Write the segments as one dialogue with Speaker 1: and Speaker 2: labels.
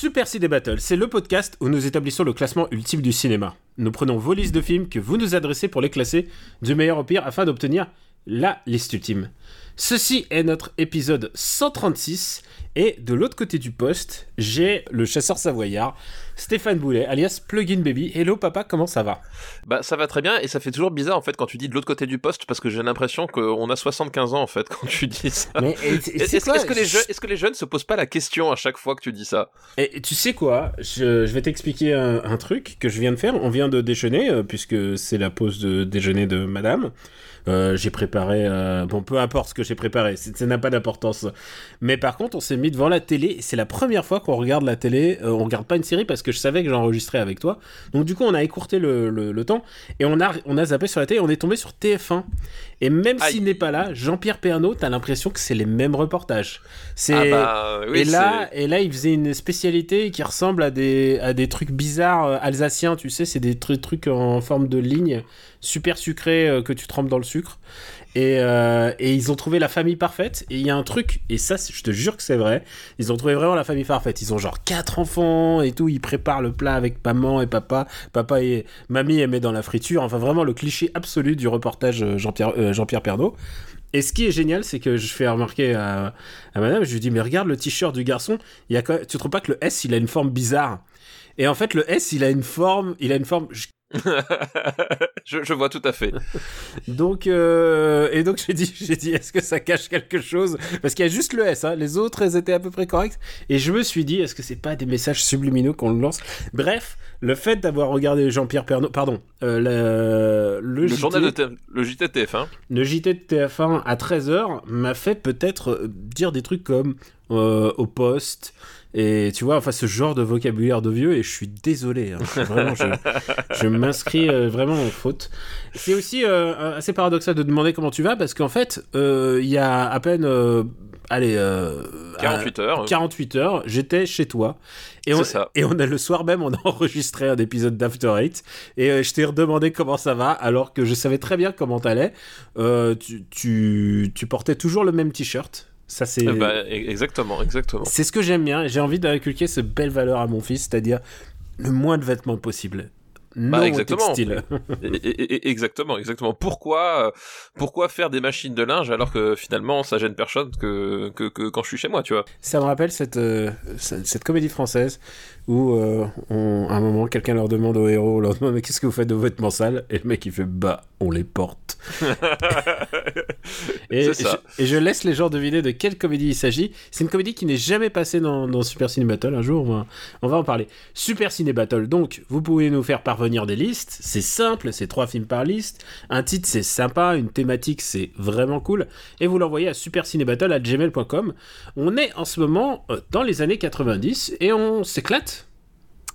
Speaker 1: Super CD Battle, c'est le podcast où nous établissons le classement ultime du cinéma. Nous prenons vos listes de films que vous nous adressez pour les classer du meilleur au pire afin d'obtenir la liste ultime. Ceci est notre épisode 136 et de l'autre côté du poste, j'ai le chasseur savoyard, Stéphane Boulet, alias Plugin Baby. Hello papa, comment ça va?
Speaker 2: Bah ça va très bien et ça fait toujours bizarre en fait quand tu dis de l'autre côté du poste parce que j'ai l'impression qu'on a 75 ans en fait quand tu dis ça.
Speaker 1: Mais
Speaker 2: Est-ce que, les que les jeunes se posent pas la question à chaque fois que tu dis ça?
Speaker 1: Et tu sais quoi? Je, je vais t'expliquer un, un truc que je viens de faire. On vient de déjeuner, euh, puisque c'est la pause de déjeuner de madame. Euh, j'ai préparé... euh, bon, peu importe ce que j'ai préparé, ça n'a pas d'importance. Mais par contre, on s'est mis devant la télé. C'est la première fois qu'on regarde la télé. Euh, on regarde pas une série parce que je savais que j'enregistrais avec toi. Donc du coup, on a écourté le, le- le temps. Et on a, on a zappé sur la télé. On est tombé sur TF1. Et même s'il n'est pas là, Jean-Pierre Pernaut, t'as l'impression que c'est les mêmes reportages. C'est...
Speaker 2: Ah bah oui,
Speaker 1: et là, et là, il faisait une spécialité qui ressemble à des, à des trucs bizarres euh, alsaciens, tu sais, c'est des tru- trucs en forme de ligne, super sucrés euh, que tu trempes dans le sucre. Et, euh, et ils ont trouvé la famille parfaite. Et il y a un truc, et ça, je te jure que c'est vrai, ils ont trouvé vraiment la famille parfaite. Ils ont genre quatre enfants et tout, ils préparent le plat avec maman et papa. Papa et mamie met dans la friture. Enfin, vraiment le cliché absolu du reportage euh, Jean-Pierre euh, Pernaut. Et ce qui est génial, c'est que je fais remarquer à, madame, je lui dis, mais regarde le t-shirt du garçon, il y a tu trouves pas que le S, il a une forme bizarre Et en fait, le S, il a une forme, il a une forme, je,
Speaker 2: je vois tout à fait.
Speaker 1: donc, euh, et donc j'ai dit, j'ai dit, est-ce que ça cache quelque chose? Parce qu'il y a juste le S, hein. les autres, elles étaient à peu près correctes. Et je me suis dit, est-ce que c'est pas des messages subliminaux qu'on lance? Bref, le fait d'avoir regardé Jean-Pierre Pernaut, pardon, euh, le, le,
Speaker 2: Le
Speaker 1: JT,
Speaker 2: journal de T- le JT de TF1.
Speaker 1: le JT de TF1 à 13h m'a fait peut-être euh, dire des trucs comme euh, au poste. Et tu vois, enfin, ce genre de vocabulaire de vieux, et je suis désolé. hein. Je- Vraiment, je, je m'inscris euh, vraiment en faute. C'est aussi euh, assez paradoxal de demander comment tu vas, parce qu'en fait, euh, il y a à peine. allez. euh,
Speaker 2: 48 heures.
Speaker 1: 48 heures, j'étais chez toi. Et on,
Speaker 2: ça.
Speaker 1: et on a le soir même, on a enregistré un épisode d'After Eight. Et euh, je t'ai redemandé comment ça va, alors que je savais très bien comment t'allais. Euh, tu, tu, tu portais toujours le même t-shirt. Ça, c'est.
Speaker 2: Euh, bah, e- exactement, exactement.
Speaker 1: C'est ce que j'aime bien. J'ai envie d'inculquer ce belle valeur à mon fils, c'est-à-dire le moins de vêtements possible. Non
Speaker 2: Bah, exactement. exactement, exactement. Pourquoi, euh, pourquoi faire des machines de linge alors que finalement ça gêne personne que, que, que quand je suis chez moi, tu vois?
Speaker 1: Ça me rappelle cette, euh, cette comédie française où, euh, on- à un moment, quelqu'un leur demande au héros, leur demande, mais qu'est-ce que vous faites de vos vêtements sales? Et le mec, il fait, bah, on les porte. Et,
Speaker 2: ça.
Speaker 1: je, et je laisse les gens deviner de quelle comédie il s'agit. C'est une comédie qui n'est jamais passée dans, dans Super Ciné Battle. Un jour, on va, on va en parler. Super Ciné Battle. Donc, vous pouvez nous faire parvenir des listes. C'est simple, c'est trois films par liste. Un titre, c'est sympa. Une thématique, c'est vraiment cool. Et vous l'envoyez à supercinébattle.gmail.com. On est en ce moment euh, dans les années 90 et on s'éclate.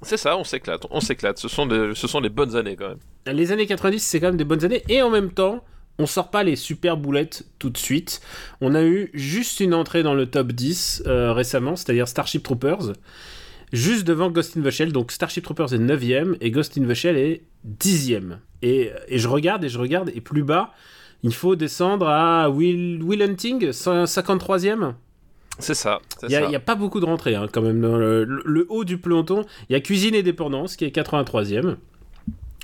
Speaker 2: C'est ça, on s'éclate, on s'éclate. Ce sont des, ce sont des bonnes années quand même.
Speaker 1: les années 90, c'est quand même des bonnes années. Et en même temps, on sort pas les super boulettes tout de suite. On a eu juste une entrée dans le top 10 euh, récemment, c'est-à-dire Starship Troopers. Juste devant Ghost in the Shell. Donc Starship Troopers est 9ème et Ghost in the Shell est 10ème. Et, et je regarde et je regarde et plus bas, il faut descendre à Will, Will Hunting, 53ème.
Speaker 2: C'est ça,
Speaker 1: Il n'y a, y a pas beaucoup de rentrées hein, quand même dans le, le- le haut du peloton. Il y a Cuisine et Dépendance qui est 83e.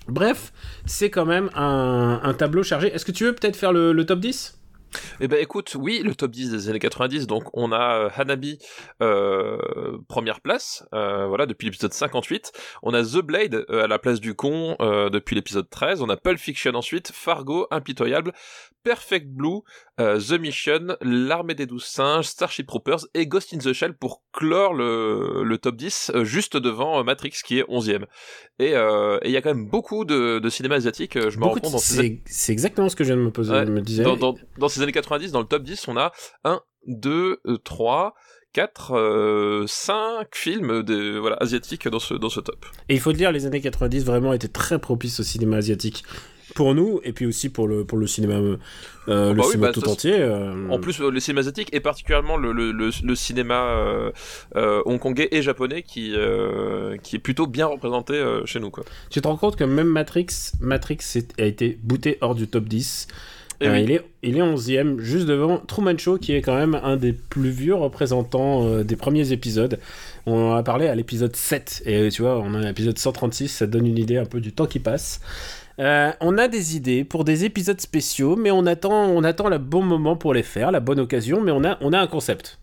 Speaker 1: Bref, c'est quand même un, un tableau chargé. Est-ce que tu veux peut-être faire le, le top 10
Speaker 2: Eh ben écoute, oui, le top 10 des années 90, donc on a euh, Hanabi euh, première place, euh, voilà, depuis l'épisode 58. On a The Blade euh, à la place du con depuis l'épisode 13. On a Pulp Fiction ensuite, Fargo, Impitoyable, Perfect Blue, The Mission, L'Armée des Douze Singes, Starship Troopers et Ghost in the Shell pour clore le, le top 10 euh, juste devant Matrix qui est 11e. Et il y a quand même beaucoup de, de cinéma asiatique, je me rends compte ces
Speaker 1: C'est exactement ce que je viens de me poser.
Speaker 2: Ouais,
Speaker 1: me disais.
Speaker 2: dans, dans, dans ces années 90, dans le top 10, on a 1, 2, 3, 4, 5 films de, voilà, asiatiques dans ce, dans ce top.
Speaker 1: Et il faut le dire, les années 90 vraiment étaient très propices au cinéma asiatique pour nous et puis aussi pour le pour le cinéma euh,
Speaker 2: Oh,
Speaker 1: le
Speaker 2: bah oui,
Speaker 1: cinéma
Speaker 2: bah,
Speaker 1: tout
Speaker 2: ça,
Speaker 1: entier euh,
Speaker 2: En plus, euh, le cinéma asiatique et particulièrement le, le, le, le cinéma euh, hongkongais et japonais qui, qui est plutôt bien représenté chez nous. Quoi.
Speaker 1: tu te rends compte que même Matrix Matrix a été booté hors du top 10
Speaker 2: Et
Speaker 1: Euh,
Speaker 2: oui.
Speaker 1: il est il est 11e juste devant Truman Show qui est quand même un des plus vieux représentants euh, des premiers épisodes on en a parlé à l'épisode 7 et tu vois on a l'épisode 136 ça donne une idée un peu du temps qui passe Euh, on a des idées pour des épisodes spéciaux, mais on attend, on attend le bon moment pour les faire, la bonne occasion, mais on a, on a un concept.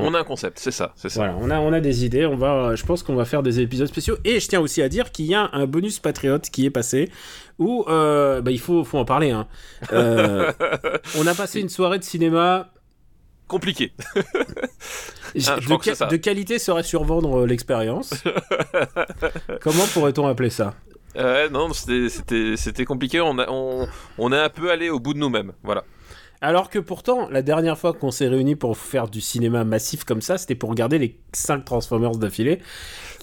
Speaker 2: On a un concept, c'est ça, c'est ça.
Speaker 1: Voilà, on a, on a des idées, on va, je pense qu'on va faire des épisodes spéciaux. Et je tiens aussi à dire qu'il y a un bonus patriote qui est passé, où euh, bah, il faut, faut en parler. hein. Euh, on a passé une soirée de cinéma
Speaker 2: Compliqué. Ah,
Speaker 1: de, qualité serait survendre euh, l'expérience. Comment pourrait-on appeler ça?
Speaker 2: Euh, non, c'était- compliqué. On a, on, on est un peu allé au bout de nous-mêmes. Voilà.
Speaker 1: Alors que pourtant, la dernière fois qu'on s'est réunis pour faire du cinéma massif comme ça, c'était pour regarder les 5 Transformers d'affilée.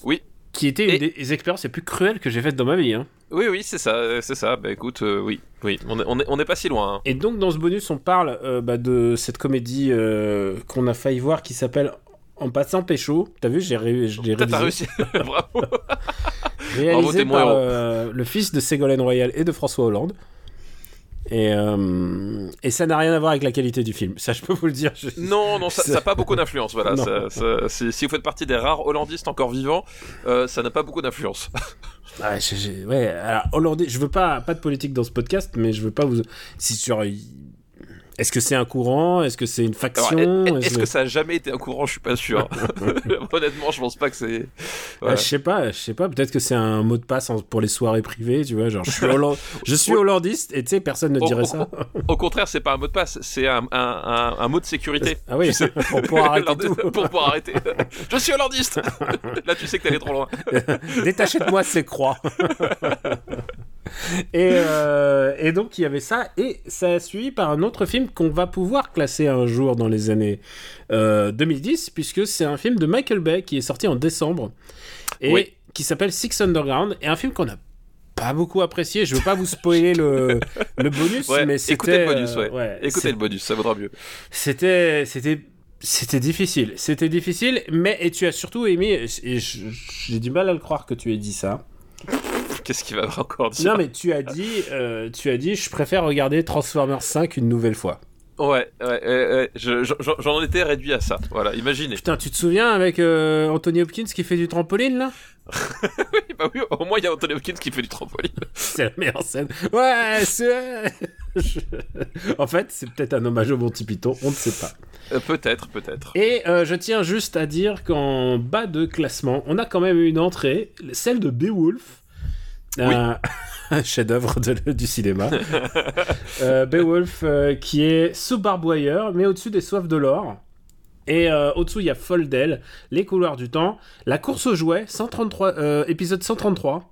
Speaker 2: Oui.
Speaker 1: Qui était une
Speaker 2: Et-
Speaker 1: des expériences les plus cruelles que j'ai faites dans ma vie. hein.
Speaker 2: Oui, oui, c'est ça, euh, c'est ça. Bah écoute, euh, oui, oui, on est, on est, on est pas si loin. hein.
Speaker 1: Et donc, dans ce bonus, on parle euh, bah, de cette comédie euh, qu'on a failli voir qui s'appelle En passant pécho. T'as vu, j'ai ré-
Speaker 2: T'as réussi, bravo.
Speaker 1: Réalisé
Speaker 2: mon
Speaker 1: par le fils de Ségolène Royal et de François Hollande. Et, euh, et ça n'a rien à voir avec la qualité du film. Ça, je peux vous le dire. Je-
Speaker 2: Non, non, ça n'a pas beaucoup d'influence. Voilà, ça- ça- si vous faites partie des rares hollandistes encore vivants, euh, ça n'a pas beaucoup d'influence.
Speaker 1: Ouais, j'ai- j'ai- ouais, alors, hollandais, je veux pas, pas de politique dans ce podcast, mais je veux pas vous. Si sur. Est-ce que c'est un courant? Est-ce que c'est une faction?
Speaker 2: est- Est-ce que ça a jamais été un courant? Je suis pas sûr. Honnêtement, je pense pas que c'est. Voilà.
Speaker 1: je sais pas, je sais pas. Peut-être que c'est un mot de passe pour les soirées privées, tu vois. Genre, je suis, je hollandiste et tu sais, personne ne
Speaker 2: Au-
Speaker 1: dirait
Speaker 2: au-
Speaker 1: ça.
Speaker 2: Au contraire, c'est pas un mot de passe, c'est un, un, un, un mot de sécurité.
Speaker 1: Ah oui, pour pouvoir arrêter tout.
Speaker 2: pour pouvoir arrêter. Je suis hollandiste Là, tu sais que t'es allé trop loin.
Speaker 1: Détachez de moi ces croix. Et, euh, et donc il y avait ça, et ça a suivi par un autre film qu'on va pouvoir classer un jour dans les années euh, 2010, puisque c'est un film de Michael Bay qui est sorti en décembre, et
Speaker 2: Oui.
Speaker 1: qui s'appelle Six Underground, et un film qu'on a pas beaucoup apprécié. Je veux pas vous spoiler le, le bonus,
Speaker 2: Ouais,
Speaker 1: mais c'était...
Speaker 2: écoutez le bonus, ouais. Écoutez le bonus, ça vaudra mieux.
Speaker 1: c'était c'était c'était difficile c'était difficile mais et tu as surtout aimé et j'ai du mal à le croire que tu aies dit ça
Speaker 2: Qu'est-ce qu'il va encore dire
Speaker 1: non mais tu as dit euh, tu as dit je préfère regarder Transformers 5 une nouvelle fois
Speaker 2: Ouais, ouais, ouais, ouais, je- je- j'en étais réduit à ça. Voilà, imaginez.
Speaker 1: putain tu te souviens avec euh, Anthony Hopkins qui fait du trampoline là?
Speaker 2: Bah oui, au moins il y a Anthony Hopkins qui fait du trampoline.
Speaker 1: c'est la meilleure scène ouais c'est Je- en fait c'est peut-être un hommage au Monty Python on ne sait pas
Speaker 2: Euh, peut-être, peut-être.
Speaker 1: Et euh, je tiens juste à dire qu'en bas de classement, on a quand même une entrée, celle de Beowulf. Un, un chef-d'œuvre du cinéma. euh, Beowulf euh, qui est sous Barboyer, mais au-dessus des Soifs de l'Or. Et euh, au-dessous, il y a Foldel, Les couloirs du temps, La course aux jouets, 133, euh, épisode 133.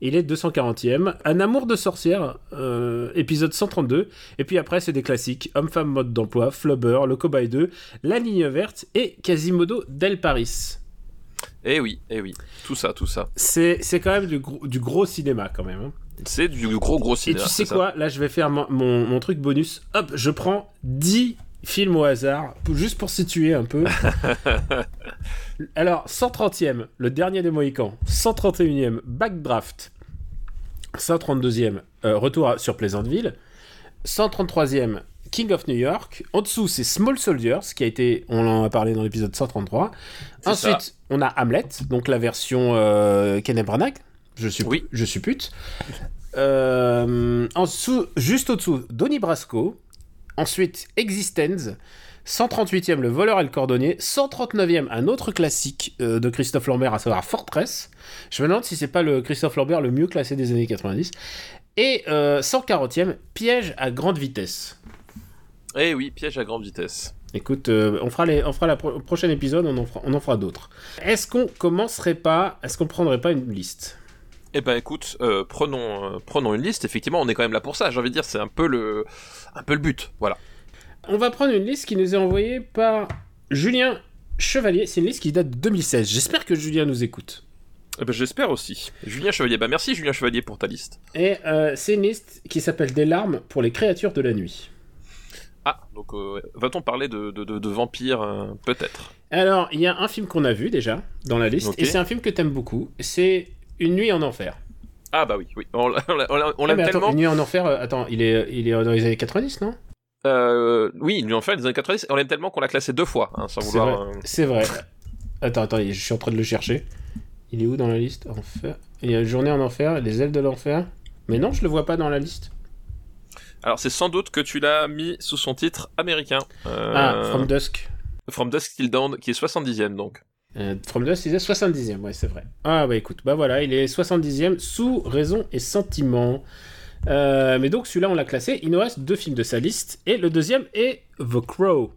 Speaker 1: Il est 240e. Un amour de sorcière, épisode 132. Et puis après, c'est des classiques. Homme-femme mode d'emploi, Flubber, Le Cobaye 2, La ligne verte et Quasimodo del Paris.
Speaker 2: Eh oui, eh oui. Tout ça, tout ça.
Speaker 1: C'est c'est quand même du gros, du gros cinéma quand même. hein.
Speaker 2: C'est du gros, gros
Speaker 1: Et
Speaker 2: cinéma.
Speaker 1: tu sais
Speaker 2: ça.
Speaker 1: quoi? Là, je vais faire mon, mon- mon truc bonus. Hop, je prends 10 films au hasard, juste pour situer un peu. Alors, 130e, Le Dernier des Mohicans. 131e, Backdraft. 132e, euh, Retour à- sur Pleasantville. 133e, King of New York. En dessous, c'est Small Soldiers, qui a été, on en a parlé dans l'épisode 133.
Speaker 2: C'est
Speaker 1: Ensuite, on a Hamlet, donc la version euh, Kenneth Branagh. Je suis,
Speaker 2: Oui.
Speaker 1: je suppute. Euh, en dessous, juste au-dessous, Donnie Brasco. Ensuite, Existence. 138e, Le voleur et le cordonnier. 139e, un autre classique euh, de Christophe Lambert, à savoir Fortress. Je me demande si c'est pas le Christophe Lambert le mieux classé des années 90. Et euh, 140e, Piège à grande vitesse.
Speaker 2: Eh oui, piège à grande vitesse.
Speaker 1: Écoute, euh, on fera, les, on fera la pro- au prochain épisode, on en fera, on en fera d'autres. Est-ce qu'on commencerait pas, est-ce qu'on prendrait pas une liste?
Speaker 2: Eh ben écoute, euh, prenons, euh, prenons une liste. Effectivement, on est quand même là pour ça. J'ai envie de dire, c'est un peu le, un peu le but. Voilà.
Speaker 1: On va prendre une liste qui nous est envoyée par Julien Chevalier, c'est une liste qui date de 2016. J'espère que Julien nous écoute.
Speaker 2: Eh ben, J'espère aussi. Julien Chevalier, bah merci Julien Chevalier pour ta liste.
Speaker 1: Et euh, c'est une liste qui s'appelle Des larmes pour les créatures de la nuit.
Speaker 2: Ah, donc euh, va-t-on parler de, de, de, de vampires euh, Peut-être?
Speaker 1: Alors, il y a un film qu'on a vu déjà dans la liste, et c'est un film que t'aimes beaucoup. C'est Une nuit en enfer.
Speaker 2: Ah bah oui, oui. On,
Speaker 1: Ah,
Speaker 2: l'aime tellement.
Speaker 1: Une nuit en enfer, euh, attends, il est, il est dans les années 90, non?
Speaker 2: Oui, lui en fait, les années 90, on l'aime tellement qu'on l'a classé deux fois, hein, sans
Speaker 1: C'est
Speaker 2: vouloir.
Speaker 1: vrai. C'est vrai. Attends, attends, je suis en train de le chercher. Il est où dans la liste? Enfer. Il y a Journée en enfer, Les ailes de l'enfer. Mais non, je le vois pas dans la liste.
Speaker 2: Alors c'est sans doute que tu l'as mis sous son titre américain. Euh,
Speaker 1: Ah, From Dusk.
Speaker 2: From Dusk Till Dawn, qui est 70ème donc.
Speaker 1: Euh, From Dusk, il est 70e, ouais, c'est vrai. Ah, bah écoute, bah voilà, il est 70e sous raison et sentiment. Euh, mais donc celui-là, on l'a classé. Il nous reste deux films de sa liste. Et le deuxième est The Crow.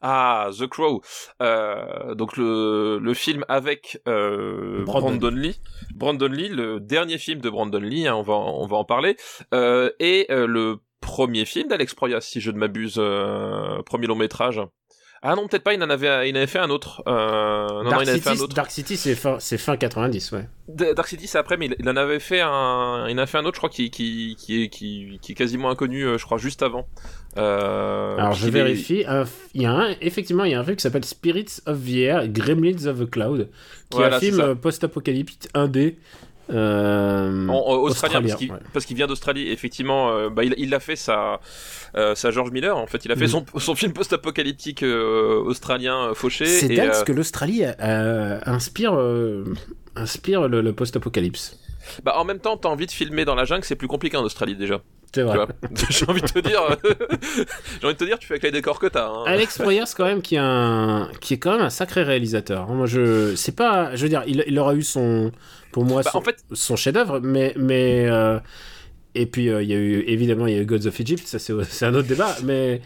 Speaker 2: Ah, The Crow. Euh, donc le, le film avec euh,
Speaker 1: Brandon.
Speaker 2: Brandon. Lee. Brandon Lee, le dernier film de Brandon Lee, hein, on, va, on va en parler. Euh, et euh, le premier film d'Alex Proyas, si je ne m'abuse, euh, premier long métrage. Ah non, peut-être pas, il en avait, il avait fait un autre. Euh, non, non,
Speaker 1: Dark,
Speaker 2: il avait fait un
Speaker 1: City,
Speaker 2: autre.
Speaker 1: Dark City, c'est fin, c'est fin 90, ouais.
Speaker 2: Dark City, c'est après, mais il, en avait fait un, il en a fait un autre, je crois, qui, qui, qui, est, qui, qui est quasiment inconnu, euh, je crois, juste avant. Euh,
Speaker 1: Alors je
Speaker 2: est-
Speaker 1: vérifie. Il y a un, effectivement, il y a un film qui s'appelle Spirits of the Air, Gremlins of the Cloud, qui est un film post-apocalyptique indé. Euh,
Speaker 2: En, en- australien, parce qu'il
Speaker 1: ouais.
Speaker 2: parce qu'il vient d'Australie. Effectivement, euh, bah, il, il a fait sa, euh, sa George Miller. En fait, il a fait
Speaker 1: Mhm.
Speaker 2: son, son film post-apocalyptique euh, australien fauché.
Speaker 1: C'est dingue parce que l'Australie inspire, inspire le, le post-apocalypse.
Speaker 2: bah, en même temps, t'as envie de filmer dans la jungle, c'est plus compliqué en Australie déjà.
Speaker 1: C'est vrai.
Speaker 2: J'ai envie de te dire, j'ai envie de te dire, tu fais avec les décors que t'as. Hein.
Speaker 1: Alex Proyas quand même qui est un qui est quand même un sacré réalisateur. Moi je c'est pas je veux dire il, il aura eu son pour moi
Speaker 2: Bah,
Speaker 1: son,
Speaker 2: en fait,
Speaker 1: son chef-d'œuvre mais mais euh, et puis euh, il y a eu évidemment il y a eu Gods of Egypt ça c'est un autre débat mais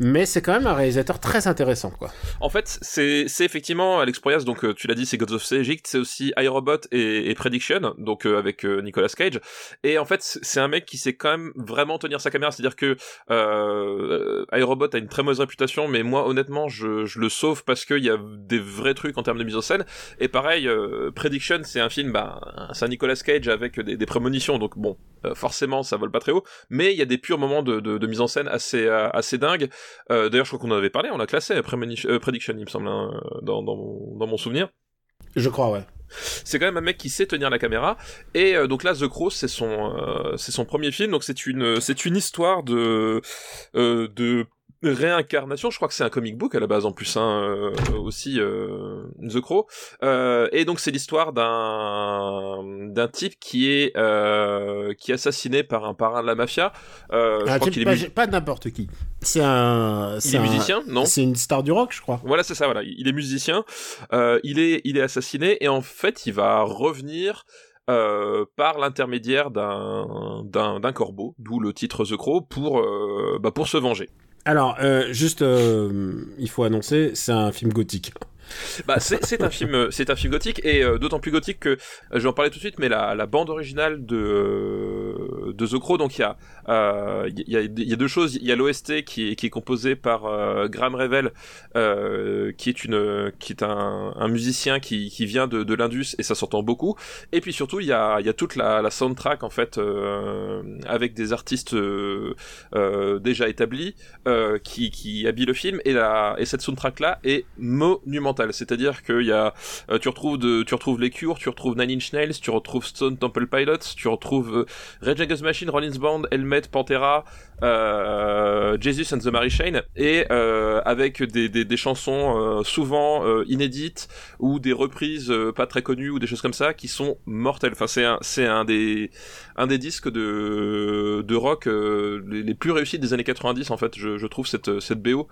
Speaker 1: mais c'est quand même un réalisateur très intéressant quoi.
Speaker 2: En fait, c'est effectivement Alex Proyas, donc euh, tu l'as dit, c'est Gods of Egypt, c'est aussi iRobot et, et Prediction, donc euh, avec Nicolas Cage. Et en fait, c'est un mec qui sait quand même vraiment tenir sa caméra, c'est-à-dire que iRobot a une très mauvaise réputation, mais moi honnêtement, je, je le sauve parce qu'il y a des vrais trucs en termes de mise en scène. Et pareil, Prediction, c'est un film, bah, c'est un Nicolas Cage avec des, des prémonitions, donc bon, euh, forcément, ça vole pas très haut, mais il y a des purs moments de, de, de mise en scène assez euh, assez dingues. Euh, D'ailleurs, je crois qu'on en avait parlé, on l'a classé, Premonition- euh, Prediction, il me semble, hein, dans, dans, mon, dans mon souvenir.
Speaker 1: Je crois ouais.
Speaker 2: C'est quand même un mec qui sait tenir la caméra. Et euh, donc là, The Crow, c'est son, euh, c'est son premier film. Donc c'est une, c'est une histoire de, euh, de réincarnation. Je crois que c'est un comic book à la base en plus, hein, euh, aussi euh, The Crow. Euh, et donc c'est l'histoire d'un, d'un type qui est, qui est assassiné par un parrain de la mafia. Euh, je crois
Speaker 1: tu-
Speaker 2: qu'il est,
Speaker 1: pas, n'importe qui. C'est un
Speaker 2: il est
Speaker 1: un-
Speaker 2: musicien, non?
Speaker 1: C'est une star du rock je crois.
Speaker 2: Voilà, c'est ça, voilà. Il est musicien, il, est, il est assassiné, et en fait, il va revenir euh, par l'intermédiaire d'un, d'un, d'un corbeau, d'où le titre The Crow, pour, euh, bah, pour se venger.
Speaker 1: Alors euh, juste euh, il faut annoncer c'est un film gothique.
Speaker 2: Bah, c'est, un film, c'est un film gothique, et euh, d'autant plus gothique que, euh, je vais en parler tout de suite, mais la, bande originale de, euh, de The Crow, donc il y a, euh, il y, a, il y a deux choses, il y a l'OST qui est, qui est composé par euh, Graham Revel, euh, qui est une, qui est un, un musicien qui, qui vient de, de l'Indus, et ça s'entend beaucoup, et puis surtout il y a, y a toute la, la soundtrack en fait, euh, avec des artistes euh, euh, déjà établis, euh, qui, qui habille le film. Et la et cette soundtrack là est monumentale. C'est-à-dire qu'il y a euh, tu retrouves de tu retrouves les Cure tu retrouves Nine Inch Nails tu retrouves Stone Temple Pilots tu retrouves euh, Rage Against Machine Rollins Band Pantera euh, Jesus and the Mary Chain et euh, avec des, des, chansons euh, souvent inédites ou des reprises pas très connues ou des choses comme ça qui sont mortelles. Enfin c'est un c'est un des un des disques de de rock les, plus réussis des années 90 en fait je, trouve cette cette BO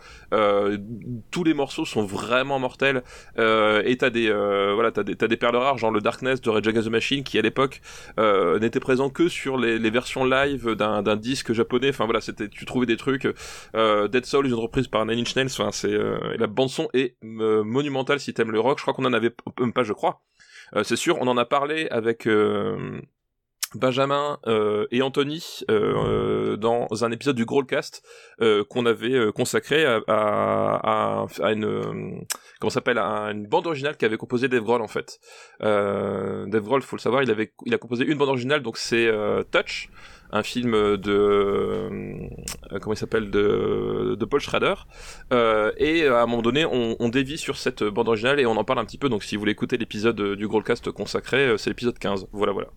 Speaker 2: tous les morceaux sont vraiment mortels et t'as des voilà t'as des t'as des perles rares genre le Darkness de Rage Against the Machine qui à l'époque n'était présent que sur les, versions live d'un disque japonais. Enfin voilà c'était tu trouvais des trucs euh, Dead Soul une reprise par Nine Inch Nails. Enfin c'est euh, la bande son est euh, monumentale si t'aimes le rock. Je crois qu'on en avait pas je crois. C'est sûr on en a parlé avec Benjamin et Anthony dans un épisode du Growlcast qu'on avait consacré à, une comment s'appelle une bande originale qu'avait composé Dave Grohl en fait. Dave Grohl, faut le savoir, il avait il a composé une bande originale donc c'est Touch un film de euh, comment il s'appelle de, Paul Schrader. Euh, et à un moment donné on, dévie sur cette bande originale et on en parle un petit peu. Donc si vous voulez écouter l'épisode du Growlcast consacré c'est l'épisode 15 voilà voilà.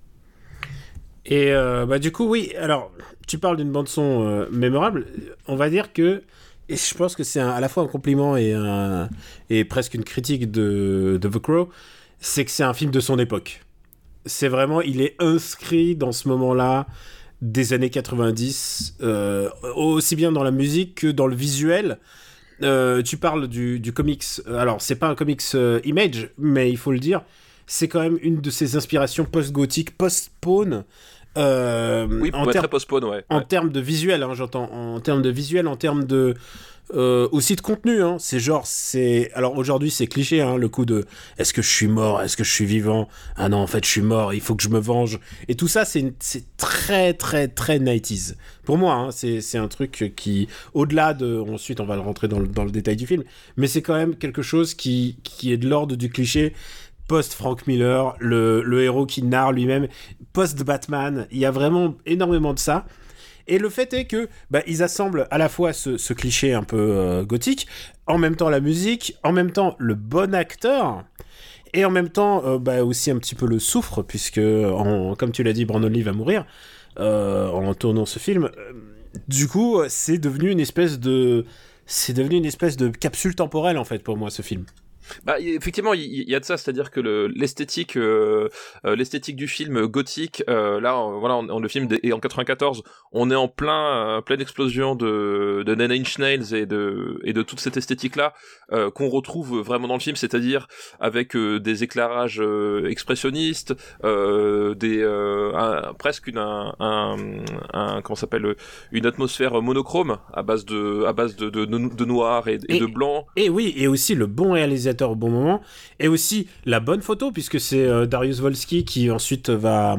Speaker 1: Et euh, bah du coup oui. Alors tu parles d'une bande son mémorable. On va dire que et je pense que c'est à la fois un compliment et, un, et presque une critique de, de The Crow, c'est que c'est un film de son époque. C'est vraiment, il est inscrit dans ce moment-là des années 90, euh, aussi bien dans la musique que dans le visuel. Euh, tu parles du, du comics, alors c'est pas un comics euh, image, mais il faut le dire, c'est quand même une de ses inspirations post-gothique, post-spawn.
Speaker 2: oui, en termes ouais.
Speaker 1: En termes de visuel, hein, j'entends. En termes de visuel, en termes de euh, aussi de contenu. Hein. C'est genre, c'est. Alors aujourd'hui, c'est cliché, hein, le coup de est-ce que je suis mort, est-ce que je suis vivant? Ah non, en fait, je suis mort, il faut que je me venge. Et tout ça, c'est très, très, très 90s. Pour moi, hein, c'est un truc qui, au-delà de. Ensuite, on va rentrer dans le, dans le détail du film, mais c'est quand même quelque chose qui, qui est de l'ordre du cliché post-Frank Miller, le, le héros qui narre lui-même, post-Batman. Il y a vraiment énormément de ça. Et le fait est que bah, ils assemblent à la fois ce, cliché un peu euh, gothique, en même temps la musique, en même temps le bon acteur. Et en même temps, euh, bah, aussi un petit peu le souffre, puisque, comme tu l'as dit, Brandon Lee va mourir euh, en tournant ce film. Du coup, c'est devenu une espèce de, c'est devenu une espèce de capsule temporelle en fait pour moi ce film.
Speaker 2: Bah, effectivement, il y, a de ça, c'est-à-dire que l'esthétique, euh, euh, l'esthétique du film gothique, euh, là, voilà, on, le film est en 94, on est en plein, pleine explosion de, de Nine Inch Nails et de et de toute cette esthétique-là qu'on retrouve vraiment dans le film, c'est-à-dire avec des éclairages expressionnistes, des presque une un, un, comment s'appelle une atmosphère monochrome à base de à base de de, de noir et, et, de blanc.
Speaker 1: Et oui, et aussi le bon réalisateur au bon moment. Et aussi la bonne photo puisque c'est euh, Darius Volsky qui ensuite va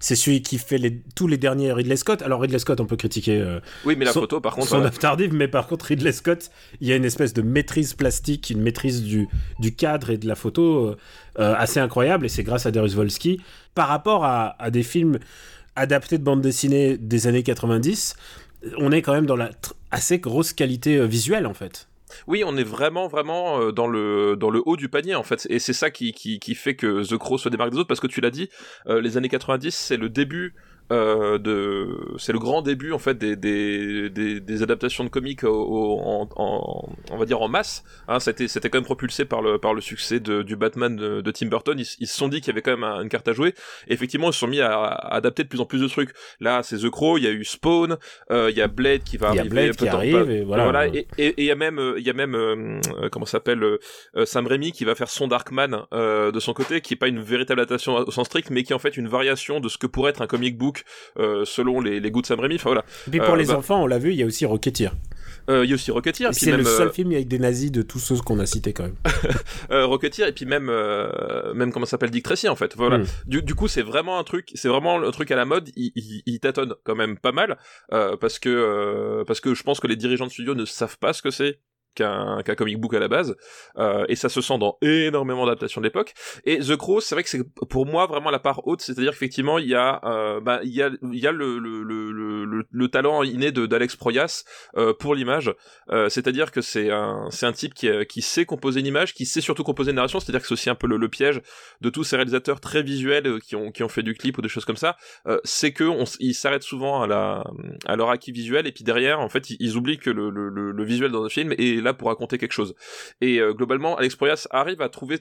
Speaker 1: c'est celui qui fait les... tous les derniers Ridley Scott. Alors Ridley Scott on peut critiquer euh,
Speaker 2: oui mais la photo par contre
Speaker 1: son œuvre tardive mais par contre Ridley Scott il y a une espèce de maîtrise plastique une maîtrise du, du cadre et de la photo euh, assez incroyable. Et c'est grâce à Darius Volsky par rapport à, à des films adaptés de bande dessinée des années 90 on est quand même dans la assez grosse qualité visuelle en fait
Speaker 2: oui, on est vraiment vraiment euh, dans le dans le haut du panier en fait, et c'est ça qui, qui, qui fait que The Crow se démarque des autres parce que tu l'as dit, euh, les années 90 c'est le début euh, de c'est le grand début en fait des, des, des, des adaptations de comics au, en, en, on va dire en masse hein, c'était c'était quand même propulsé par le par le succès de, du Batman de, Tim Burton. Ils, ils se sont dit qu'il y avait quand même une carte à jouer. Et effectivement ils se sont mis à, adapter de plus en plus de trucs. Là c'est The Crow il y a eu Spawn euh, il y a Blade qui va
Speaker 1: y
Speaker 2: arriver
Speaker 1: a Blade qui arrive et voilà,
Speaker 2: et il y a même il y a même euh, comment s'appelle euh, Sam Raimi qui va faire son Darkman de son côté qui est pas une véritable adaptation au sens strict mais qui est en fait une variation de ce que pourrait être un comic book euh, selon les, les, goûts de Sam Raimi. Enfin voilà.
Speaker 1: Et puis pour euh, les bah enfants, on l'a vu, il y a aussi Rocketeer.
Speaker 2: Euh, il y a aussi Rocketeer.
Speaker 1: C'est le seul film avec des nazis de tous ceux qu'on a cités quand même.
Speaker 2: euh, Rocketeer et puis même même comment s'appelle Dick Tracy en fait. Voilà. Hmm. Du, du, coup c'est vraiment un truc, c'est vraiment un truc à la mode. Il, il, il tâtonne quand même pas mal parce que parce que je pense que les dirigeants de studio ne savent pas ce que c'est qu'un comic book à la base, euh, et ça se sent dans énormément d'adaptations de l'époque. Et The Crow, c'est vrai que c'est pour moi vraiment la part haute, c'est-à-dire qu'effectivement il y a, euh, bah, il y a, il y a le, le, le, le, le talent inné d'Alex Proyas euh, pour l'image, euh, c'est-à-dire que c'est un, un type qui, qui sait composer une image, qui sait surtout composer une narration, c'est-à-dire que c'est aussi un peu le, piège de tous ces réalisateurs très visuels qui ont qui ont fait du clip ou des choses comme ça, c'est que on, ils s'arrêtent souvent à la à leur acquis visuel et puis derrière en fait ils, oublient que le, le, visuel dans le film est là pour raconter quelque chose. Et euh, globalement, Alex Proyas arrive à trouver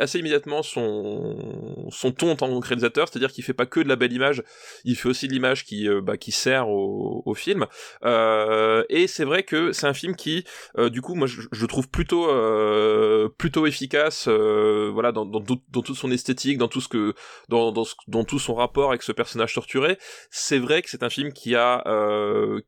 Speaker 2: assez immédiatement son son ton en tant que réalisateur, c'est-à-dire qu'il fait pas que de la belle image, il fait aussi de l'image qui euh, bah, qui sert au, au film. Euh, et c'est vrai que c'est un film qui, euh, du coup, moi je, je trouve plutôt euh, plutôt efficace, euh, voilà, dans, dans, dans, toute son esthétique, dans tout ce que dans dans, dans tout son rapport avec ce personnage torturé. C'est vrai que c'est un film qui a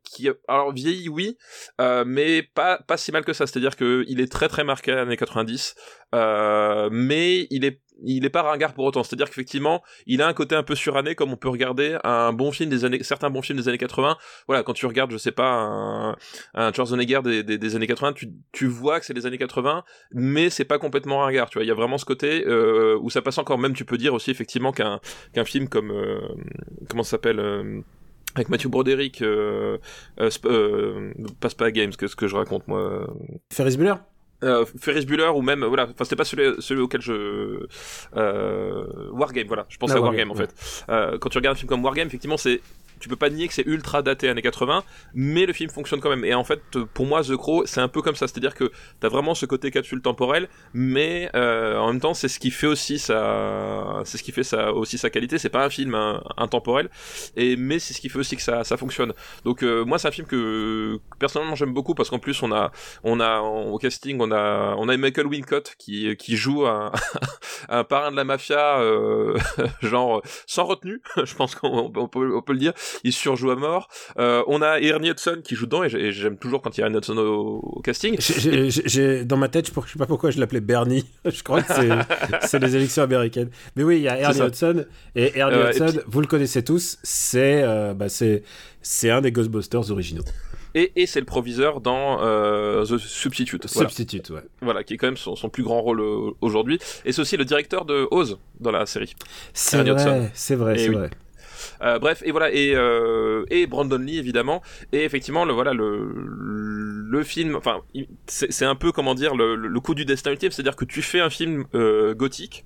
Speaker 2: qui a, alors vieilli oui, mais pas pas si mal que ça. C'est-à-dire que il est très très marqué à l'année 90. Euh, mais il est il est pas ringard pour autant. C'est-à-dire qu'effectivement, il a un côté un peu suranné, comme on peut regarder un bon film des années, certains bons films des années 80. Voilà, quand tu regardes, je sais pas, un, un Schwarzenegger des, des, des années 80, tu, tu vois que c'est les années 80, mais c'est pas complètement ringard. Tu vois, il y a vraiment ce côté euh, où ça passe encore. Même, tu peux dire aussi effectivement qu'un qu'un film comme euh, comment ça s'appelle euh, avec Mathieu Broderick, euh, euh, euh, passe pas à Games, que ce que je raconte moi.
Speaker 1: Ferris Bueller?
Speaker 2: Euh, Ferris Bueller ou même voilà enfin c'était pas celui, celui auquel je euh, Wargame voilà. Je pensais
Speaker 1: Ah,
Speaker 2: à Wargame
Speaker 1: Wargame,
Speaker 2: en fait. Euh, quand tu regardes un film comme Wargame effectivement c'est tu peux pas nier que c'est ultra daté années 80 mais le film fonctionne quand même. Et en fait pour moi The Crow c'est un peu comme ça. C'est à dire que t'as vraiment ce côté capsule temporelle mais euh, en même temps c'est ce qui fait aussi sa c'est ce qui fait sa aussi sa qualité. C'est pas un film hein, intemporel. Et mais c'est ce qui fait aussi que ça ça fonctionne. Donc euh, moi c'est un film que, personnellement j'aime beaucoup parce qu'en plus on a on a au casting on a on a Michael Wincott qui qui joue un, un parrain de la mafia euh, genre sans retenue je pense qu'on on peut on peut le dire il surjoue à mort euh, on a Ernie Hudson qui joue dedans et j'ai- et j'aime toujours quand il y a Ernie Hudson au, au casting
Speaker 1: J'ai- dans ma tête, je, je sais pas pourquoi je l'appelais Bernie. je crois que c'est- les élections américaines. Mais oui, il y a Ernie. Hudson. Et Ernie
Speaker 2: Euh, et
Speaker 1: Hudson,
Speaker 2: puis-
Speaker 1: vous le connaissez tous, c'est euh, bah, un des Ghostbusters originaux.
Speaker 2: et, et c'est le proviseur dans euh, The Substitute voilà.
Speaker 1: Substitute, ouais.
Speaker 2: voilà qui est quand même son, son plus grand rôle aujourd'hui et c'est aussi le directeur de Oz dans la série
Speaker 1: C'est
Speaker 2: Ernie Hudson.
Speaker 1: vrai, c'est vrai, c'est
Speaker 2: oui.
Speaker 1: vrai.
Speaker 2: Euh, bref, et voilà, et, euh, et Brandon Lee évidemment, et effectivement, le voilà, le, le film, enfin, c'est un peu comment dire le, le- le coup du destin ultime, c'est-à-dire que tu fais un film euh, gothique.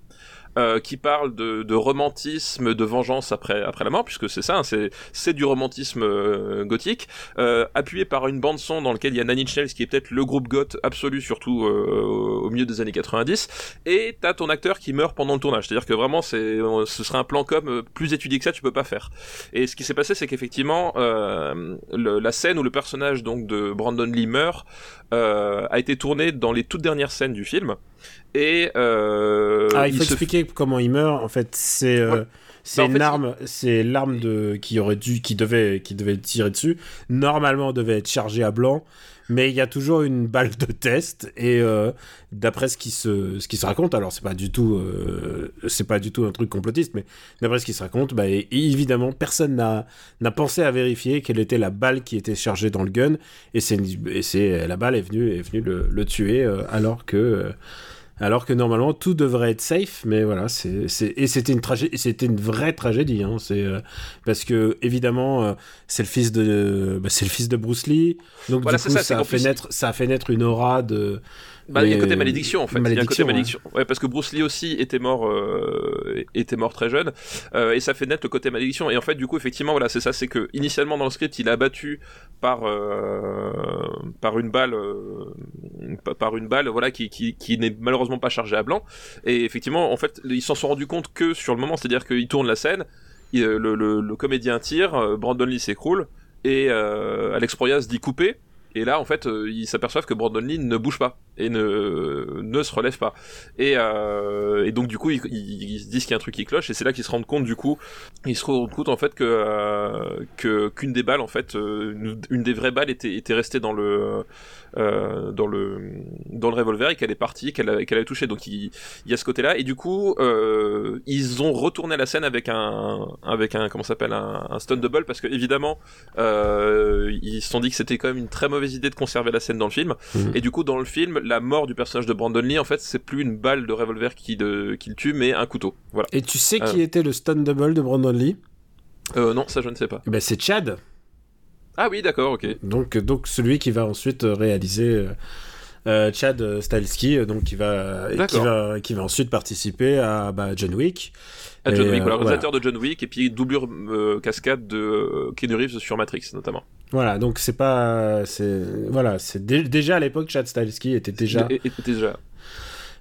Speaker 2: Euh, qui parle de, de romantisme, de vengeance après après la mort, puisque c'est ça, hein, c'est c'est du romantisme euh, gothique, euh, appuyé par une bande son dans laquelle il y a Inch Nails qui est peut-être le groupe goth absolu, surtout euh, au milieu des années 90, et t'as ton acteur qui meurt pendant le tournage, c'est-à-dire que vraiment c'est ce serait un plan comme plus étudié que ça tu peux pas faire. Et ce qui s'est passé, c'est qu'effectivement, le- la scène où le personnage donc de Brandon Lee meurt a été tournée dans les toutes dernières scènes du film. Et euh,
Speaker 1: ah, il faut expliquer comment il meurt. En fait, c'est euh,
Speaker 2: Ouais.
Speaker 1: c'est
Speaker 2: Bah, en
Speaker 1: une
Speaker 2: fait,
Speaker 1: arme, c'est l'arme de qui aurait dû, qui devait, qui devait tirer dessus. Normalement, devait être chargée à blanc, mais il y a toujours une balle de test. Et euh, d'après ce qui se, ce qui se raconte, alors c'est pas du tout, c'est pas du tout un truc complotiste, mais d'après ce qui se raconte, bah et- évidemment, personne n'a n'a pensé à vérifier quelle était la balle qui était chargée dans le gun. Et c'est et c'est la balle est venue est venue le, le tuer alors que alors que normalement tout devrait être safe, mais voilà, c'est c'est- et c'était une tragédie, c'était une vraie tragédie, hein, c'est euh, parce que évidemment euh, c'est le fils de bah, c'est le fils de Bruce Lee, donc
Speaker 2: Voilà,
Speaker 1: du coup
Speaker 2: ça,
Speaker 1: ça, a fait naître ça a fait naître une aura de
Speaker 2: Bah, il y a côté malédiction en fait. côté
Speaker 1: Malédiction.
Speaker 2: Ouais, parce que Bruce Lee aussi était mort, euh, était mort très jeune, euh, et ça fait naître le côté malédiction. Et en fait, du coup, effectivement, voilà, c'est ça, c'est que initialement dans le script, il a battu par euh, par une balle, pa- par une balle, voilà, qui qui, qui n'est malheureusement pas chargée à blanc. Et effectivement, en fait, ils s'en sont rendus compte que sur le moment, c'est-à-dire qu'ils tournent la scène, il- le, le, le comédien tire, Brandon Lee s'écroule, et Alex Proyas dit couper. Et là, en fait, ils s'aperçoivent que Brandon Lee ne bouge pas et ne, ne se relève pas. Et, euh, et donc, du coup, ils, ils- ils se disent qu'il y a un truc qui cloche, et c'est là qu'ils se rendent compte, du coup, ils se rendent compte, en fait, que, euh, que qu'une des balles, en fait, euh, une, une des vraies balles était, était restée dans le, euh, dans le, dans le revolver et qu'elle est partie, qu'elle a- qu'elle avait touché. Donc, il, il y a ce côté-là. Et du coup, euh, ils ont retourné la scène avec un, avec un, comment s'appelle, un, un stun double, parce que, évidemment, euh, ils se sont dit que c'était quand même une très mauvaise idée de conserver la scène dans le film.
Speaker 1: Mhm.
Speaker 2: Et du coup, dans le film, la mort du personnage de Brandon Lee, en fait, c'est plus une balle de revolver qui, de, qui le tue, mais un couteau. Voilà.
Speaker 1: Et tu sais qui était le stun double de Brandon Lee?
Speaker 2: Euh, non, ça je ne sais pas.
Speaker 1: Eh ben, c'est Chad,
Speaker 2: Ah oui, d'accord, ok.
Speaker 1: donc donc celui qui va ensuite euh, réaliser. euh, euh, Chad euh, euh, donc qui va, qui va qui va ensuite participer à bah, John Wick.
Speaker 2: À John
Speaker 1: Et,
Speaker 2: Wick,
Speaker 1: euh,
Speaker 2: voilà,
Speaker 1: voilà.
Speaker 2: réalisateur de John Wick, et puis doublure euh, cascade de euh, Keanu Reeves sur Matrix, notamment.
Speaker 1: Voilà, donc c'est pas, c'est voilà, c'est dé- déjà à l'époque Chad Stahelski était déjà.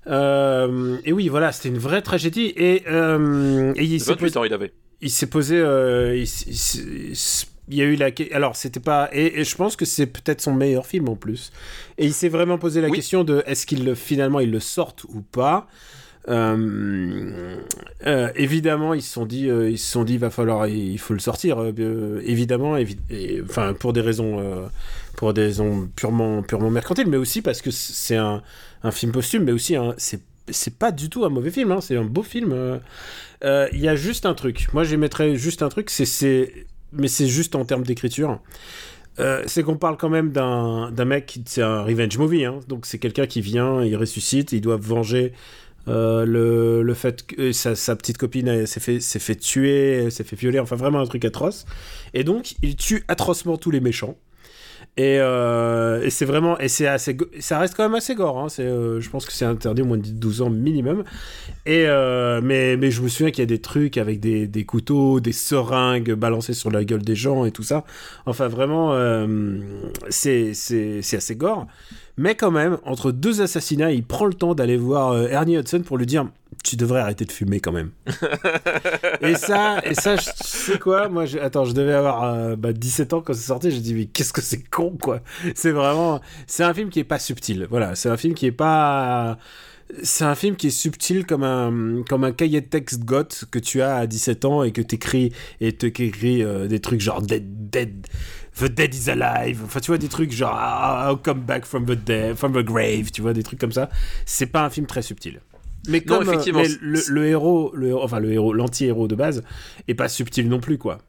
Speaker 1: Euh, et oui, voilà, c'était une vraie tragédie et, euh, et il s'est
Speaker 2: 28
Speaker 1: posé,
Speaker 2: ans, il avait.
Speaker 1: il s'est posé, euh, il, y a eu la, alors c'était pas, et, et je pense que c'est peut-être son meilleur film en plus. Et il s'est vraiment posé la
Speaker 2: Oui.
Speaker 1: question de est-ce qu'il le finalement il le sorte ou pas. Euh, euh, évidemment, ils se sont dit, euh, ils se sont dit, va falloir, il faut le sortir. évidemment, enfin pour des raisons, pour des raisons purement, purement mercantiles, mais aussi parce que c'est un, un film posthume, mais aussi c'est c'est pas du tout un mauvais film, hein, c'est un beau film. Il y a juste un truc. Moi, j'émettrais juste un truc, c'est, mais c'est juste en termes d'écriture. C'est qu'on parle quand même d'un, mec, c'est un revenge movie, hein. donc c'est quelqu'un qui vient, il ressuscite, il doit venger euh, le, le fait que sa, sa petite copine s'est fait, fait tuer, s'est fait violer, enfin vraiment un truc atroce. Et donc, il tue atrocement tous les méchants. Et, euh, c'est vraiment et assez ça reste quand même assez gore hein. euh, je pense que c'est interdit au moins de 12 ans minimum et euh, mais mais je me souviens qu'il y a des trucs avec des, des couteaux des seringues balancées sur la gueule des gens et tout ça enfin vraiment euh, c'est assez gore mais quand même entre deux assassinats il prend le temps d'aller voir euh, Ernie Hudson pour lui dire tu devrais arrêter de fumer quand même et ça, et ça, je tu sais quoi? Moi, je- attends, je devais avoir euh, bah, 17 ans quand c'est sorti. J'ai dit, mais qu'est-ce que c'est con, quoi? C'est vraiment, c'est un film qui est pas subtil. Voilà, c'est un film qui est pas, c'est un film qui est subtil comme un, comme un cahier de texte goth que tu as à 17 ans et que t'écris et te écris euh, des trucs genre dead, dead. The dead is alive. Enfin, tu vois, des trucs genre ah, I'll come back from the dead, from the grave. Tu vois, des trucs comme ça. C'est pas un film très subtil. Mais
Speaker 2: Non,
Speaker 1: comme, euh,
Speaker 2: effectivement,
Speaker 1: mais le, le héros, le, enfin le héros, l'anti-héros de base, est pas subtil non plus, quoi.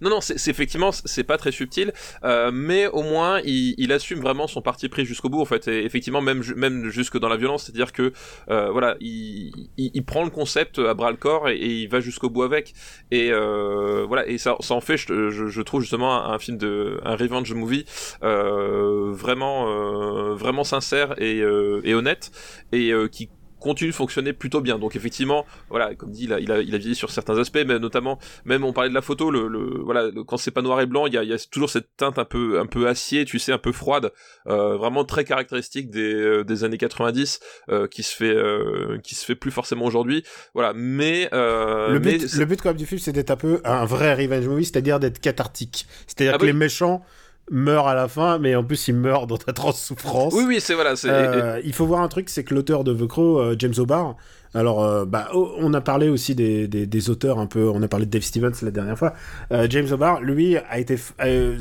Speaker 2: Non, non, c'est effectivement, c'est pas très subtil, euh, mais au moins, il, il assume vraiment son parti pris jusqu'au bout, en fait, et effectivement, même, même jusque dans la violence, c'est-à-dire que, euh, voilà, il, il, prend le concept à bras le corps et, il va jusqu'au bout avec, et euh, voilà, et ça, ça en fait, je, je, trouve justement un, film de, un revenge movie, euh, vraiment, euh, vraiment sincère et, euh, et honnête, et qui continue de fonctionner plutôt bien. Donc effectivement, voilà, comme dit, il a, il a, il a vieilli sur certains aspects, mais notamment, même on parlait de la photo, le, le voilà, le- quand c'est pas noir et blanc, il y a, il y a toujours cette teinte un peu, un peu acier, tu sais, un peu froide, euh, vraiment très caractéristique des, euh, des années 90, euh, qui se fait, euh, qui se fait plus forcément aujourd'hui. Voilà, mais euh,
Speaker 1: le, but, le but quand même du film, c'est d'être un peu un vrai revenge movie, c'est-à-dire d'être cathartique. C'est-à-dire
Speaker 2: Ah
Speaker 1: que
Speaker 2: oui.
Speaker 1: les méchants meurent à la fin, mais en plus ils meurent dans d'atroces souffrances.
Speaker 2: oui, oui, c'est voilà, c'est
Speaker 1: Euh, il faut voir un truc, c'est que l'auteur de The Crow, euh, James O'Barr, alors euh, bah, oh, on a parlé aussi des, des, des auteurs un peu, on a parlé de Dave Stevens la dernière fois. Euh, James O'Barr, lui, a été, euh,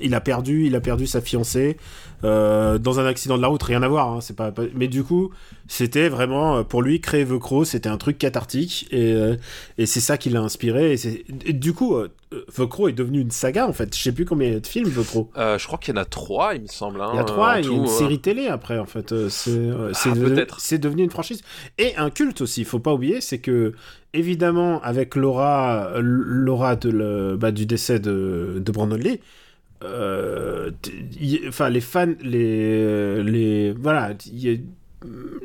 Speaker 1: il a perdu, il a perdu sa fiancée dans un accident de la route, rien à voir, hein, c'est pas, pas- mais du coup, c'était vraiment pour lui créer The Crow, c'était un truc cathartique et, et c'est ça qui l'a inspiré. Et, du coup, The Crow est devenu une saga en fait. Je sais plus combien il y a de films The Crow.
Speaker 2: je crois qu'il y en a trois, il me semble. hein,
Speaker 1: Il y a trois,
Speaker 2: en
Speaker 1: il y a
Speaker 2: tout,
Speaker 1: une série télé après, en fait. C'est euh, c'est devenu-
Speaker 2: peut-être.
Speaker 1: c'est devenu une franchise. Et un culte aussi, il faut pas oublier, c'est que, évidemment, avec l'aura euh, l'aura de le- bah, du décès de, de Brandon Lee, euh, t- y- enfin, les fans, les. les voilà, y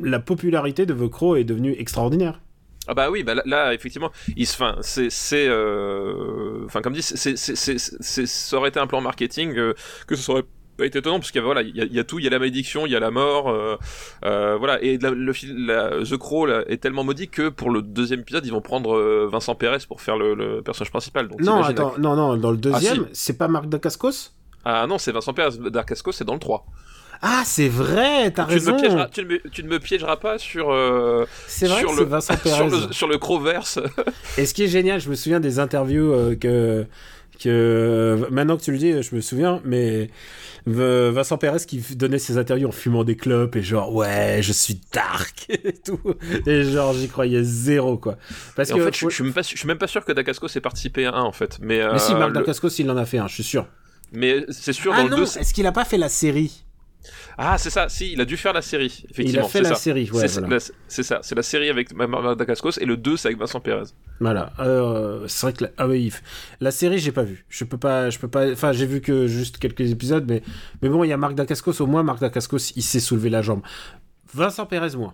Speaker 1: la popularité de The Crow est devenue extraordinaire.
Speaker 2: Ah bah oui, bah là, là, effectivement, il se, enfin, c'est, c'est, euh, enfin comme dit, c'est- c'est- ça aurait été un plan marketing euh, que ce serait été étonnant parce qu'il y a voilà, il y a, il y a tout, il y a la malédiction, il y a la mort, euh, euh, voilà, et la- le la- The Crow là, est tellement maudit que pour le deuxième épisode, ils vont prendre euh, Vincent Perez pour faire le, le personnage principal. Donc
Speaker 1: Non, attends, non, non, dans le deuxième,
Speaker 2: si.
Speaker 1: c'est pas Marc Dacascos?
Speaker 2: Ah non, c'est Vincent Perez. Darkasco, c'est dans le 3.
Speaker 1: Ah, c'est vrai, t'as
Speaker 2: Tu ne,
Speaker 1: raison.
Speaker 2: me piégeras, tu, ne me, tu ne me piégeras pas sur, euh,
Speaker 1: C'est vrai
Speaker 2: sur le-
Speaker 1: c'est Vincent Perez.
Speaker 2: sur le, sur le Crowverse.
Speaker 1: Et ce qui est génial, je me souviens des interviews euh, que que maintenant que tu le dis, je me souviens, mais Vincent Perez qui donnait ses interviews en fumant des clopes et genre ouais, je suis dark et tout, et genre j'y croyais zéro quoi. Parce
Speaker 2: Et en
Speaker 1: que
Speaker 2: fait, je, je suis même pas, su- je suis même pas sûr que Dacasco s'est participé à un en fait. Mais,
Speaker 1: mais si
Speaker 2: euh,
Speaker 1: Marc
Speaker 2: le-
Speaker 1: Dacascos il en a fait un, je suis sûr.
Speaker 2: mais c'est sûr
Speaker 1: Ah
Speaker 2: dans le
Speaker 1: non,
Speaker 2: 2.
Speaker 1: est-ce qu'il a pas fait la série?
Speaker 2: Ah, c'est ça, si, il a dû faire la série, effectivement.
Speaker 1: Il a fait la
Speaker 2: ça.
Speaker 1: série, ouais,
Speaker 2: c'est
Speaker 1: voilà.
Speaker 2: la- c'est ça, c'est la série avec Ma- Ma- Dacascos et le 2 c'est avec Vincent Perez.
Speaker 1: Voilà, euh, c'est vrai que la... ah oui, la série j'ai pas vu. Je peux pas, je peux pas. Enfin, j'ai vu que juste quelques épisodes, mais mais bon, il y a Marc Dacascos. Au moins, Marc Dacascos, il s'est soulevé la jambe. Vincent Perez, moi.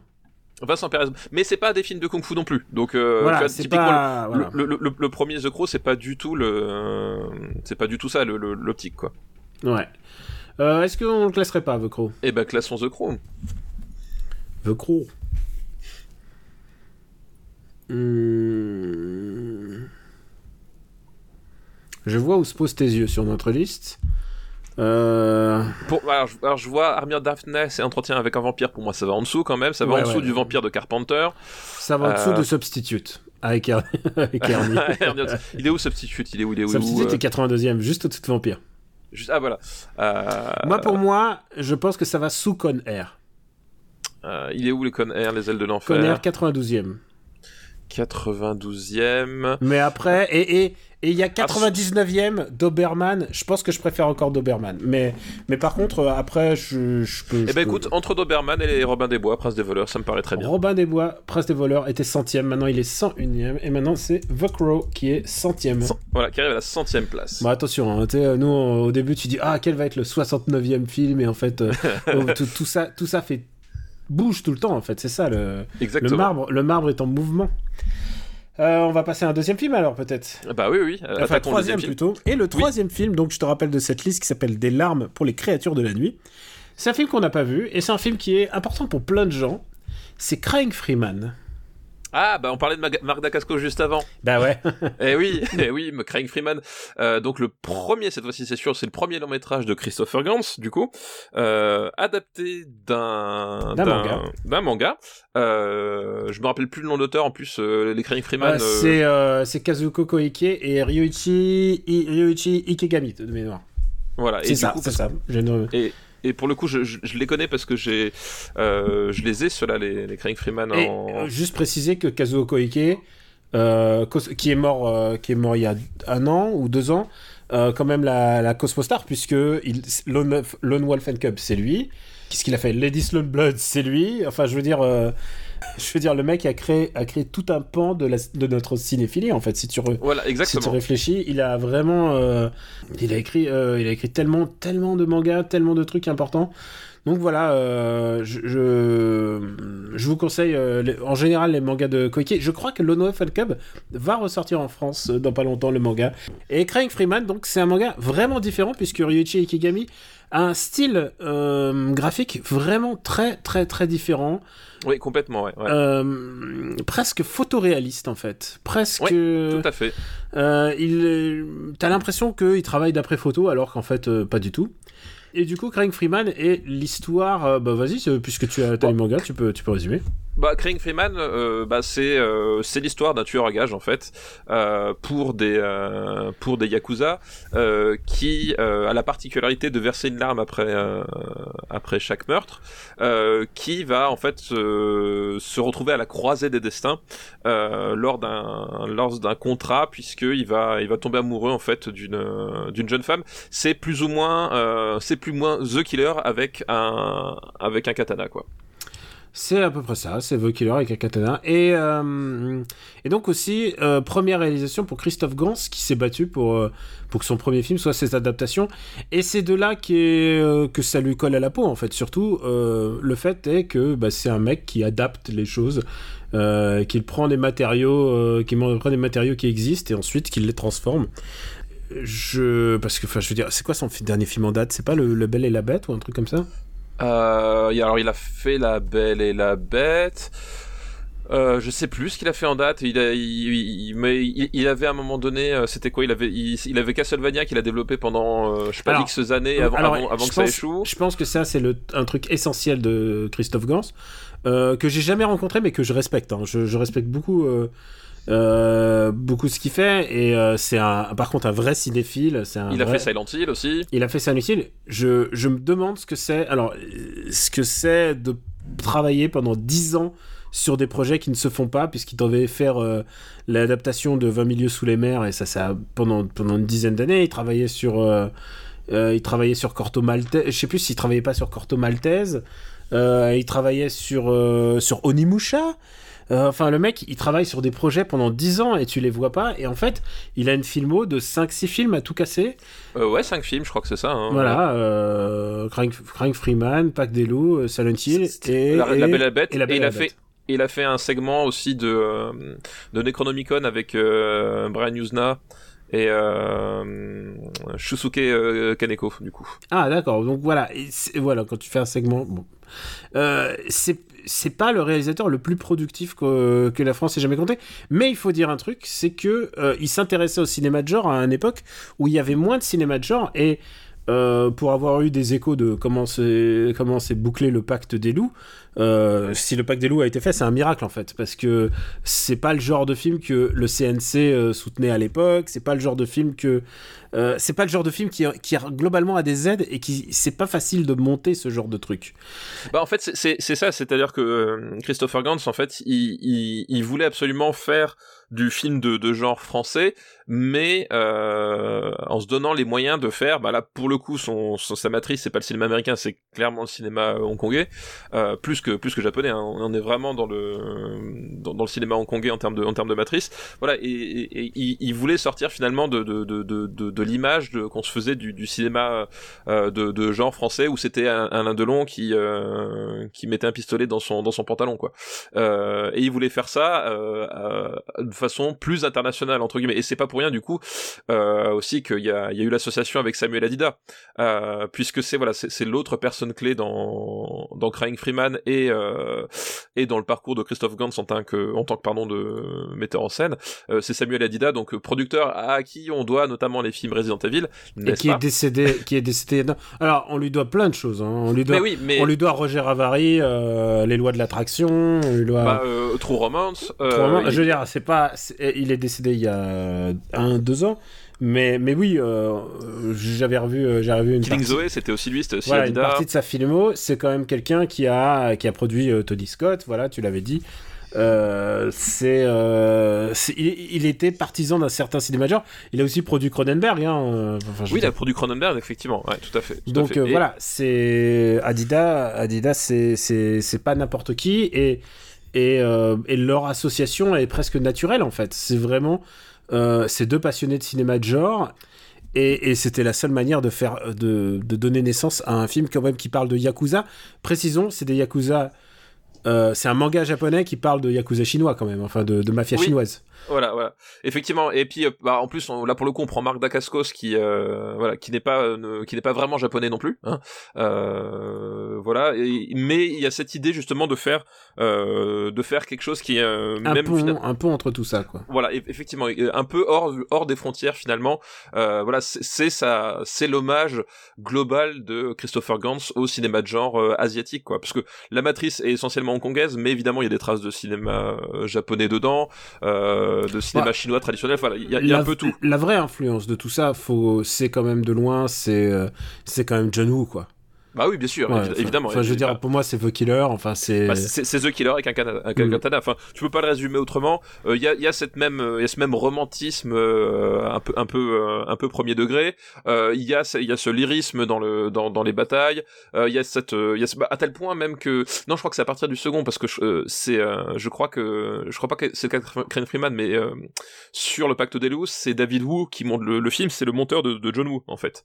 Speaker 2: Vincent Perez, mais c'est pas des films de kung fu non plus. Donc, euh,
Speaker 1: voilà,
Speaker 2: vois, typiquement,
Speaker 1: pas.
Speaker 2: le,
Speaker 1: Voilà.
Speaker 2: le, le- le- le premier The Crow, c'est pas du tout le, c'est pas du tout ça l'optique quoi.
Speaker 1: Ouais. Euh, Est-ce qu'on le classerait pas, The Crow?
Speaker 2: Et ben classons The Crow.
Speaker 1: The Crow. Hmm. Je vois où se posent tes yeux sur notre liste. Euh...
Speaker 2: Pour, alors, je, alors, je vois Armure Darkness et Entretien avec un vampire. Pour moi, ça va en dessous quand même. Ça va
Speaker 1: Ouais,
Speaker 2: en dessous
Speaker 1: ouais.
Speaker 2: du vampire de Carpenter.
Speaker 1: Ça va en dessous
Speaker 2: Euh.
Speaker 1: de Substitute. Avec, Er- avec
Speaker 2: il est où Substitute? Il est où Il est où,
Speaker 1: Substitute
Speaker 2: euh,
Speaker 1: est 82e, juste au-dessus de Vampire.
Speaker 2: Juste- Ah voilà. Euh,
Speaker 1: Moi, pour moi, je pense que ça va sous Con Air.
Speaker 2: Euh, il est où les Conair, les ailes de l'enfer?
Speaker 1: Conner 92e.
Speaker 2: 92e.
Speaker 1: Mais après, et et et il y a 99e Doberman. Je pense que je préfère encore Doberman. Mais mais par contre, euh, après, je, je peux.
Speaker 2: Eh ben écoute, entre Doberman et Robin des Bois, Prince des voleurs, ça me paraît très bien.
Speaker 1: Robin des Bois, Prince des voleurs, était centième. Maintenant, il est 101e. Et maintenant, c'est Vokro qui est centième.
Speaker 2: Cent- Voilà, qui arrive à la centième place.
Speaker 1: Bon, attention, hein, sais, nous, on- au début, tu dis, ah, quel va être le 69e film? Et en fait, euh, oh, tout, tout ça, tout ça fait bouge tout le temps, en fait. C'est ça, le,
Speaker 2: Exactement.
Speaker 1: le marbre. Le marbre est en mouvement. Euh, on va passer à un deuxième film alors peut-être.
Speaker 2: Bah oui, oui. euh,
Speaker 1: Enfin, troisième plutôt. Et le troisième film, donc je te rappelle de cette liste qui s'appelle Des larmes pour les créatures de la nuit. C'est un film qu'on n'a pas vu et c'est un film qui est important pour plein de gens. C'est Crying Freeman.
Speaker 2: Ah, bah on parlait de Mag- Marc Dacascos juste avant.
Speaker 1: Bah ouais.
Speaker 2: Eh oui, eh oui, Crying Freeman. Euh, donc le premier, cette fois-ci c'est sûr, c'est le premier long métrage de Christopher Gans, du coup, euh, adapté d'un
Speaker 1: manga.
Speaker 2: d'un manga. Euh, je me rappelle plus le nom d'auteur. En plus, les Crying Freeman.
Speaker 1: C'est Kazuko Koike et Ryuichi, I- Ryuichi Ikegami de mémoire.
Speaker 2: voilà.
Speaker 1: C'est ça, c'est ça. Je ne-
Speaker 2: Et, et pour le coup, je, je, je les connais parce que j'ai, euh, je les ai ceux-là, les, les Crying Freeman
Speaker 1: Et
Speaker 2: en.
Speaker 1: euh, juste préciser que Kazuo Koike, euh, qui est mort, qui est mort il y a un an ou deux ans, quand même la, la Cosmostar, puisque il, Lone, Lone Wolf and Cub, c'est lui. Qu'est-ce qu'il a fait? Lady Sloan Blood, c'est lui. Enfin, je veux dire, je veux dire, le mec a créé, a créé tout un pan de, la, de notre cinéphilie, en fait. Si tu, re-
Speaker 2: Voilà,
Speaker 1: si tu réfléchis, il a vraiment, euh, il a écrit, euh, il a écrit tellement, tellement de mangas, tellement de trucs importants. Donc voilà, euh, je, je, je vous conseille euh, les- en général les mangas de Koike. Je crois que Lono Cub va ressortir en France euh, dans pas longtemps le manga. Et Crying Freeman, donc c'est un manga vraiment différent puisque Ryuichi Ikigami a un style graphique vraiment très très très différent,
Speaker 2: Oui, complètement, ouais. ouais.
Speaker 1: Euh, presque photoréaliste en fait, presque.
Speaker 2: Tout à fait.
Speaker 1: Euh, il, t'as l'impression qu'il travaille d'après photo, alors qu'en fait, euh, pas du tout. Et du coup, Crying Freeman est l'histoire. bah vas-y, puisque tu as, t'as
Speaker 2: Bon.
Speaker 1: le manga, tu peux, tu peux résumer.
Speaker 2: Bah, Crying Freeman, euh, bah, c'est euh, c'est l'histoire d'un tueur à gages en fait euh, pour des euh, pour des yakuza euh, qui a la particularité de verser une larme après après chaque meurtre, qui va en fait se, retrouver à la croisée des destins lors d'un lors d'un contrat puisque il va il va tomber amoureux en fait d'une d'une jeune femme. C'est plus ou moins c'est plus ou moins The Killer avec un avec un katana quoi.
Speaker 1: C'est à peu près ça, c'est The Killer avec un katana. Et, euh, et donc aussi, euh, première réalisation pour Christophe Gans, qui s'est battu pour, euh, pour que son premier film soit cette adaptation. Et c'est de là que ça lui colle à la peau, en fait. Surtout, le fait est que bah, c'est un mec qui adapte les choses, qu'il prend des matériaux, qu'il prend des matériaux qui existent et ensuite qu'il les transforme. Je... Parce que, je veux dire, c'est quoi son dernier film en date? C'est pas le, le et la Bête ou un truc comme ça?
Speaker 2: Euh, alors il a fait La Belle et la Bête. Euh, je sais plus ce qu'il a fait en date. Il, a, il, il- mais il, il avait à un moment donné, euh, c'était quoi? Il avait, il, avait Castlevania qu'il a développé pendant, euh, je sais pas,
Speaker 1: Alors,
Speaker 2: X années avant,
Speaker 1: Alors,
Speaker 2: avant, que ça échoue.
Speaker 1: Je pense que ça, c'est le, un truc essentiel de Christophe Gans, que j'ai jamais rencontré, mais que je respecte. hein. Je, je respecte beaucoup, euh, beaucoup ce qu'il fait, et euh, c'est un, par contre un vrai cinéphile. C'est un
Speaker 2: Il a fait Silent Hill aussi.
Speaker 1: Il a fait Silent Hill. Je, je me demande ce que c'est. Alors, ce que c'est de travailler pendant 10 ans sur des projets qui ne se font pas, puisqu'il devait faire euh, l'adaptation de 20 milieux sous les mers, et ça, ça pendant, pendant une dizaine d'années. Il travaillait sur. il travaillait sur Corto Maltese. Je sais plus s'il travaillait pas sur Corto Maltese. Il travaillait sur, sur Onimusha. Euh, enfin, le mec, il travaille sur des projets pendant 10 ans et tu les vois pas. Et en fait, il a une filmo de 5-6 films à tout casser.
Speaker 2: Euh, ouais, cinq films, je crois que c'est ça. hein.
Speaker 1: Voilà, euh, Crying, Crying Freeman, Pack des loups, euh, Silent Hill et,
Speaker 2: la,
Speaker 1: et-
Speaker 2: la Belle et la Bête.
Speaker 1: et La Belle
Speaker 2: et il a fait. Il a fait un segment aussi de, euh, de Necronomicon avec euh, Brian Yuzna et euh, Shusuke euh, Kaneko, du coup.
Speaker 1: Ah d'accord, donc voilà, et voilà quand tu fais un segment, bon. Euh, c'est c'est pas le réalisateur le plus productif que, la France ait jamais compté, mais il faut dire un truc, c'est que euh, il s'intéressait au cinéma de genre à une époque où il y avait moins de cinéma de genre et euh, pour avoir eu des échos de comment c'est bouclé le pacte des loups. Euh, si le pacte des loups a été fait, c'est un miracle en fait, parce que c'est pas le genre de film que le CNC euh, soutenait à l'époque. C'est pas le genre de film que c'est pas le genre de film qui, qui globalement a des aides et qui c'est pas facile de monter ce genre de truc.
Speaker 2: Bah en fait c'est ça, c'est-à-dire que Christopher Gans en fait il, il voulait absolument faire du film de, de genre français, mais euh, en se donnant les moyens de faire, bah là pour le coup son, son sa matrice c'est pas le cinéma américain, c'est clairement le cinéma hongkongais, euh, plus que plus que japonais. Hein. On est vraiment dans le dans, le cinéma hongkongais en termes de en termes de matrice. Voilà, et, et, il, voulait sortir finalement de de de de, de, l'image qu'on se faisait du, du cinéma euh, de, de genre français où c'était un, un Delon qui euh, qui mettait un pistolet dans son dans son pantalon quoi. Euh, et il voulait faire ça euh, façon plus internationale entre guillemets et c'est pas pour rien du coup euh, aussi qu'il y a, il y a eu l'association avec Samuel Adida euh, puisque c'est voilà c'est, l'autre personne clé dans dans Crying Freeman et euh, et dans le parcours de Christophe Gans en tant que en tant que pardon de metteur en scène c'est Samuel Adida donc producteur à qui on doit notamment les films Resident Evil
Speaker 1: et qui est décédé qui est décédé alors on lui doit plein de choses hein. on lui doit mais oui, mais... on lui doit Roger Avary les lois de l'attraction on lui doit
Speaker 2: bah, True Romance,
Speaker 1: True Romance je veux dire c'est pas il est décédé il y a un, deux ans. Mais, mais oui, euh, j'avais revu, euh, j'avais revu une
Speaker 2: Killing Zoe, c'était aussi lui, c'était aussi
Speaker 1: voilà, une partie de sa filmo. C'est quand même quelqu'un qui a, qui a produit euh, Tony Scott, voilà, tu l'avais dit. c'est, il, était partisan d'un certain cinéma genre. Il a aussi produit Cronenberg. Hein,
Speaker 2: oui, il a produit Cronenberg, effectivement. Ouais, tout à fait.
Speaker 1: Donc voilà, c'est Adidas. Adidas, c'est pas n'importe qui et euh, et, leur association est presque naturelle en fait. C'est vraiment euh, ces deux passionnés de cinéma de genre. Et, c'était la seule manière de faire de, donner naissance à un film quand même qui parle de yakuza. Précisons, c'est des yakuza. Euh, c'est un manga japonais qui parle de yakuza chinois quand même, enfin de, mafia chinoise.
Speaker 2: Voilà, voilà. Effectivement. Et puis, euh, bah, en plus, là pour le coup, on prend Marc Dacascos qui, euh, voilà, qui n'est pas, euh, qui n'est pas vraiment japonais non plus. Hein. voilà. mais il y a cette idée justement de faire, de faire quelque chose qui est un
Speaker 1: même pont, un peu entre tout ça, quoi.
Speaker 2: Voilà, effectivement, un peu hors, hors des frontières finalement. voilà, c'est ça, c'est l'hommage global de Christopher Gans au cinéma de genre asiatique, quoi. Parce que la matrice est essentiellement hongkongaise, mais évidemment, il y a des traces de cinéma japonais dedans. Euh, de cinéma bah, chinois traditionnel. Voilà, il y a, un peu tout.
Speaker 1: La vraie influence de tout ça, faut, c'est quand même de loin, c'est, euh, c'est quand même John Woo, quoi.
Speaker 2: Bah oui, bien sûr, évidemment.
Speaker 1: Enfin, je veux dire, pour moi, c'est The Killer. Enfin, c'est.
Speaker 2: Bah, c'est The Killer avec un, mm. katana. Enfin, tu peux pas le résumer autrement. Il euh, y, a, y a cette même, il y a ce même romantisme euh, un peu, un peu, euh, un peu premier degré. Il y a, il y a ce lyrisme dans le, dans, dans les batailles. Il y a cette, il y a ce, bah, à tel point même que, non, je crois que c'est à partir du second parce que c'est, je crois que, je crois pas que c'est Crane Freeman, mais sur le Pacte des loups, c'est David Wu qui monte le, le film. C'est le monteur de, de John Woo en fait.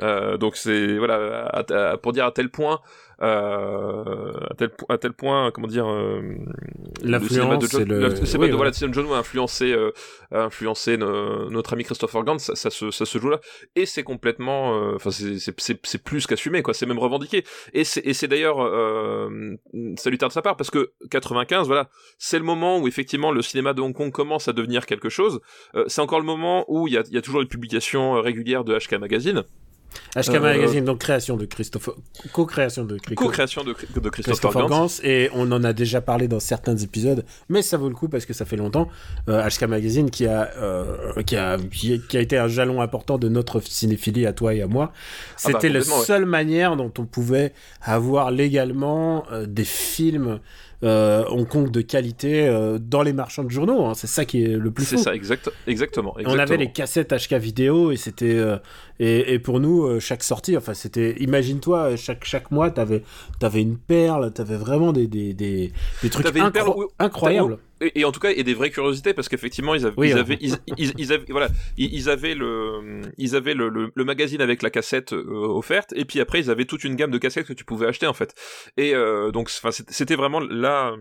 Speaker 2: Euh, donc c'est voilà pour dire à tel point euh, à tel à tel point comment dire euh,
Speaker 1: l'influence
Speaker 2: c'est le, de, voilà John Woo a influencé euh, a influencé notre ami Christopher Gans ça, se ça se joue là. Et c'est complètement euh, enfin c'est c'est c'est plus qu'assumé quoi c'est même revendiqué. Et c'est et c'est d'ailleurs salutaire de sa part parce que 95 voilà c'est le moment où effectivement le cinéma de Hong Kong commence à devenir quelque chose. C'est encore le moment où il y a il y a toujours une publication régulière de HK Magazine
Speaker 1: HK Magazine, donc création de Christophe, co-création de,
Speaker 2: co-création de, de Christopher, Gans.
Speaker 1: et on en a déjà parlé dans certains épisodes, mais ça vaut le coup parce que ça fait longtemps. Euh, HK Magazine qui a, euh, qui a, qui, a été un jalon important de notre cinéphilie à toi et à moi. Ah bah, C'était la seule manière dont on pouvait avoir légalement euh, des films euh, Hong Kong de qualité euh, dans les marchands de journaux. Hein. C'est ça qui est le plus
Speaker 2: fou. C'est ça, exact, exactement,
Speaker 1: On avait les cassettes HK vidéo et c'était euh, et, et, pour nous chaque sortie, enfin c'était, imagine-toi chaque chaque mois t'avais avais une perle, t'avais vraiment des des, des, des trucs incroyables.
Speaker 2: et, en tout cas et des vraies curiosités parce qu'effectivement ils, avaient, ils, avaient ils, avaient voilà ils, avaient le ils avaient le, le, magazine avec la cassette euh, offerte et puis après ils avaient toute une gamme de cassettes que tu pouvais acheter en fait. Et euh, donc c'était vraiment là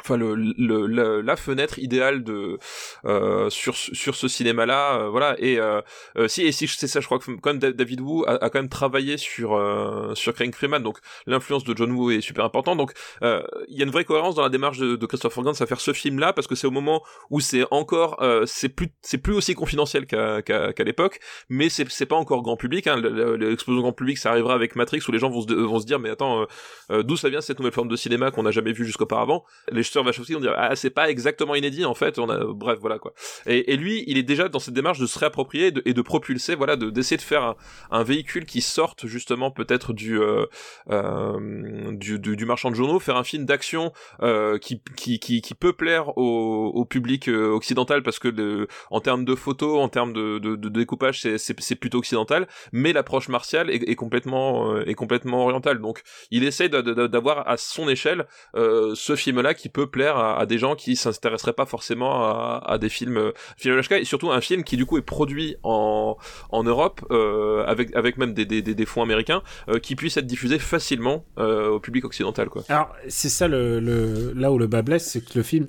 Speaker 2: enfin le, le, la, fenêtre idéale de euh, sur sur ce cinéma là euh, voilà. Et euh, euh, si et si c'est ça je crois que quand David Wu a, a quand même travaillé sur euh, sur Craig Freeman. Donc l'influence de John Woo est super importante. Donc il y a une vraie cohérence dans la démarche de, de Christopher Gans à faire ce film là parce que c'est au moment où c'est encore c'est plus c'est plus aussi confidentiel qu'à qu'à l'époque mais c'est c'est pas encore grand public hein, l'explosion grand public ça arrivera avec Matrix où les gens vont se vont se dire mais attends d'où ça vient cette nouvelle forme de cinéma qu'on n'a jamais vu jusqu'auparavant? Les va Wachowski on dirait ah c'est pas exactement inédit en fait on a bref voilà quoi. Et, lui il est déjà dans cette démarche de se réapproprier et de, propulser voilà de d'essayer de faire un, véhicule qui sorte justement peut-être du, euh, euh, du, du, marchand de journaux faire un film d'action euh, qui, qui, qui peut plaire au, public occidental parce que en termes de photos en termes de, découpage c'est c'est plutôt occidental mais l'approche martiale est, complètement est complètement orientale. Donc il essaie d'avoir à son échelle ce film là qui peut plaire à, des gens qui s'intéresseraient pas forcément à, des films euh, films et surtout un film qui du coup est produit en en Europe euh, avec avec même des des, des fonds américains euh, qui puisse être diffusé facilement au public occidental quoi.
Speaker 1: Alors c'est ça le, le là où le bas blesse c'est que le film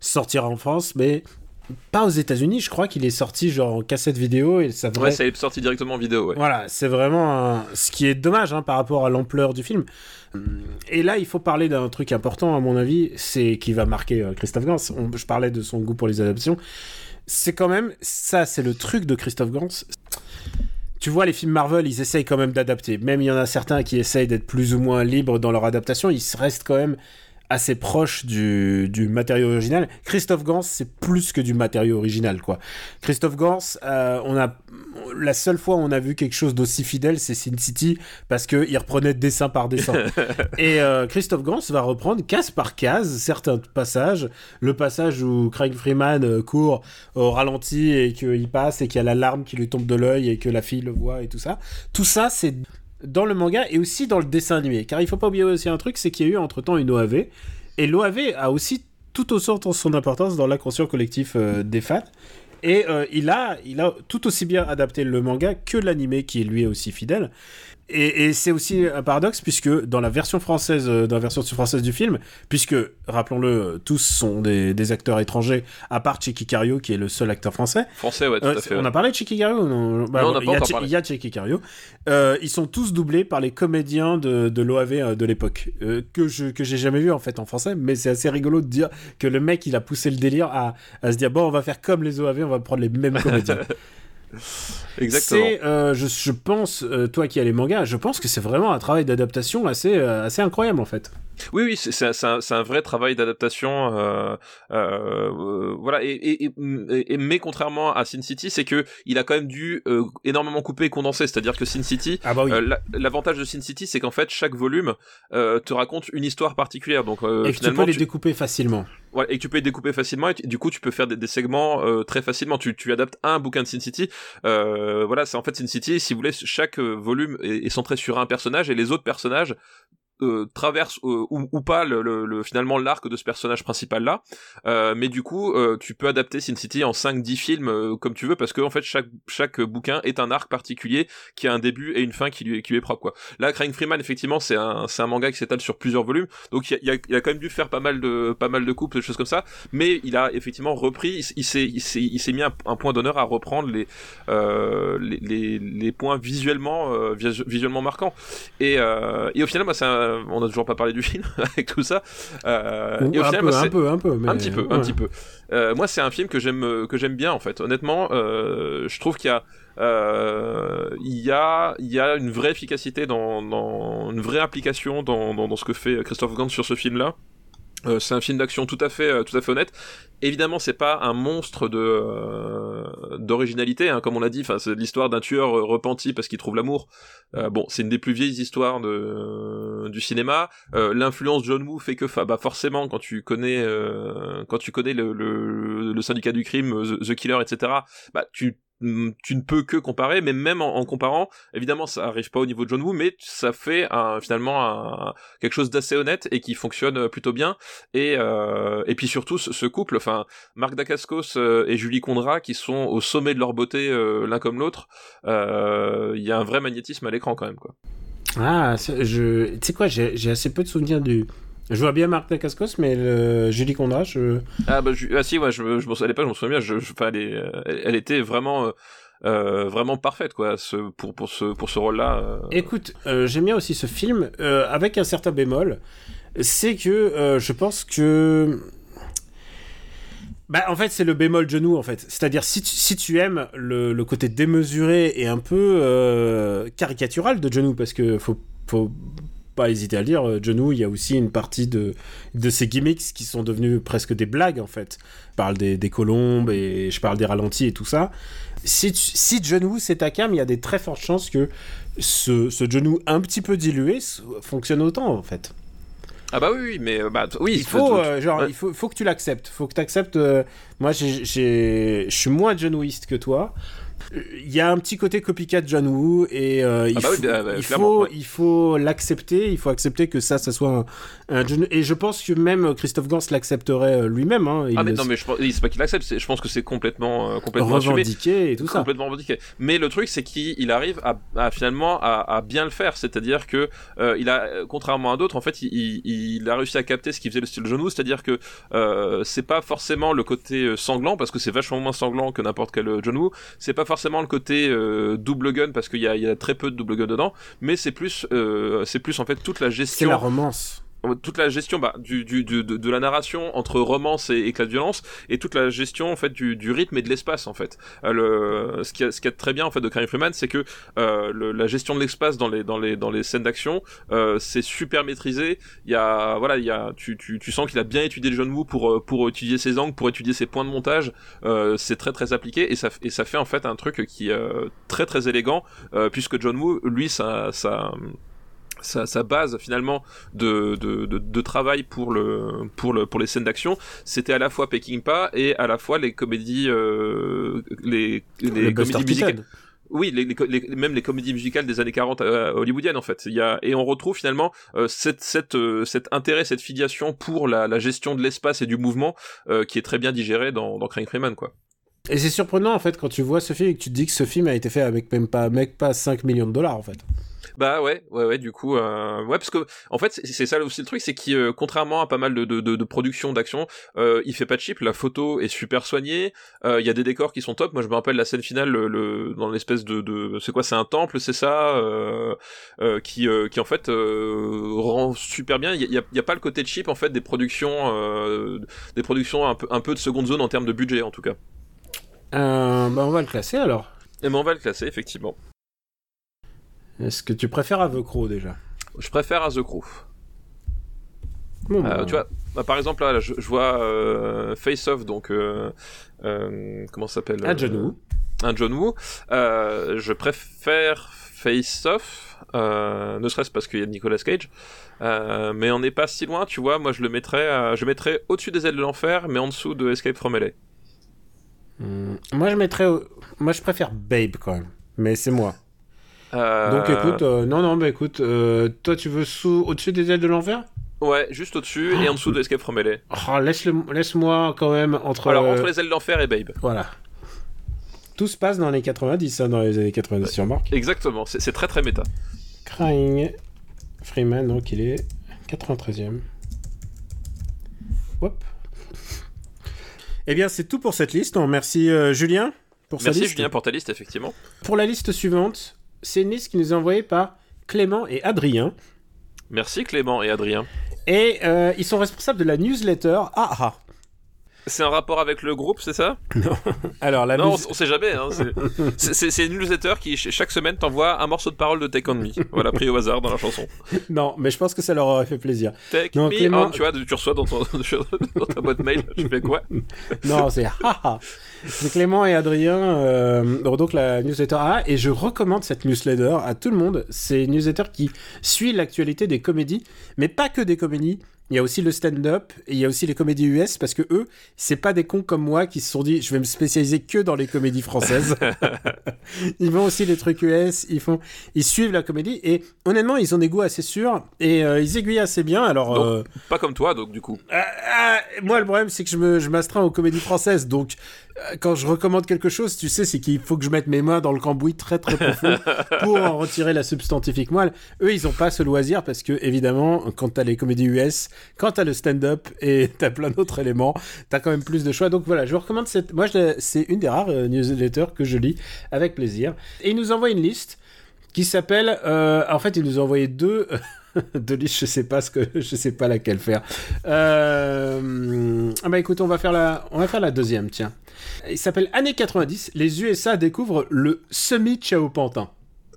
Speaker 1: sortira en France mais pas aux États-Unis, je crois qu'il est sorti genre en cassette vidéo et ça
Speaker 2: Ouais, ça est sorti directement en vidéo, ouais.
Speaker 1: Voilà, c'est vraiment ce qui est dommage hein, par rapport à l'ampleur du film. Et là, il faut parler d'un truc important à mon avis, c'est qui va marquer euh, Christophe Gans. je parlais de son goût pour les adaptations. C'est quand même ça, c'est le truc de Christophe Gans. Tu vois, les films Marvel, ils essayent quand même d'adapter. Même il y en a certains qui essayent d'être plus ou moins libres dans leur adaptation, ils restent quand même assez proche du, du matériau original. Christophe Gans, c'est plus que du matériau original, quoi. Christophe Gans, euh, on a la seule fois où on a vu quelque chose d'aussi fidèle, c'est Sin City, parce qu'il reprenait dessin par dessin. et euh, Christophe Gans va reprendre case par case certains passages. Le passage où Craig Freeman euh, court au ralenti et qu'il passe et qu'il y a la larme qui lui tombe de l'œil et que la fille le voit et tout ça. Tout ça, c'est dans le manga et aussi dans le dessin animé. Car il faut pas oublier aussi un truc, c'est qu'il y a eu entre-temps une OAV. Et l'OAV a aussi tout autant son importance dans l'inconscient collectif euh, des fans. Et euh, il, a, il a tout aussi bien adapté le manga que l'animé qui est lui aussi fidèle. Et, c'est aussi un paradoxe puisque dans la version française, euh, dans la version française du film, puisque rappelons-le, tous sont des, acteurs étrangers, à part Chiki Cario qui est le seul acteur français.
Speaker 2: Français, ouais, tout à fait.
Speaker 1: On a parlé de Chiki Cario
Speaker 2: non, bah, non, on
Speaker 1: a pas Il y a Chiki Cario. Euh, ils sont tous doublés par les comédiens de, de l'OAV de l'époque, que je que j'ai jamais vu en fait en français, mais c'est assez rigolo de dire que le mec il a poussé le délire à, à se dire bon on va faire comme les OAV, on va prendre les mêmes comédiens.
Speaker 2: Exactement.
Speaker 1: Euh, je, pense, euh, toi qui as les mangas, je pense que c'est vraiment un travail d'adaptation assez, euh, assez incroyable en fait.
Speaker 2: Oui, oui, c'est un, un, vrai travail d'adaptation. Euh, euh, voilà, et, et, et, mais contrairement à Sin City, c'est que il a quand même dû euh, énormément couper et condenser. C'est-à-dire que Sin City,
Speaker 1: ah bah oui.
Speaker 2: l'avantage de Sin City, c'est qu'en fait chaque volume te raconte une histoire particulière. Donc
Speaker 1: et que tu peux les découper facilement.
Speaker 2: Ouais, et que tu peux les découper facilement. Et du coup, tu peux faire des, des segments très facilement. Tu, tu adaptes un bouquin de Sin City. voilà, c'est en fait Sin City. Si vous voulez, chaque volume est, est centré sur un personnage et les autres personnages euh, traverse euh, ou, ou, pas le, le, finalement l'arc de ce personnage principal là. Euh, mais du coup euh, tu peux adapter Sin City en 5 10 films comme tu veux parce que en fait chaque chaque bouquin est un arc particulier qui a un début et une fin qui lui qui lui est propre quoi. Là Craig Freeman effectivement c'est un c'est un manga qui s'étale sur plusieurs volumes. Donc il y a, y a, quand même dû faire pas mal de pas mal de coupes des choses comme ça. Mais il a effectivement repris il, s'est il s'est il s'est mis un, point d'honneur à reprendre les, les, les les points visuellement visuellement marquants. Et et au final moi c'est un euh, on n'a toujours pas parlé du film avec tout ça.
Speaker 1: Euh, et au un, final, peu, un peu, un peu,
Speaker 2: un petit peu, un petit peu. Euh, moi, c'est un film que j'aime, que j'aime bien en fait. Honnêtement, je trouve qu'il y a il y a il y a une vraie efficacité dans, dans une vraie application dans, dans, dans ce que fait Christophe Gans sur ce film là euh, c'est un film d'action tout à fait euh, tout à fait honnête. Évidemment, c'est pas un monstre de euh, d'originalité, hein, comme on l'a dit. Enfin, c'est l'histoire d'un tueur repenti parce qu'il trouve l'amour. bon, c'est une des plus vieilles histoires de du cinéma. L'influence John Woo fait que, bah forcément, quand tu connais quand tu connais le, le, le syndicat du crime, The, The Killer, etc. Bah tu tu ne peux que comparer, mais même en, comparant, évidemment, ça arrive pas au niveau de John Woo, mais ça fait finalement quelque chose d'assez honnête et qui fonctionne euh, plutôt bien. Et, euh, et puis surtout, ce, couple, enfin, Marc Dacascos euh, et Julie Condra, qui sont au sommet de leur beauté l'un comme l'autre, il y a un vrai magnétisme à l'écran quand même, quoi.
Speaker 1: Ah, je, tu sais quoi, j'ai assez peu de souvenirs du, Je vois bien Marc Dacascos, mais le... Julie Condra, je.
Speaker 2: Ah, bah, je... ah si, ouais, je, je, je, à l'époque, je me souviens bien, je, je, elle, est, elle, était vraiment. Euh, vraiment parfaite quoi ce, pour, pour ce, pour ce rôle-là. Euh...
Speaker 1: Écoute, euh, j'aime bien aussi ce film euh, avec un certain bémol, c'est que euh, je pense que bah, en fait, c'est le bémol genou, en fait. C'est-à-dire, si tu, si tu aimes le, le, côté démesuré et un peu euh, caricatural de genou, parce que faut, faut pas hésiter à le dire, genou, il y a aussi une partie de, de ces gimmicks qui sont devenus presque des blagues, en fait. Je parle des, des colombes et je parle des ralentis et tout ça. Si, tu, si genou, c'est ta cam, il y a des très fortes chances que ce, ce genou un petit peu dilué fonctionne autant, en fait.
Speaker 2: Ah bah oui, mais bah, oui.
Speaker 1: Il faut, euh, genre, il faut, faut que tu l'acceptes. Faut que tu acceptes. Euh, moi, je suis moins genouiste que toi. Il y a un petit côté copycat John Woo et euh, il, ah bah oui, faut, bah, bah, il, faut, ouais. il faut l'accepter. Il faut accepter que ça, ça soit un, un John Et je pense que même Christophe Gans l'accepterait lui-même. Hein.
Speaker 2: ah mais non, mais je pense, c'est pas qu'il l'accepte. Je pense que c'est complètement, euh, complètement
Speaker 1: revendiqué
Speaker 2: assumé,
Speaker 1: et tout ça.
Speaker 2: Complètement revendiqué. Mais le truc, c'est qu'il arrive à, à finalement à, à, bien le faire. C'est-à-dire que euh, il a, contrairement à d'autres, en fait, il, il, il, a réussi à capter ce qui faisait le style John Woo. C'est-à-dire que euh, c'est pas forcément le côté sanglant parce que c'est vachement moins sanglant que n'importe quel John Woo. C'est pas forcément le côté euh, double gun parce qu'il y a, y a, très peu de double gun dedans, mais c'est plus, euh, c'est plus en fait toute la gestion.
Speaker 1: C'est la romance
Speaker 2: toute la gestion bah, du, du, du de, de, la narration entre romance et éclat de violence et toute la gestion en fait du, du rythme et de l'espace en fait. Euh, le ce qui a, ce qui est très bien en fait de Crying Freeman c'est que euh, le, la gestion de l'espace dans les dans les dans les scènes d'action euh, c'est super maîtrisé. Il y a voilà il y a tu, tu, tu sens qu'il a bien étudié John Woo pour pour étudier ses angles pour étudier ses points de montage. Euh, c'est très très appliqué et ça et ça fait en fait un truc qui est très très élégant puisque John Woo lui ça ça sa, sa, base finalement de, de, de, de, travail pour le pour le pour les scènes d'action c'était à la fois Peckinpah et à la fois les comédies euh, les comédies musicales oui, les, les, même les comédies musicales des années 40 euh, hollywoodiennes en fait. Il y a et on retrouve finalement euh, cette, cette, euh, cet intérêt, cette filiation pour la, la gestion de l'espace et du mouvement qui est très bien digéré dans, dans Crying Freeman quoi.
Speaker 1: Et c'est surprenant en fait quand tu vois ce film et que tu te dis que ce film a été fait avec même pas, mec pas 5 millions de dollars en fait.
Speaker 2: Bah ouais, ouais, ouais. Du coup, euh, ouais, parce que en fait, c'est ça aussi le truc, c'est qu'il, euh, contrairement à pas mal de, de, de, de productions d'action, euh, il fait pas de cheap. La photo est super soignée. Il y a des décors qui sont top. Moi, je me rappelle la scène finale, le, le dans l'espèce de, de c'est quoi, c'est un temple, c'est ça, qui, qui en fait rend super bien. Il y a, y a, pas le côté cheap en fait des productions, des productions un peu, un peu de seconde zone en termes de budget en tout cas.
Speaker 1: bah on va le classer alors.
Speaker 2: Et ben on va le classer effectivement.
Speaker 1: Est-ce que tu préfères à The Crow déjà?
Speaker 2: Je préfère à The Crow. Bon, euh, tu vois, bah, par exemple, là, je, je vois euh, Face Off, donc. Euh, comment ça s'appelle?
Speaker 1: Un John Woo.
Speaker 2: Un John Woo. je préfère Face Off, ne serait-ce parce qu'il y a Nicolas Cage. mais on n'est pas si loin, tu vois. Moi, je le mettrais, je mettrais au-dessus des ailes de l'enfer, mais en dessous de Escape from LA.
Speaker 1: Mmh. Moi, je mettrais. Moi, je préfère Babe quand même. Mais c'est moi. Euh... Donc écoute, euh, non, non, bah écoute, euh, toi tu veux sous, au-dessus des ailes de l'enfer?
Speaker 2: Ouais, juste au-dessus et en dessous de Escape from LA.
Speaker 1: Oh, laisse laisse-moi quand même entre.
Speaker 2: Alors, entre les ailes de l'enfer et Babe.
Speaker 1: Voilà. Tout se passe dans les 90, hein, dans les années 90 ouais. sur Marc.
Speaker 2: Exactement, c'est très très méta.
Speaker 1: Crying Freeman, donc il est 93e. Hop. Eh bien, c'est tout pour cette liste. On remercie euh, Julien pour
Speaker 2: Merci
Speaker 1: sa liste.
Speaker 2: Julien pour ta liste, effectivement.
Speaker 1: Pour la liste suivante, c'est une liste qui nous est envoyée par Clément et Adrien.
Speaker 2: Merci Clément et Adrien.
Speaker 1: Et euh, ils sont responsables de la newsletter AHA.
Speaker 2: C'est un rapport avec le groupe, c'est ça?
Speaker 1: Non. Alors la
Speaker 2: non, on, sait jamais. Hein, c'est une newsletter qui chaque semaine t'envoie un morceau de parole de Take on Me. Voilà, pris au hasard dans la chanson.
Speaker 1: Non, mais je pense que ça leur aurait fait plaisir.
Speaker 2: Take non, me, Clément... tu vois, tu reçois dans, ton, dans ta boîte mail. Tu fais quoi?
Speaker 1: Non, c'est haha. Clément et Adrien, euh, donc la newsletter A, et je recommande cette newsletter à tout le monde. C'est une newsletter qui suit l'actualité des comédies, mais pas que des comédies. Il y a aussi le stand-up et il y a aussi les comédies US parce que eux, c'est pas des cons comme moi qui se sont dit je vais me spécialiser que dans les comédies françaises. ils font aussi les trucs US, ils font, ils suivent la comédie et honnêtement, ils ont des goûts assez sûrs et euh, ils aiguillent assez bien. Alors,
Speaker 2: Donc,
Speaker 1: euh,
Speaker 2: Pas comme toi, donc du coup.
Speaker 1: ah, ah, moi, le problème, c'est que je me, je m'astreins aux comédies françaises. Donc, quand je recommande quelque chose, tu sais, c'est qu'il faut que je mette mes mains dans le cambouis très très profond pour en retirer la substantifique moelle. Eux, ils ont pas ce loisir parce que, évidemment, quand t'as les comédies US, quand t'as le stand-up et t'as plein d'autres éléments, t'as quand même plus de choix. Donc voilà, je vous recommande cette. Moi, c'est une des rares euh, newsletters que je lis avec plaisir. Et il nous envoie une liste qui s'appelle. euh, en fait, il nous a envoyé deux. deux listes, je sais pas ce que, je sais pas laquelle faire. Euh, ah bah écoute, on va faire la, on va faire la deuxième, tiens. Il s'appelle Années 90. Les USA découvrent le semi-Chao Pantin.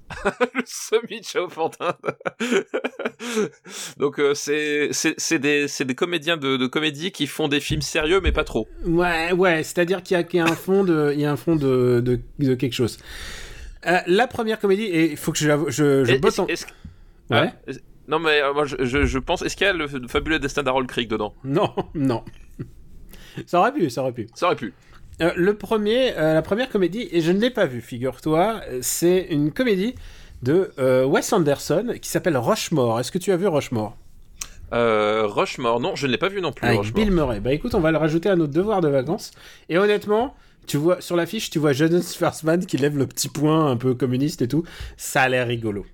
Speaker 2: le semi Pantin. Donc euh, c'est des des comédiens de, de comédie qui font des films sérieux mais pas trop.
Speaker 1: Ouais, ouais, c'est-à-dire qu'il y, a- qu'il y a un fond de, il y a un fond de, de, de quelque chose. Euh, la première comédie, et il faut que je, je, je bosse en... Ouais.
Speaker 2: Ah, non mais euh, moi je, je, je pense est-ce qu'il y a le, le fabuleux destin d'Harold Creek dedans?
Speaker 1: Non, non. Ça aurait pu, ça aurait pu.
Speaker 2: Ça aurait pu.
Speaker 1: Euh, le premier, euh, la première comédie, et je ne l'ai pas vue, figure-toi, euh, c'est une comédie de euh, Wes Anderson qui s'appelle Rushmore. Est-ce que tu as vu Rushmore?
Speaker 2: Rushmore, non, je ne l'ai pas vu non plus.
Speaker 1: Avec
Speaker 2: Rushmore.
Speaker 1: Bill Murray. Bah écoute, on va le rajouter à notre devoir de vacances. Et honnêtement, tu vois sur l'affiche, tu vois Jonas Schwarzman qui lève le petit poing un peu communiste et tout. Ça a l'air rigolo.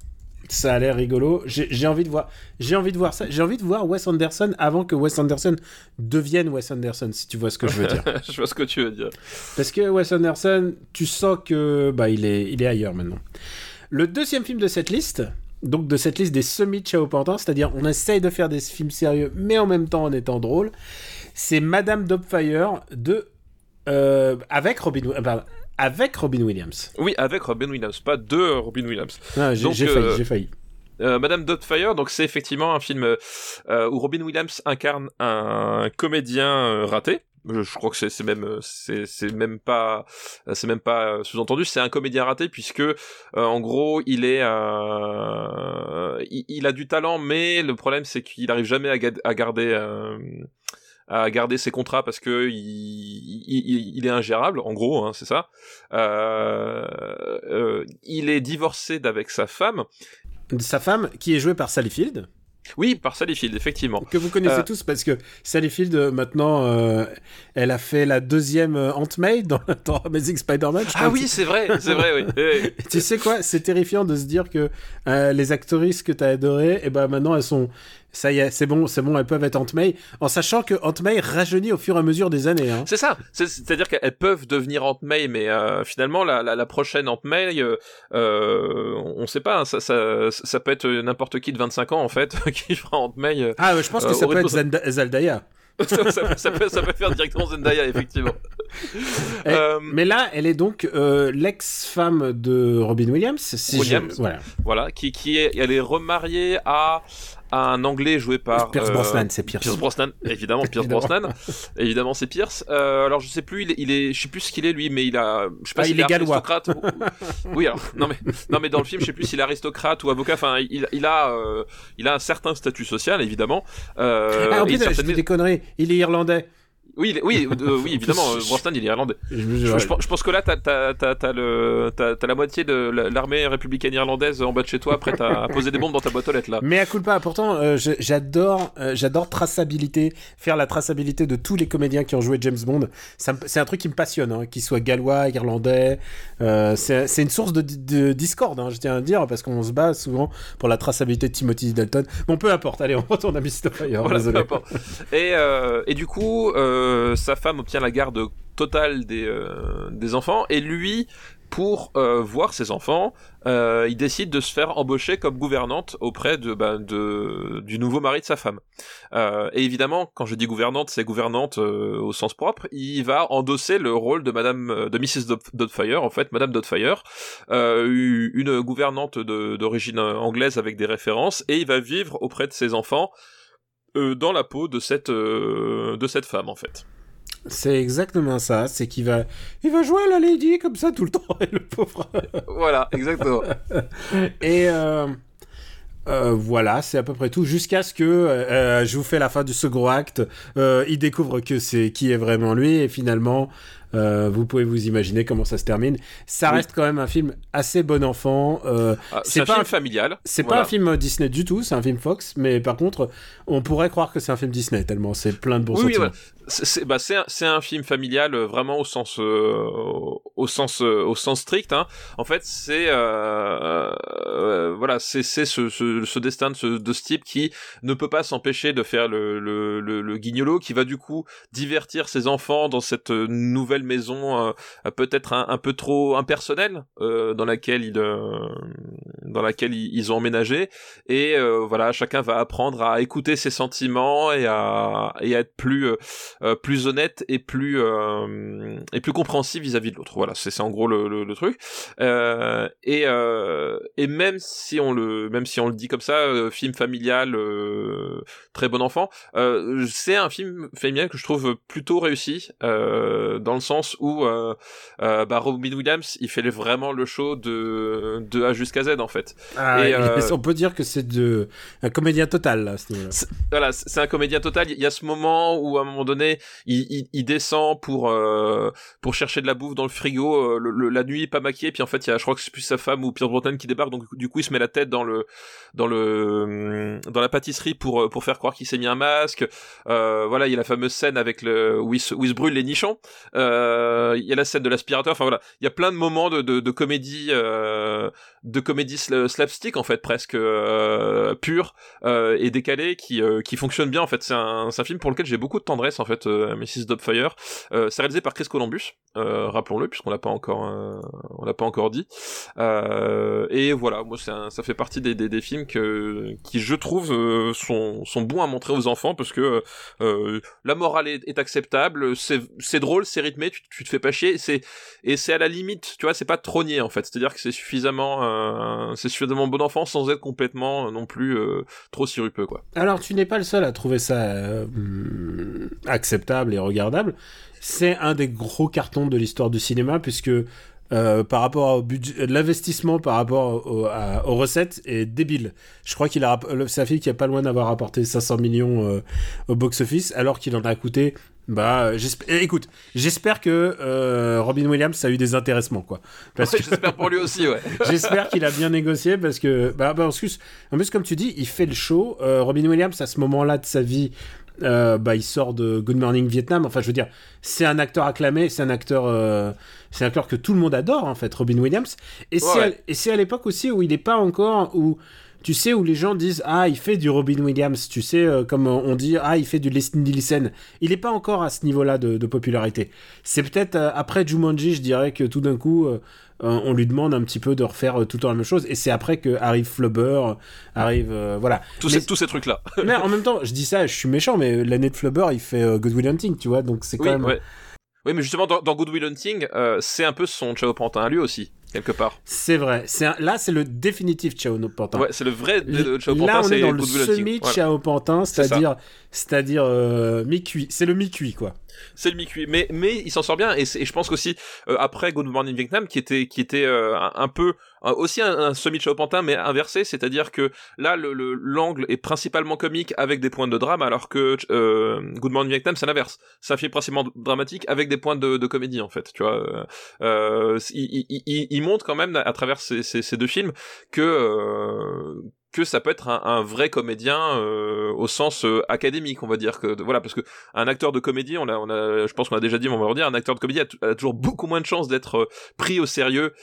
Speaker 1: Ça a l'air rigolo. J'ai envie de voir. J'ai envie de voir ça. J'ai envie de voir Wes Anderson avant que Wes Anderson devienne Wes Anderson, si tu vois ce que je veux dire.
Speaker 2: je vois ce que tu veux dire.
Speaker 1: Parce que Wes Anderson, tu sens que bah il est, il est ailleurs maintenant. Le deuxième film de cette liste, donc de cette liste des semi-Chao Pantin, c'est-à-dire on essaye de faire des films sérieux, mais en même temps en étant drôle, c'est Madame Dobfire de euh, avec Robin, euh, pardon, avec Robin Williams.
Speaker 2: Oui, avec Robin Williams, pas de Robin Williams.
Speaker 1: Ah, j'ai
Speaker 2: euh,
Speaker 1: failli, j'ai failli.
Speaker 2: Euh, Madame Doubtfire, donc c'est effectivement un film euh, où Robin Williams incarne un comédien euh, raté. Je, je crois que c'est même euh, c'est même pas c'est même pas euh, sous-entendu c'est un comédien raté puisque euh, en gros il est euh, il, il a du talent mais le problème c'est qu'il arrive jamais à, ga- à garder euh, à garder ses contrats parce que il, il, il- il est ingérable en gros hein, c'est ça euh, euh, il est divorcé d'avec sa femme
Speaker 1: Sa femme, qui est jouée par Sally Field,
Speaker 2: oui, par Sally Field, effectivement.
Speaker 1: que vous connaissez
Speaker 2: Euh,
Speaker 1: tous parce que Sally Field, maintenant, euh, elle a fait la deuxième May dans, dans Amazing Spider-Man.
Speaker 2: Ah oui, c'est vrai, c'est vrai, oui.
Speaker 1: tu sais quoi C'est terrifiant de se dire que euh, les actrices que t'as adorées, et ben maintenant elles sont, ça y est, c'est bon, c'est bon, elles peuvent être Aunt May, en sachant que Aunt May rajeunit au fur et à mesure des années. Hein.
Speaker 2: C'est ça. C'est- C'est-à-dire qu'elles peuvent devenir Aunt May, mais euh, finalement, la, la, la prochaine Aunt May, euh, euh, on sait pas, hein, ça, ça, ça peut être n'importe qui de 25 ans, en fait, qui fera Aunt May. euh,
Speaker 1: Ah, je pense que ça peut être Zenda- Zaldaya.
Speaker 2: ça, ça- ça peut, ça peut faire directement Zendaya, effectivement.
Speaker 1: Eh,
Speaker 2: Euh,
Speaker 1: Mais là, elle est donc euh, l'ex-femme de Robin Williams. Si je-
Speaker 2: Williams.
Speaker 1: Voilà.
Speaker 2: voilà, qui, qui est, elle est remariée à, à un Anglais joué par
Speaker 1: Pierce
Speaker 2: euh,
Speaker 1: Brosnan, c'est Pierce.
Speaker 2: Pierce Brosnan, évidemment, Pierce. Brosnan, évidemment c'est Pierce. Euh, alors je sais plus, il est, il est, je sais plus ce qu'il est lui, mais il a, je sais pas
Speaker 1: Ah,
Speaker 2: s'il
Speaker 1: il est
Speaker 2: aristocrate. ou- oui, alors non mais, non mais dans le film, je sais plus s'il est aristocrate ou avocat. Enfin, il, il a, euh, il a un certain statut social, évidemment. Euh,
Speaker 1: ah, en plus, je
Speaker 2: certaine
Speaker 1: dis
Speaker 2: mais-
Speaker 1: des conneries. Il est irlandais.
Speaker 2: Oui, oui, euh, oui, évidemment, euh, Brosnan, il est irlandais.
Speaker 1: Je,
Speaker 2: pense- que là, t'as, t'as, t'as, t'as le, t'as, t'as la moitié de la- l'armée républicaine irlandaise en bas de chez toi, prête à, à poser des bombes dans ta boîte aux lettres là.
Speaker 1: Mais à coup pas. Pourtant, euh, j'adore, euh, j'adore traçabilité, faire la traçabilité de tous les comédiens qui ont joué James Bond. C'est un truc qui me passionne, hein, qu'ils soient gallois, irlandais. Euh, c'est c'est une source de, de discorde, hein, je tiens à le dire, parce qu'on se bat souvent pour la traçabilité de Timothy Dalton. Bon, peu importe. Allez, on retourne à. Fire.
Speaker 2: Voilà,
Speaker 1: désolé.
Speaker 2: Et, euh, et du coup, euh, sa femme obtient la garde totale des, euh, enfants, et lui, pour euh, voir ses enfants, euh, il décide de se faire embaucher comme gouvernante auprès bah, du nouveau mari de sa femme. Euh, et évidemment, quand je dis gouvernante, c'est gouvernante euh, au sens propre. Il va endosser le rôle de Madame, euh, de Mrs. Dot- Doubtfire, en fait, Madame Doubtfire, euh, une gouvernante d'origine anglaise avec des références, et il va vivre auprès de ses enfants euh, dans la peau de cette euh, de cette femme en fait.
Speaker 1: C'est exactement ça. C'est qu'il va, il va jouer à la lady comme ça tout le temps, et le pauvre.
Speaker 2: voilà, exactement.
Speaker 1: Et euh, voilà, c'est à peu près tout. Jusqu'à ce que euh, je vous fais la fin du second acte. Euh, il découvre que c'est qui est vraiment lui et finalement, vous pouvez vous imaginer comment ça se termine. Ça
Speaker 2: Oui.
Speaker 1: reste quand même un film assez bon enfant.
Speaker 2: Ah,
Speaker 1: c'est
Speaker 2: c'est un
Speaker 1: pas
Speaker 2: film familial.
Speaker 1: c'est
Speaker 2: Voilà.
Speaker 1: pas un film Disney du tout, c'est un film Fox, mais par contre, on pourrait croire que c'est un film Disney tellement c'est plein de bons
Speaker 2: Oui, oui, voilà. C'est bah, c'est un, film familial euh, vraiment au sens euh, au sens euh, au sens strict. Hein. En fait, c'est euh, voilà, c'est ce, ce, ce destin de ce, de ce type qui ne peut pas s'empêcher de faire le, le, le, le guignolo, qui va du coup divertir ses enfants dans cette nouvelle maison peut-être un, un peu trop impersonnelle dans laquelle ils dans laquelle ils, ils ont emménagé et voilà chacun va apprendre à écouter ses sentiments et à et à être plus euh, euh, plus honnête et plus euh, et plus compréhensif vis-à-vis de l'autre. Voilà c'est c'est en gros le, le, le truc. Euh, et euh, et même si on le même si on le dit comme ça euh, film familial euh, très bon enfant euh, c'est un film familial que je trouve plutôt réussi euh, dans le sens où euh, euh, bah, Robin Williams il fait vraiment le show de de A jusqu'à Z en fait.
Speaker 1: Ah,
Speaker 2: Et, euh,
Speaker 1: On peut dire que c'est de un comédien total là, à ce niveau-là.
Speaker 2: Voilà, c'est un comédien total. Il y a ce moment où, à un moment donné, il, descend pour euh, pour chercher de la bouffe dans le frigo. euh, le- le- la nuit, pas maquillé. Puis en fait, il y a, je crois que c'est plus sa femme ou Pierre Bretagne qui débarque. Donc du coup, il se met la tête dans le dans le hum, dans la pâtisserie pour euh, pour faire croire qu'il s'est mis un masque. Voilà, il y a la fameuse scène avec le où il se, il brûle les nichons. Il y a la scène de l'aspirateur. Enfin voilà, il y a plein de moments de de, comédie de comédie sla- slapstick en fait presque pure et décalé qui euh, qui fonctionne bien en fait. C'est un film pour lequel j'ai beaucoup de tendresse en fait euh, Mrs Dobfire euh, c'est réalisé par Chris Columbus rappelons-le puisqu'on l'a pas encore on l'a pas encore dit. Et voilà moi ça fait partie des, des, films que qui je trouve sont sont bons à montrer aux enfants parce que la morale est, acceptable c'est drôle c'est rythmé tu, tu te fais pas chier et c'est à la limite tu vois c'est pas trogné en fait. C'est à dire que c'est suffisamment c'est suffisamment bon enfant sans être complètement non plus trop sirupeux quoi.
Speaker 1: Alors, tu n'es pas le seul à trouver ça euh, acceptable et regardable. C'est un des gros cartons de l'histoire du cinéma, puisque euh, par rapport au budget, l'investissement par rapport aux recettes est débile. Je crois qu'il a, rapp- le- c'est un film qui a pas loin d'avoir rapporté 500 millions euh, au box-office, alors qu'il en a coûté. Bah, j'espère. eh, Écoute, j'espère que euh, Robin Williams a eu des intéressements, quoi. Parce que
Speaker 2: j'espère pour lui aussi ouais
Speaker 1: J'espère qu'il a bien négocié parce que, bah, bah, en plus, en plus, comme tu dis, il fait le show. Euh, Robin Williams, à ce moment-là de sa vie, euh, bah, il sort de Good Morning Vietnam. Enfin, je veux dire, c'est un acteur acclamé, c'est un acteur, euh, c'est un acteur que tout le monde adore, en fait, Robin Williams. Et c'est,
Speaker 2: Ouais.
Speaker 1: à, l'époque aussi où il n'est pas encore, où, tu sais, où les gens disent, ah, il fait du Robin Williams, tu sais, euh, comme on dit, ah, il fait du Leslie Nielsen. Il n'est pas encore à ce niveau-là de, de popularité. C'est peut-être euh, après Jumanji, je dirais que tout d'un coup, euh, euh, on lui demande un petit peu de refaire euh, tout le temps la même chose. Et c'est après que arrive Flubber, euh, arrive. euh, voilà.
Speaker 2: tous,
Speaker 1: Mais-
Speaker 2: ces, tous ces trucs là
Speaker 1: Mais en même temps, je dis ça, je suis méchant, mais l'année de Flubber, il fait euh, Good Will Hunting, tu vois, donc c'est quand
Speaker 2: oui
Speaker 1: même.
Speaker 2: ouais oui mais justement dans, dans Good Will Hunting euh, c'est un peu son Chao Pantin à lui aussi quelque part
Speaker 1: C'est vrai. C'est un- Là, c'est le définitif Chao No Pantin.
Speaker 2: ouais c'est le vrai de Chao
Speaker 1: Là,
Speaker 2: Pantin
Speaker 1: on est
Speaker 2: c'est
Speaker 1: dans le semi
Speaker 2: Voilà.
Speaker 1: Chao Pantin, c'est-à-dire, c'est-à-dire euh, mi-cuit. C'est le mi-cuit, quoi.
Speaker 2: c'est le mi-cuit mais mais il s'en sort bien et, je pense qu'aussi euh, après Good Morning Vietnam qui était qui était euh, un, un peu aussi un, un semi Chao Pantin mais inversé c'est-à-dire que là le le- l'angle est principalement comique avec des points de drame alors que euh, Good Morning Vietnam c'est l'inverse. Un film principalement dramatique avec des points de, de comédie en fait tu vois. Euh, euh, il, il, il, il montre quand même à travers ces, ces, ces deux films que euh, que ça peut être un, vrai comédien euh, au sens euh, académique on va dire que voilà parce que un acteur de comédie on a je pense qu'on a déjà dit mais on va redire un acteur de comédie a, toujours beaucoup moins de chances d'être euh, pris au sérieux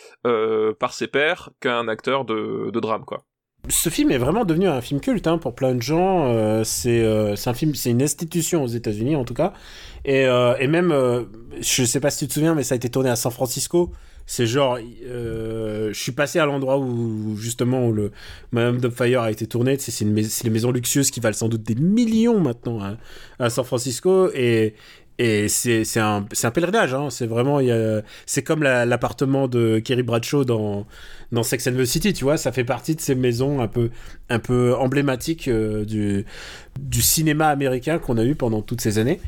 Speaker 2: par ses pairs qu'un acteur de, drame quoi
Speaker 1: Ce film est vraiment devenu un film culte hein, pour plein de gens. c'est un film, c'est une institution aux États-Unis en tout cas. Et, même, je sais pas si tu te souviens, mais ça a été tourné à San Francisco. C'est genre, euh, je suis passé à l'endroit où justement où le Madame Dubfire a été tourné. C'est une les maisons luxueuses qui valent sans doute des millions maintenant hein, à San Francisco et et c'est un un pèlerinage. Hein, c'est vraiment c'est comme la- l'appartement de Kerry Bradshaw dans dans Sex and the City. Tu vois, ça fait partie de ces maisons un peu un peu emblématiques euh, du du cinéma américain qu'on a eu pendant toutes ces années.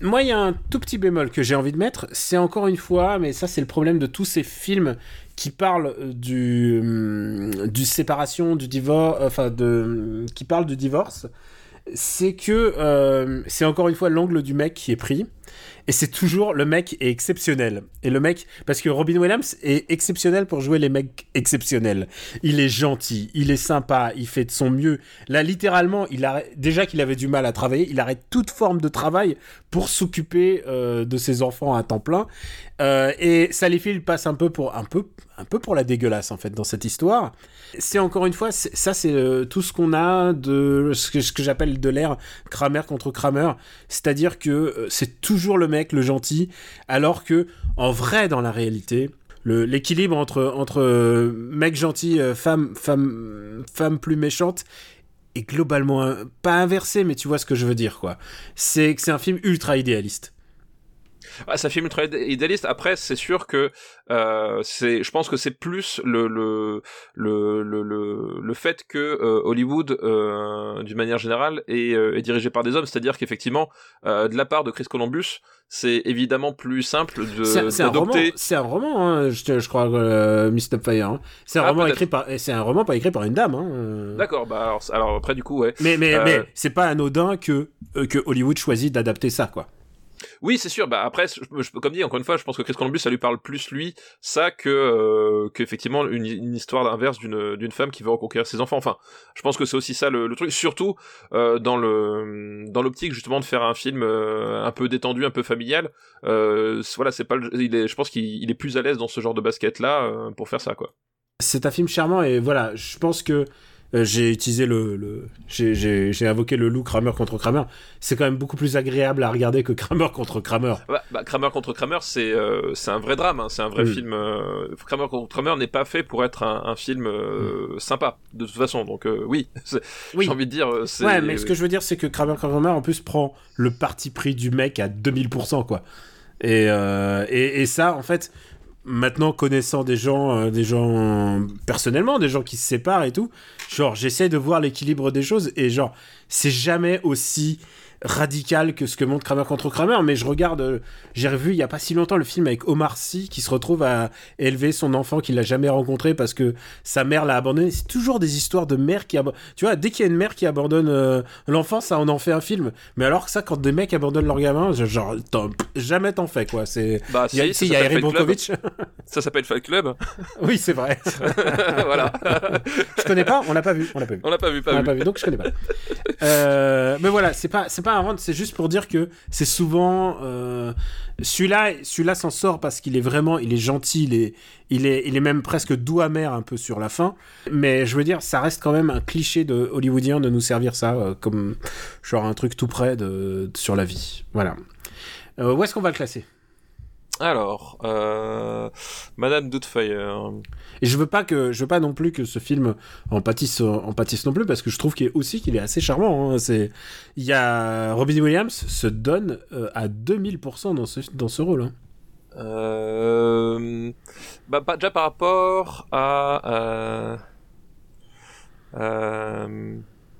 Speaker 1: Moi, il y a un tout petit bémol que j'ai envie de mettre. C'est encore une fois, mais ça, c'est le problème de tous ces films qui parlent euh, du, hum, du séparation, du divorce, de, qui parlent du divorce. C'est que euh, c'est encore une fois l'angle du mec qui est pris. Et c'est toujours le mec est exceptionnel. Et le mec, parce que Robin Williams est exceptionnel pour jouer les mecs exceptionnels. Il est gentil, il est sympa, il fait de son mieux. Là, littéralement, il arrête, déjà qu'il avait du mal à travailler, il arrête toute forme de travail pour s'occuper euh, de ses enfants à temps plein. Euh, et Sally passe un peu pour un peu un peu pour la dégueulasse en fait dans cette histoire. C'est encore une fois ça c'est euh, tout ce qu'on a de ce que, que j'appelle de l'ère Kramer contre Kramer, c'est-à-dire que c'est toujours le mec le gentil alors que en vrai dans la réalité l'équilibre entre entre euh, mec gentil femme femme femme plus méchante est globalement pas inversé mais tu vois ce que je veux dire quoi. C'est que c'est un film ultra idéaliste.
Speaker 2: Ah, ça film ultra idéaliste. Après, c'est sûr que euh, c'est, je pense que c'est plus le le le le le, fait que euh, Hollywood, euh, d'une manière générale, est, est, dirigé par des hommes. C'est-à-dire qu'effectivement, de la part de Chris Columbus, c'est évidemment plus simple de
Speaker 1: c'est un roman c'est un roman hein, je, je, crois euh, Mist Fire hein. c'est un ah, roman écrit par c'est un roman pas écrit par une dame hein.
Speaker 2: d'accord bah alors, alors, après du coup ouais
Speaker 1: mais mais mais c'est pas anodin que que Hollywood choisit d'adapter ça quoi
Speaker 2: oui, c'est sûr. Bah après, comme dit encore une fois, je pense que Chris Columbus, ça lui parle plus lui ça que euh, qu'effectivement une, histoire inverse d'une d'une femme qui veut reconquérir ses enfants. Enfin, je pense que c'est aussi ça le, truc. Surtout euh, dans le dans l'optique justement de faire un film euh, un peu détendu, un peu familial. Voilà, c'est pas. Je pense qu'il est plus à l'aise dans ce genre de basket là pour faire ça quoi.
Speaker 1: C'est un film charmant et voilà, je pense que j'ai utilisé le, le j'ai invoqué le loup Kramer contre Kramer. C'est quand même beaucoup plus agréable à regarder que Kramer contre Kramer.
Speaker 2: Bah, bah, Kramer contre Kramer, c'est euh, c'est un vrai drame, hein. c'est un vrai film. Euh, Kramer contre Kramer n'est pas fait pour être un, un film mm. sympa de toute façon. Donc oui, oui. j'ai envie de dire.
Speaker 1: Ouais, mais ce que je veux dire, c'est que Kramer contre Kramer en plus prend le parti pris du mec à 2000% quoi. Et, et, et ça, en fait, maintenant connaissant des gens, euh, des gens personnellement, des gens qui se séparent et tout, genre j'essaie de voir l'équilibre des choses et genre c'est jamais aussi radical que ce que montre Kramer contre Kramer, mais je regarde, euh, j'ai revu il y a pas si longtemps le film avec Omar Sy qui se retrouve à élever son enfant qu'il n'a jamais rencontré parce que sa mère l'a abandonné. C'est toujours des histoires de mère qui abandonne. Tu vois, dès qu'il y a une mère qui abandonne euh, l'enfant, ça on en fait un film. Mais alors que ça, quand des mecs abandonnent leur gamin, genre jamais t'en fais quoi. C'est
Speaker 2: bah si, il y a, Eric ça s'appelle Fight Club.
Speaker 1: oui, c'est vrai.
Speaker 2: voilà.
Speaker 1: je connais pas, on l'a pas vu, on l'a pas vu.
Speaker 2: On l'a pas vu, pas
Speaker 1: on
Speaker 2: vu.
Speaker 1: pas vu, donc je connais pas. Euh, mais voilà, c'est pas, c'est pas c'est juste pour dire que c'est souvent euh, celui-là, celui-là s'en sort parce qu'il est vraiment, il est gentil, il est, il est, il est même presque doux amer un peu sur la fin. Mais je veux dire, ça reste quand même un cliché de hollywoodien de nous servir ça euh, comme genre un truc tout près de, sur la vie. Voilà. Euh, où est-ce qu'on va le classer?
Speaker 2: Alors, euh, Madame Doubtfire.
Speaker 1: Et je veux pas que, je veux pas non plus que ce film en pâtisse, en pâtisse non plus, parce que je trouve qu'il aussi qu'il est assez charmant. Hein. C'est, il y a Robin Williams se donne euh, à 2000% dans ce dans ce rôle. Hein.
Speaker 2: Euh, bah, déjà par rapport à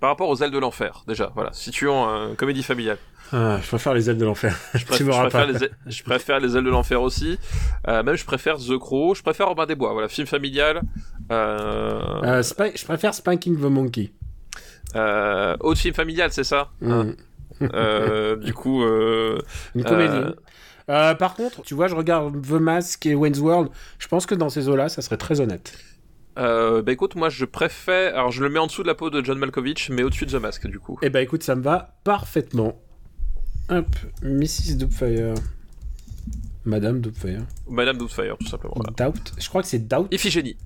Speaker 2: par rapport aux ailes de l'enfer, déjà. Voilà, situons une comédie familiale.
Speaker 1: Ah, je préfère les ailes de l'enfer.
Speaker 2: Je, préfère, je, préfère les, ailes de l'enfer aussi. Euh, même je préfère The Crow. Je préfère Robin des Bois. Voilà, film familial. Euh...
Speaker 1: Euh, je préfère Spanking the Monkey.
Speaker 2: Euh, autre film familial, c'est ça mm. hein euh, Du coup,
Speaker 1: une comédie. par contre, tu vois, je regarde The Mask et Wayne's World. Je pense que dans ces eaux-là, ça serait très honnête.
Speaker 2: Euh, bah écoute, moi je préfère. Alors je le mets en dessous de la peau de John Malkovich, mais au-dessus de The Mask du coup.
Speaker 1: Eh bah écoute, ça me va parfaitement. Hop, Mrs. Doubtfire. Madame Doubtfire.
Speaker 2: Madame Doubtfire, tout simplement.
Speaker 1: Doubt. Je crois que c'est Doubt.
Speaker 2: Iphigénie.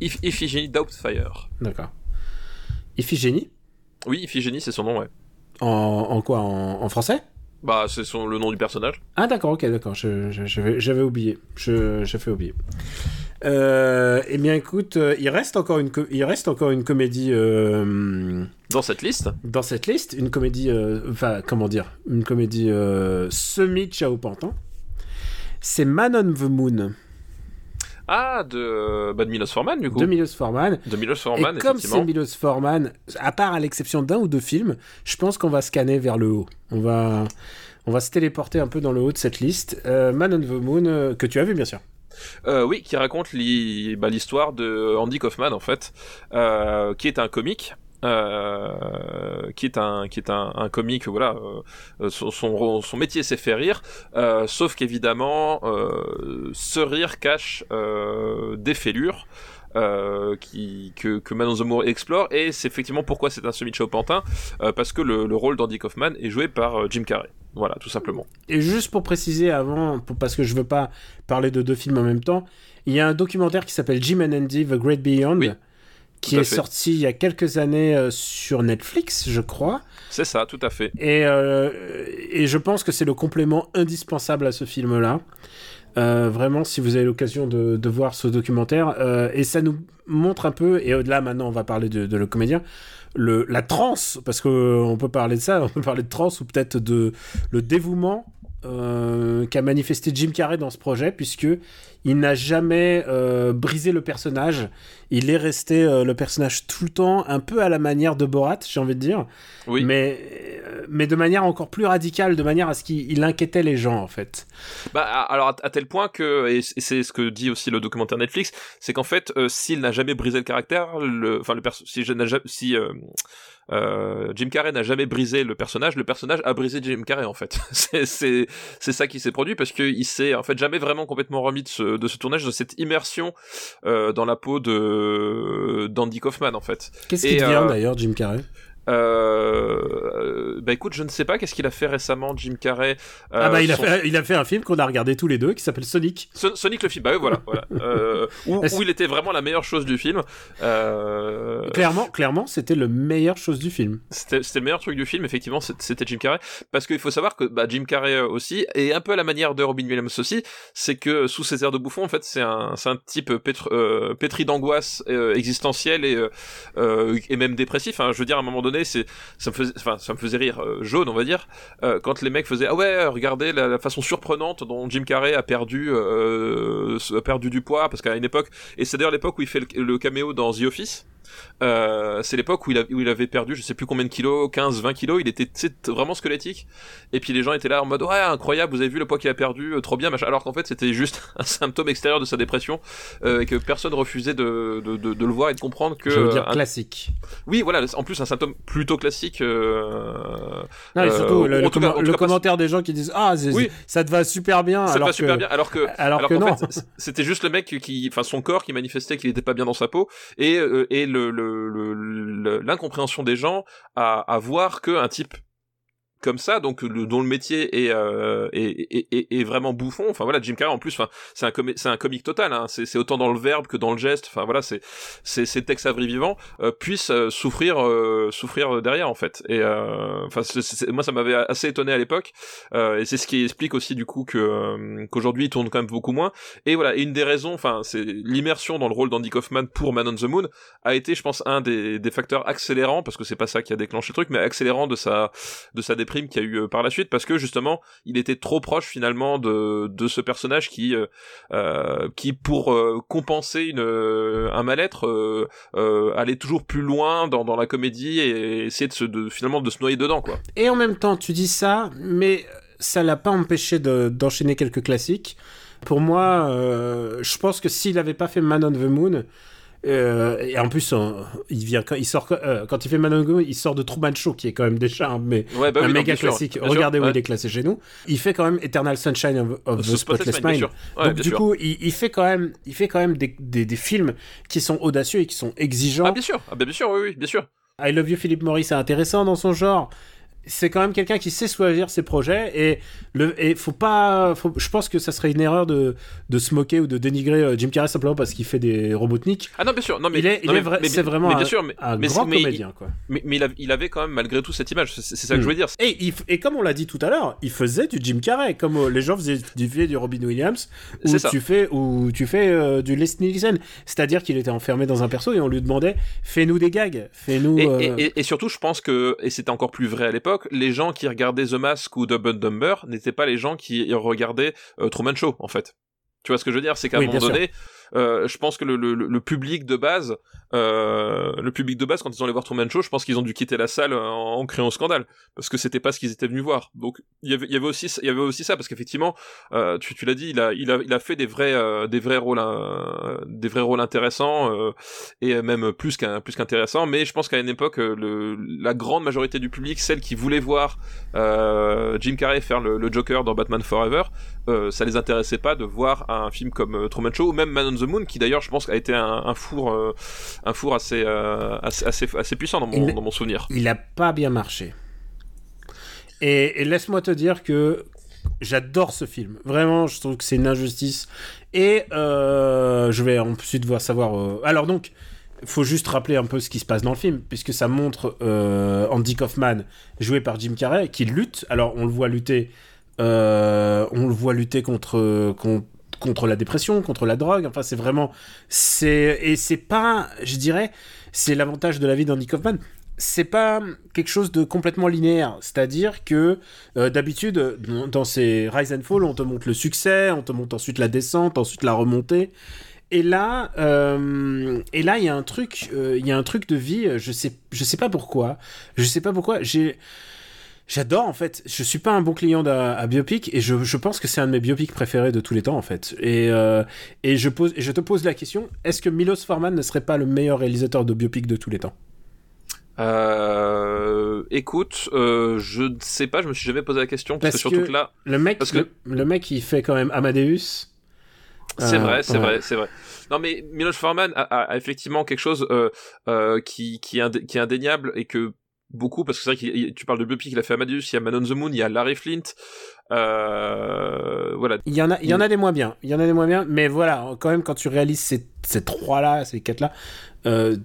Speaker 2: If Iphigénie Doubtfire.
Speaker 1: D'accord. Iphigénie?
Speaker 2: Oui, Iphigénie, c'est son nom, ouais.
Speaker 1: En, en quoi? En, français?
Speaker 2: Bah, c'est son, le nom du personnage.
Speaker 1: Ah, d'accord, ok, d'accord. J'avais je, oublié. J'ai fait oublier. Euh, eh bien, écoute, euh, il reste encore une, il reste encore une comédie. Euh,
Speaker 2: dans cette liste
Speaker 1: Dans cette liste, une comédie. Enfin, comment dire Une comédie semi-Chao Pantin. C'est Man on the Moon.
Speaker 2: Ah, de, bah, de Milos Forman, du coup.
Speaker 1: De Milos Forman.
Speaker 2: De Milos Forman,
Speaker 1: Et comme c'est Milos Forman, à part à l'exception d'un ou deux films, je pense qu'on va scanner vers le haut. On va, on va se téléporter un peu dans le haut de cette liste. Man on the Moon, que tu as vu, bien sûr.
Speaker 2: Euh, oui, qui raconte bah, l'histoire de Andy Kaufman en fait, euh, qui est un comique euh, qui est un comique voilà son, métier c'est faire rire sauf qu'évidemment ce rire cache des fêlures euh, que, que Manon Moore explore et c'est effectivement pourquoi c'est un semi-show pantin euh, parce que le, le, rôle d'Andy Kaufman est joué par Jim Carrey voilà tout simplement
Speaker 1: et juste pour préciser avant pour, parce que je veux pas parler de deux films en même temps il y a un documentaire qui s'appelle Jim and Andy The Great Beyond
Speaker 2: oui
Speaker 1: qui est sorti il y a quelques années euh, sur Netflix, je crois.
Speaker 2: C'est ça, tout à fait.
Speaker 1: Et, euh, et je pense que c'est le complément indispensable à ce film-là. Euh, vraiment, si vous avez l'occasion de, voir ce documentaire, euh, et ça nous montre un peu, et au-delà maintenant on va parler de, le comédien, le, la transe, parce qu'on peut parler de ça, on peut parler de transe ou peut-être de le dévouement euh, qu'a manifesté Jim Carrey dans ce projet, puisque il n'a jamais euh, brisé le personnage. Il est resté euh, le personnage tout le temps, un peu à la manière de Borat, j'ai envie de dire.
Speaker 2: Oui.
Speaker 1: Mais, euh, mais de manière encore plus radicale, de manière à ce qu'il inquiétait les gens, en fait.
Speaker 2: Bah, alors, à, à tel point que, et c'est ce que dit aussi le documentaire Netflix, c'est qu'en fait, euh, s'il n'a jamais brisé le caractère, le, enfin, le perso si, je si euh, Jim Carrey n'a jamais brisé le personnage, le personnage a brisé Jim Carrey en fait. c'est ça qui s'est produit parce qu'il s'est en fait jamais vraiment complètement remis de ce, de ce tournage, de cette immersion euh, dans la peau de d'Andy Kaufman en fait.
Speaker 1: Qu'est-ce qu'il devient euh, d'ailleurs Jim Carrey?
Speaker 2: Euh, bah écoute, je ne sais pas qu'est-ce qu'il a fait récemment, Jim Carrey.
Speaker 1: Euh, ah bah il a, son... fait, il a fait un film qu'on a regardé tous les deux qui s'appelle Sonic.
Speaker 2: So Sonic le film, bah oui, voilà, voilà. euh, où, où, il était vraiment la meilleure chose du film. Euh...
Speaker 1: Clairement, clairement, c'était le meilleure chose du film.
Speaker 2: C'était le meilleur truc du film, effectivement, c'était Jim Carrey, parce qu'il faut savoir que bah, Jim Carrey aussi, et un peu à la manière de Robin Williams aussi, c'est que sous ses airs de bouffon, en fait, c'est un, un type pétri, euh, pétri d'angoisse euh, existentielle et euh, et même dépressif. Hein. Je veux dire, à un moment donné, ça me faisait, rire euh, jaune, on va dire, euh, quand les mecs faisaient ah ouais, regardez la, façon surprenante dont Jim Carrey a perdu, euh, a perdu du poids, parce qu'à une époque, et c'est d'ailleurs l'époque où il fait le, le caméo dans The Office. Euh, c'est l'époque où, où, il avait perdu je sais plus combien de kilos 15 20 kilos il était vraiment squelettique. Et puis les gens étaient là en mode ouais incroyable vous avez vu le poids qu'il a perdu euh, trop bien machin. Alors qu'en fait c'était juste un symptôme extérieur de sa dépression euh, et que personne refusait de, de, de, de, le voir et de comprendre que
Speaker 1: je veux dire
Speaker 2: un...
Speaker 1: classique.
Speaker 2: Oui voilà en plus un symptôme plutôt classique
Speaker 1: non et surtout le, le, com cas, le commentaire pas... des gens qui disent ah oui. ça te va super bien
Speaker 2: ça
Speaker 1: alors
Speaker 2: te va
Speaker 1: que...
Speaker 2: super bien alors que
Speaker 1: alors, alors
Speaker 2: que
Speaker 1: non.
Speaker 2: c'était juste le mec qui enfin son corps qui manifestait qu'il était pas bien dans sa peau et et le, l'incompréhension des gens à, à voir qu'un type comme ça, donc le, dont le métier est, euh, est, est, est, vraiment bouffon. Enfin voilà, Jim Carrey en plus, enfin c'est un c'est un comique total. Hein, c'est autant dans le verbe que dans le geste. Enfin voilà, c'est c'est c'est à vrai vivant euh, puisse euh, souffrir euh, souffrir derrière en fait. Et enfin moi ça m'avait assez étonné à l'époque. et c'est ce qui explique aussi du coup que qu'aujourd'hui il tourne quand même beaucoup moins. Et voilà, et une des raisons, enfin c'est l'immersion dans le rôle d'Andy Kaufman pour Man on the Moon a été, je pense, un des, des facteurs accélérants parce que c'est pas ça qui a déclenché le truc, mais accélérant de sa de sa déprime qu'il y a eu euh, par la suite parce que justement il était trop proche finalement de, de ce personnage qui euh, euh qui pour compenser une un mal-être allait toujours plus loin dans, dans la comédie et essayer de, se, finalement de se noyer dedans quoi.
Speaker 1: Et en même temps tu dis ça mais ça l'a pas empêché d'enchaîner de, quelques classiques. Pour moi, je pense que s'il avait pas fait Man on the Moon, euh, et en plus, on, il vient quand il sort euh, quand il fait Manongo, il sort de Truman Show qui est quand même déjà un, mais,
Speaker 2: ouais, bah oui,
Speaker 1: un méga
Speaker 2: sûr,
Speaker 1: classique. Regardez où
Speaker 2: ouais.
Speaker 1: il est classé chez nous. Il fait quand même Eternal Sunshine of, of the Spotless Mind.
Speaker 2: Ouais,
Speaker 1: Donc du
Speaker 2: sûr.
Speaker 1: coup, il, il, fait quand même, il fait quand même des, des, des, films qui sont audacieux et qui sont exigeants.
Speaker 2: Ah bien sûr, ah, bien sûr, oui, oui, bien sûr.
Speaker 1: I Love You Philip Morris est intéressant dans son genre c'est quand même quelqu'un qui sait choisir ses projets et le et faut pas faut, je pense que ça serait une erreur de de se moquer ou de dénigrer euh, Jim Carrey simplement parce qu'il fait des Robotnik.
Speaker 2: Ah non bien sûr non mais
Speaker 1: il est, vrai, c'est vraiment
Speaker 2: mais,
Speaker 1: un,
Speaker 2: bien sûr, mais,
Speaker 1: un
Speaker 2: mais,
Speaker 1: grand
Speaker 2: mais,
Speaker 1: comédien quoi.
Speaker 2: Mais, mais il, avait, quand même malgré tout cette image c'est ça que mm. je veux dire.
Speaker 1: Et il, et comme on l'a dit tout à l'heure il faisait du Jim Carrey comme euh, les gens faisaient du, du Robin Williams où tu fais où tu fais euh, du Leslie Nielsen c'est-à-dire qu'il était enfermé dans un perso et on lui demandait fais-nous des gags fais-nous euh...
Speaker 2: et, et, surtout je pense que et c'était encore plus vrai à l'époque les gens qui regardaient The Mask ou Dumb and Dumber n'étaient pas les gens qui regardaient euh, Truman Show en fait. Tu vois ce que je veux dire? C'est qu'à
Speaker 1: oui,
Speaker 2: un moment donné euh, je pense que le, le, le public de base, euh, le public de base, quand ils ont allé voir Truman Show, je pense qu'ils ont dû quitter la salle en, en créant scandale parce que c'était pas ce qu'ils étaient venus voir. Donc il y avait, aussi, y avait aussi ça parce qu'effectivement, euh, tu, l'as dit, il a, il a, il a fait des vrais, euh, des vrais rôles, euh, des vrais rôles intéressants euh, et même plus qu'un, plus qu'intéressants. Mais je pense qu'à une époque, la grande majorité du public, celle qui voulait voir Jim Carrey faire le, le, Joker dans Batman Forever, ça les intéressait pas de voir un film comme Truman Show ou même Man on the Moon, qui d'ailleurs, je pense, a été un, un four, un four assez, assez, assez, assez, puissant dans mon,
Speaker 1: il,
Speaker 2: dans mon souvenir.
Speaker 1: Il a pas bien marché. Et, et laisse-moi te dire que j'adore ce film. Vraiment, je trouve que c'est une injustice. Et euh, je vais ensuite voir savoir. Euh... Alors donc, il faut juste rappeler un peu ce qui se passe dans le film, puisque ça montre euh, Andy Kaufman joué par Jim Carrey qui lutte. Alors on le voit lutter, euh, on le voit lutter contre, contre contre la dépression, contre la drogue. Enfin, c'est vraiment, c'est et c'est pas, je dirais, c'est l'avantage de la vie d'Andy Kaufman c'est pas quelque chose de complètement linéaire. C'est-à-dire que euh, d'habitude, dans ces Rise and Fall, on te montre le succès, on te montre ensuite la descente, ensuite la remontée. Et là, euh, et là, il y a un truc, il euh, y a un truc de vie. Je sais, je sais pas pourquoi. Je sais pas pourquoi. J'ai J'adore en fait. Je suis pas un bon client à, biopic et je, je pense que c'est un de mes biopics préférés de tous les temps en fait. Et, euh, et, je, pose, je te pose la question est-ce que Milos Forman ne serait pas le meilleur réalisateur de biopic de tous les temps?
Speaker 2: Euh, écoute, euh, je ne sais pas, je me suis jamais posé la question parce, parce que surtout que, là,
Speaker 1: le mec,
Speaker 2: parce
Speaker 1: que...
Speaker 2: le,
Speaker 1: le, mec, il fait quand même Amadeus.
Speaker 2: C'est euh, vrai, c'est ouais. vrai, c'est vrai. Non mais Milos Forman a, a, a, effectivement quelque chose euh, euh, qui qui indé qui est indéniable et que beaucoup parce que c'est vrai que tu parles de biopic il a fait Amadeus il y a Man on the Moon il y a Larry Flint euh, voilà
Speaker 1: il y en a il y en a des moins bien il y en a des moins bien mais voilà quand même quand tu réalises ces, ces trois là ces quatre là euh,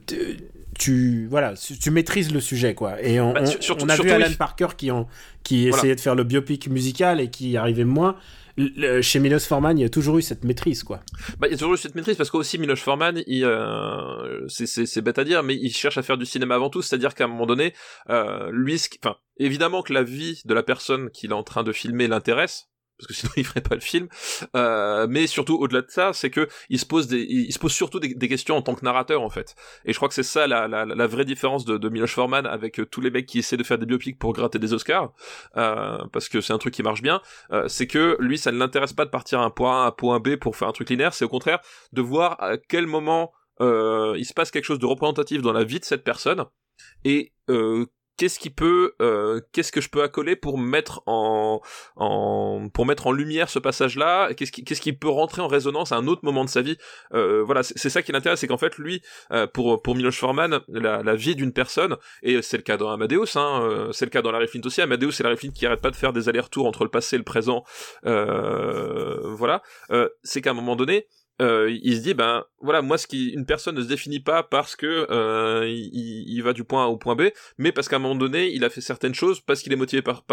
Speaker 1: tu voilà tu maîtrises le sujet quoi et on,
Speaker 2: bah,
Speaker 1: on,
Speaker 2: surtout,
Speaker 1: on a
Speaker 2: surtout
Speaker 1: vu Alan
Speaker 2: oui.
Speaker 1: Parker qui en qui
Speaker 2: Voilà.
Speaker 1: essayait de faire le biopic musical et qui y arrivait moins chez Milos Forman il y a toujours eu cette maîtrise quoi.
Speaker 2: Bah, il y a toujours eu cette maîtrise parce qu'aussi Milos Forman euh, c'est bête à dire mais il cherche à faire du cinéma avant tout c'est à dire qu'à un moment donné euh, lui enfin évidemment que la vie de la personne qu'il est en train de filmer l'intéresse parce que sinon il ferait pas le film. Euh, mais surtout au-delà de ça, c'est que il se pose des, il se pose surtout des, questions en tant que narrateur en fait. Et je crois que c'est ça la, la, la, vraie différence de, de Miloš Forman avec euh, tous les mecs qui essaient de faire des biopics pour gratter des Oscars, euh, parce que c'est un truc qui marche bien. Euh, c'est que lui, ça ne l'intéresse pas de partir à un point A à un point B pour faire un truc linéaire. C'est au contraire de voir à quel moment euh, il se passe quelque chose de représentatif dans la vie de cette personne et qu'est-ce qui peut euh, qu'est-ce que je peux accoler pour mettre en, en pour mettre en lumière ce passage là qu'est-ce qui qu'est-ce qui peut rentrer en résonance à un autre moment de sa vie? Euh, voilà c'est ça qui l'intéresse c'est qu'en fait lui euh, pour pour Miloš Forman la, la vie d'une personne et c'est le cas dans Amadeus hein, euh, c'est le cas dans Larry Flint aussi. Amadeus c'est Larry Flint qui arrête pas de faire des allers-retours entre le passé et le présent. Euh, voilà. C'est qu'à un moment donné euh, il se dit ben voilà moi ce qui une personne ne se définit pas parce que euh, il, va du point A au point B mais parce qu'à un moment donné il a fait certaines choses parce qu'il est motivé par,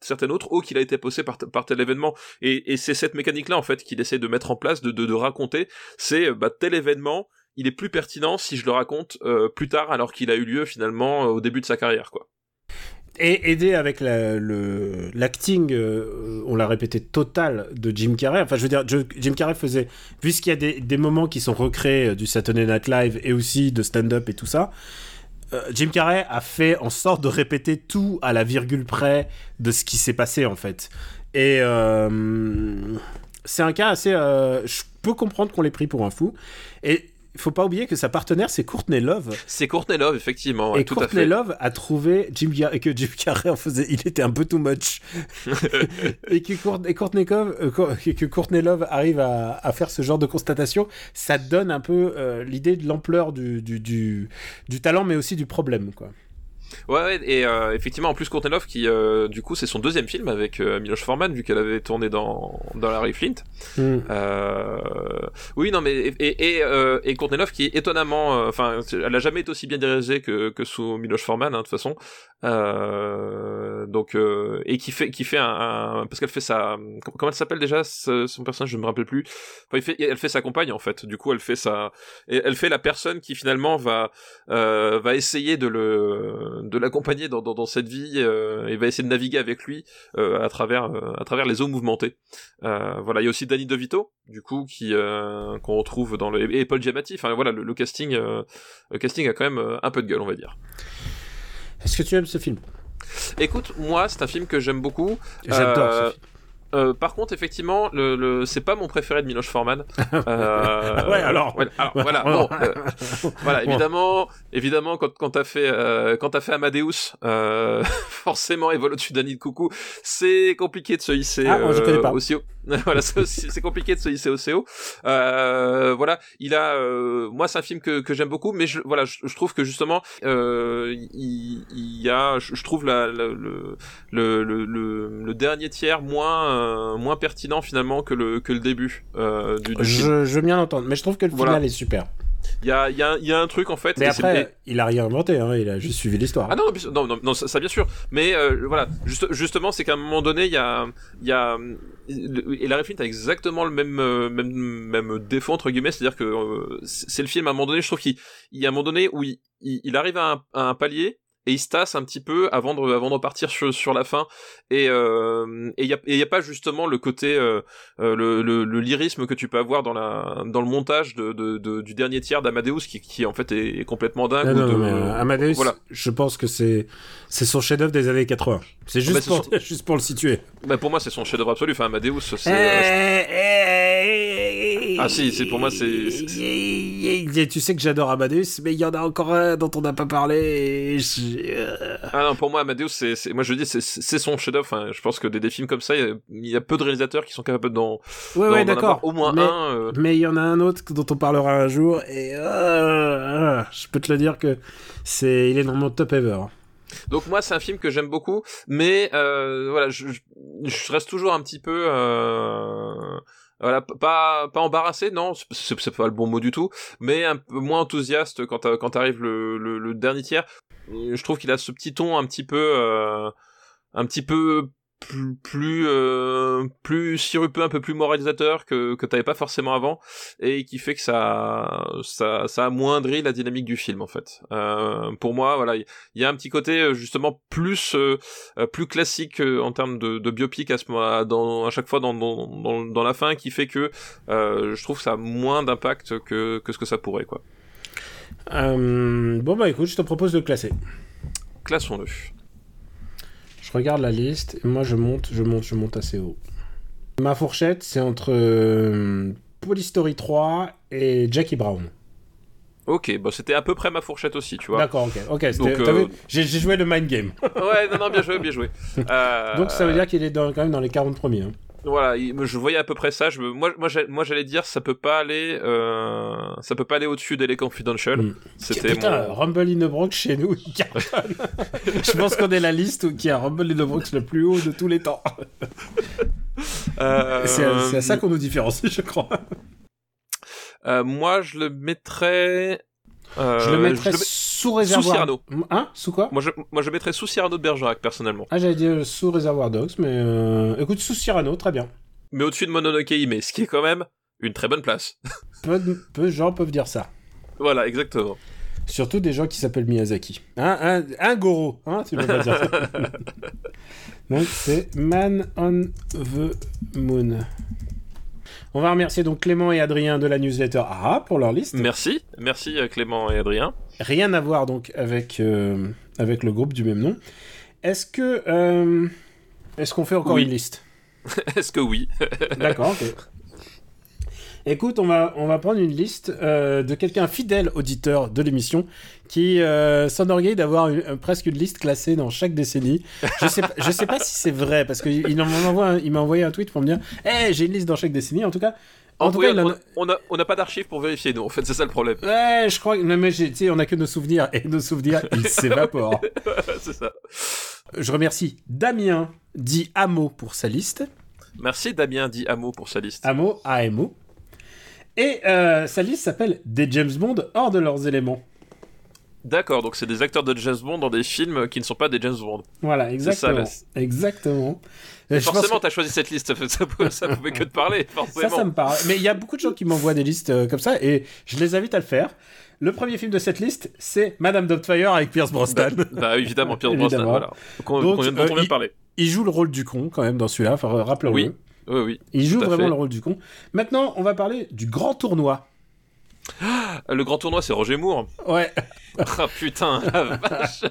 Speaker 2: certaines autres ou qu'il a été poussé par, tel événement. Et, c'est cette mécanique là en fait qu'il essaie de mettre en place de, raconter. C'est bah, tel événement il est plus pertinent si je le raconte euh, plus tard alors qu'il a eu lieu finalement au début de sa carrière quoi
Speaker 1: et aidé avec l'acting, la, euh, on l'a répété, total de Jim Carrey. Enfin, je veux dire, Jim Carrey faisait, puisqu'il y a des, des, moments qui sont recréés du Saturday Night Live et aussi de stand-up et tout ça, euh, Jim Carrey a fait en sorte de répéter tout à la virgule près de ce qui s'est passé en fait. Et euh, c'est un cas assez. Euh, je peux comprendre qu'on l'ait pris pour un fou. Et il faut pas oublier que sa partenaire c'est Courtney Love.
Speaker 2: C'est Courtney Love effectivement.
Speaker 1: et
Speaker 2: tout
Speaker 1: Courtney
Speaker 2: à fait.
Speaker 1: Love a trouvé Jim Gar que Jim Carrey en faisait, il était un peu too much. et que, Court et Courtney Love, euh, que Courtney Love arrive à, à, faire ce genre de constatation, ça donne un peu euh, l'idée de l'ampleur du, du, du, du, talent, mais aussi du problème, quoi.
Speaker 2: Ouais, ouais et euh, effectivement, en plus, Courtney Love, qui euh, du coup, c'est son deuxième film avec euh, Miloš Forman, vu qu'elle avait tourné dans, dans Larry Flint.
Speaker 1: Mm.
Speaker 2: oui, non, mais et, et, et, et Courtney Love, qui est étonnamment, enfin, elle a jamais été aussi bien dirigée que, que sous Miloš Forman, hein, de toute façon. donc, et qui fait, qui fait un, un parce qu'elle fait sa, comment elle s'appelle déjà son personnage, je me rappelle plus. Enfin, il fait, elle fait sa compagne en fait. Du coup, elle fait sa, elle fait la personne qui finalement va, va essayer de le de l'accompagner dans, dans, dans, cette vie euh, et va essayer de naviguer avec lui euh, à travers euh, à travers les eaux mouvementées. voilà, il y a aussi Danny DeVito, du coup, qui qu'on retrouve dans le et Paul Giamatti. Enfin voilà, le, casting le casting a quand même un peu de gueule, on va dire.
Speaker 1: Est-ce que tu aimes ce film?
Speaker 2: Écoute, moi, c'est un film que j'aime beaucoup.
Speaker 1: J'adore ce film.
Speaker 2: Euh, par contre, effectivement, le, le c'est pas mon préféré de Miloš Forman.
Speaker 1: Euh, ouais, alors.
Speaker 2: voilà, bon, euh, voilà, évidemment, évidemment, quand, quand t'as fait, euh, quand t'as fait Amadeus, euh, forcément, et vol au-dessus d'Annie de Coucou, c'est compliqué de se hisser
Speaker 1: ah, je connais pas.
Speaker 2: aussi. voilà, c'est compliqué de se hisser aussi haut. voilà, il a, moi, c'est un film que, que j'aime beaucoup, mais je, voilà, je, je trouve que justement, il, il, y a, je, trouve la, le, le, le, le, dernier tiers moins euh, moins pertinent finalement que le, que le début euh, du,
Speaker 1: je,
Speaker 2: film.
Speaker 1: Je veux bien l'entendre, mais je trouve que le final est super.
Speaker 2: Il y a, y, a, y a, un truc en fait.
Speaker 1: Mais après, il a rien inventé, hein, il a juste suivi l'histoire.
Speaker 2: Ah non, non, non, non, ça, bien sûr. Mais euh, voilà, juste, justement, c'est qu'à un moment donné, il y a, y a et la a exactement le même, même, même défaut entre guillemets, c'est-à-dire que c'est le film à un moment donné, je trouve qu'il y a un moment donné où il, il, arrive à un, à un palier et il se tasse un petit peu avant de, avant de repartir sur, sur la fin. Et euh, et il y a, a pas justement le côté euh, euh, le, le, le, lyrisme que tu peux avoir dans la dans le montage de, de, de du dernier tiers d'Amadeus qui, qui en fait est, complètement dingue
Speaker 1: non, non, euh, Amadeus voilà. je pense que c'est c'est son chef-d'œuvre des années 80 c'est juste, bah, pour, son... juste pour le situer.
Speaker 2: Bah pour moi c'est son chef-d'œuvre absolu. Enfin Amadeus c'est euh, je... ah si c'est pour moi c'est
Speaker 1: tu sais que j'adore Amadeus mais il y en a encore un dont on n'a pas parlé et je
Speaker 2: ah non, pour moi, Amadeus, c'est, moi je dis, c'est son chef-d'œuvre. Enfin, je pense que des, des films comme ça, il y, a, peu de réalisateurs qui sont capables d'en,
Speaker 1: ouais, ouais, d'accord.
Speaker 2: Au moins
Speaker 1: mais,
Speaker 2: un. Euh.
Speaker 1: Mais il y en a un autre dont on parlera un jour, et euh, je peux te le dire que c'est, il est dans mon top ever.
Speaker 2: Donc moi c'est un film que j'aime beaucoup, mais euh, voilà, je, je, reste toujours un petit peu euh, voilà, pas pas embarrassé, non, c'est pas le bon mot du tout, mais un peu moins enthousiaste quand quand arrive le dernier tiers. Je trouve qu'il a ce petit ton un petit peu euh, un petit peu plus plus euh, plus sirupeux un peu plus moralisateur que que t'avais pas forcément avant et qui fait que ça ça ça amoindrit la dynamique du film en fait euh, pour moi voilà il y, a un petit côté euh, justement plus euh, plus classique en termes de, de biopic à ce moment dans à chaque fois dans dans dans, la fin qui fait que je trouve que ça a moins d'impact que que ce que ça pourrait quoi
Speaker 1: euh, bon, bah écoute, je te propose de classer.
Speaker 2: Classons-le.
Speaker 1: Je regarde la liste et moi je monte, je monte, je monte assez haut. Ma fourchette, c'est entre euh, Polystory 3 et Jackie Brown.
Speaker 2: Ok, bah c'était à peu près ma fourchette aussi, tu vois.
Speaker 1: D'accord, ok. Euh... J'ai joué le mind game.
Speaker 2: ouais, non, non, bien joué, bien joué.
Speaker 1: Donc ça veut dire qu'il est quand même dans les 40 premiers. Hein.
Speaker 2: Voilà, je voyais à peu près ça. Je, moi, moi, j'allais dire, ça peut pas aller, euh, ça peut pas aller au-dessus d'Elle Confidential. Mm.
Speaker 1: C'était Putain, mon... Rumble in the Bronx chez nous, il cartonne. je pense qu'on est la liste qui a Rumble in the Bronx le plus haut de tous les temps. euh... C'est à, ça qu'on nous différencie, je crois.
Speaker 2: Euh, moi, je le mettrais.
Speaker 1: Euh, je le mettrais sous réservoir.
Speaker 2: Sous Cyrano.
Speaker 1: Hein Sous quoi
Speaker 2: moi je, moi je mettrais sous Cyrano de Bergerac personnellement.
Speaker 1: Ah j'allais dire sous réservoir Dogs, mais euh... écoute sous Cyrano, très bien.
Speaker 2: Mais au-dessus de Mononoke Hime, ce qui est quand même une très bonne place.
Speaker 1: peu, de, peu de gens peuvent dire ça.
Speaker 2: Voilà, exactement.
Speaker 1: Surtout des gens qui s'appellent Miyazaki. Hein, un, un Goro, hein, tu peux pas dire ça. Donc c'est Man on the Moon. On va remercier donc Clément et Adrien de la newsletter AHA pour leur liste.
Speaker 2: Merci, merci euh, Clément et Adrien.
Speaker 1: Rien à voir donc avec, euh, avec le groupe du même nom. Est-ce que euh, est-ce qu'on fait encore une liste?
Speaker 2: Est-ce que oui?
Speaker 1: D'accord. ok. Écoute, on va, on va prendre une liste euh, de quelqu'un fidèle auditeur de l'émission qui euh, s'enorgueille d'avoir presque une liste classée dans chaque décennie. Je sais, je sais pas si c'est vrai parce qu'il m'a envoyé, un tweet pour me dire hey, j'ai une liste dans chaque décennie. En tout cas,
Speaker 2: en, tout cas, on n'a a pas d'archives pour vérifier, nous, en fait, c'est ça le problème.
Speaker 1: Ouais, je crois que, mais on a que nos souvenirs, et nos souvenirs, ils s'évaporent.
Speaker 2: c'est ça.
Speaker 1: Je remercie Damien, dit Amo, pour sa liste.
Speaker 2: Merci Damien, dit Amo, pour sa liste.
Speaker 1: Amo, AMO. Et euh, sa liste s'appelle Des James Bond hors de leurs éléments.
Speaker 2: D'accord, donc c'est des acteurs de James Bond dans des films qui ne sont pas des James Bond.
Speaker 1: Voilà, exactement.
Speaker 2: ça,
Speaker 1: exactement.
Speaker 2: Et
Speaker 1: Euh, je pense
Speaker 2: forcément,
Speaker 1: que-
Speaker 2: t'as choisi cette liste, ça, pouvait- ça pouvait que te parler, forcément.
Speaker 1: Ça, ça me parle. Mais il y a beaucoup de gens qui m'envoient des listes euh, comme ça et je les invite à le faire. Le premier film de cette liste, c'est Madame Doubtfire avec Pierce Brosnan.
Speaker 2: Bah évidemment, Pierre Brosnan, voilà. Qu'on-
Speaker 1: Donc,
Speaker 2: qu'on vient- dont
Speaker 1: euh,
Speaker 2: on vient
Speaker 1: il-
Speaker 2: parler.
Speaker 1: Il joue le rôle du con quand même dans celui-là, enfin, rappelons-le.
Speaker 2: Oui, oui, oui.
Speaker 1: Il joue vraiment
Speaker 2: fait.
Speaker 1: le rôle du con. Maintenant, on va parler du grand tournoi.
Speaker 2: Euh, Le grand tournoi, c'est Roger Moore.
Speaker 1: Ouais.
Speaker 2: Ah putain, la vache.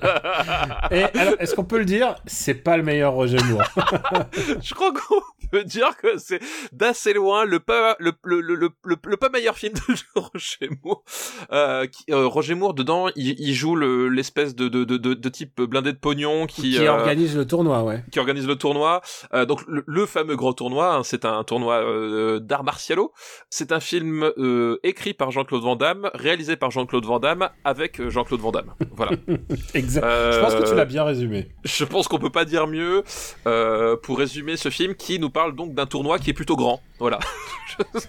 Speaker 1: Et alors, est-ce qu'on peut le dire? C'est pas le meilleur Roger Moore.
Speaker 2: Je crois qu'on peut dire que c'est d'assez loin le pas le, le, le, le, pas meilleur film de Roger Moore. Euh, qui- euh, Roger Moore dedans, il, il joue le- l'espèce de, de, de, de, de type blindé de pognon qui,
Speaker 1: qui
Speaker 2: euh,
Speaker 1: organise le tournoi, ouais.
Speaker 2: qui organise le tournoi. Euh, donc le, le fameux grand tournoi, hein, c'est un tournoi euh, d'arts martiaux. C'est un film euh, écrit par Jean-Claude Van Damme, réalisé par Jean-Claude Van Damme avec euh, Jean-Claude Van Damme. Voilà.
Speaker 1: Exact.
Speaker 2: Euh,
Speaker 1: Je pense que tu l'as bien résumé.
Speaker 2: Je pense qu'on peut pas dire mieux euh, pour résumer ce film qui nous parle donc d'un tournoi qui est plutôt grand. Voilà.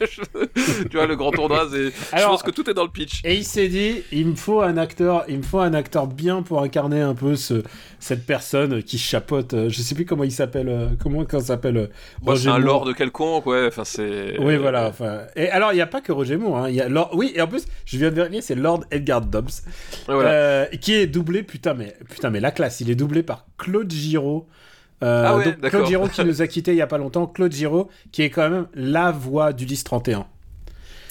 Speaker 2: tu vois le grand tournoi, c'est. Je pense que tout est dans le pitch.
Speaker 1: Et il s'est dit, il me faut un acteur, il me faut un acteur bien pour incarner un peu ce, cette personne qui chapeaute. euh, Je sais plus comment il s'appelle, euh, comment quand s'appelle euh,
Speaker 2: c'est
Speaker 1: Roger
Speaker 2: un lord de quelconque, ouais. Enfin, c'est.
Speaker 1: Oui, voilà. Enfin, et alors, il n'y a pas que Roger Moore. Hein, il y a Lord... Oui, et en plus, je viens de vérifier, c'est Lord Edgar Dobbs,
Speaker 2: voilà.
Speaker 1: euh, qui est doublé, putain mais, putain, mais la classe, il est doublé par Claude Giraud. Euh,
Speaker 2: Ah ouais,
Speaker 1: donc,
Speaker 2: d'accord.
Speaker 1: Claude Giraud qui nous a quittés il y a pas longtemps. Claude Giraud, qui est quand même la voix d'Ulysse 31.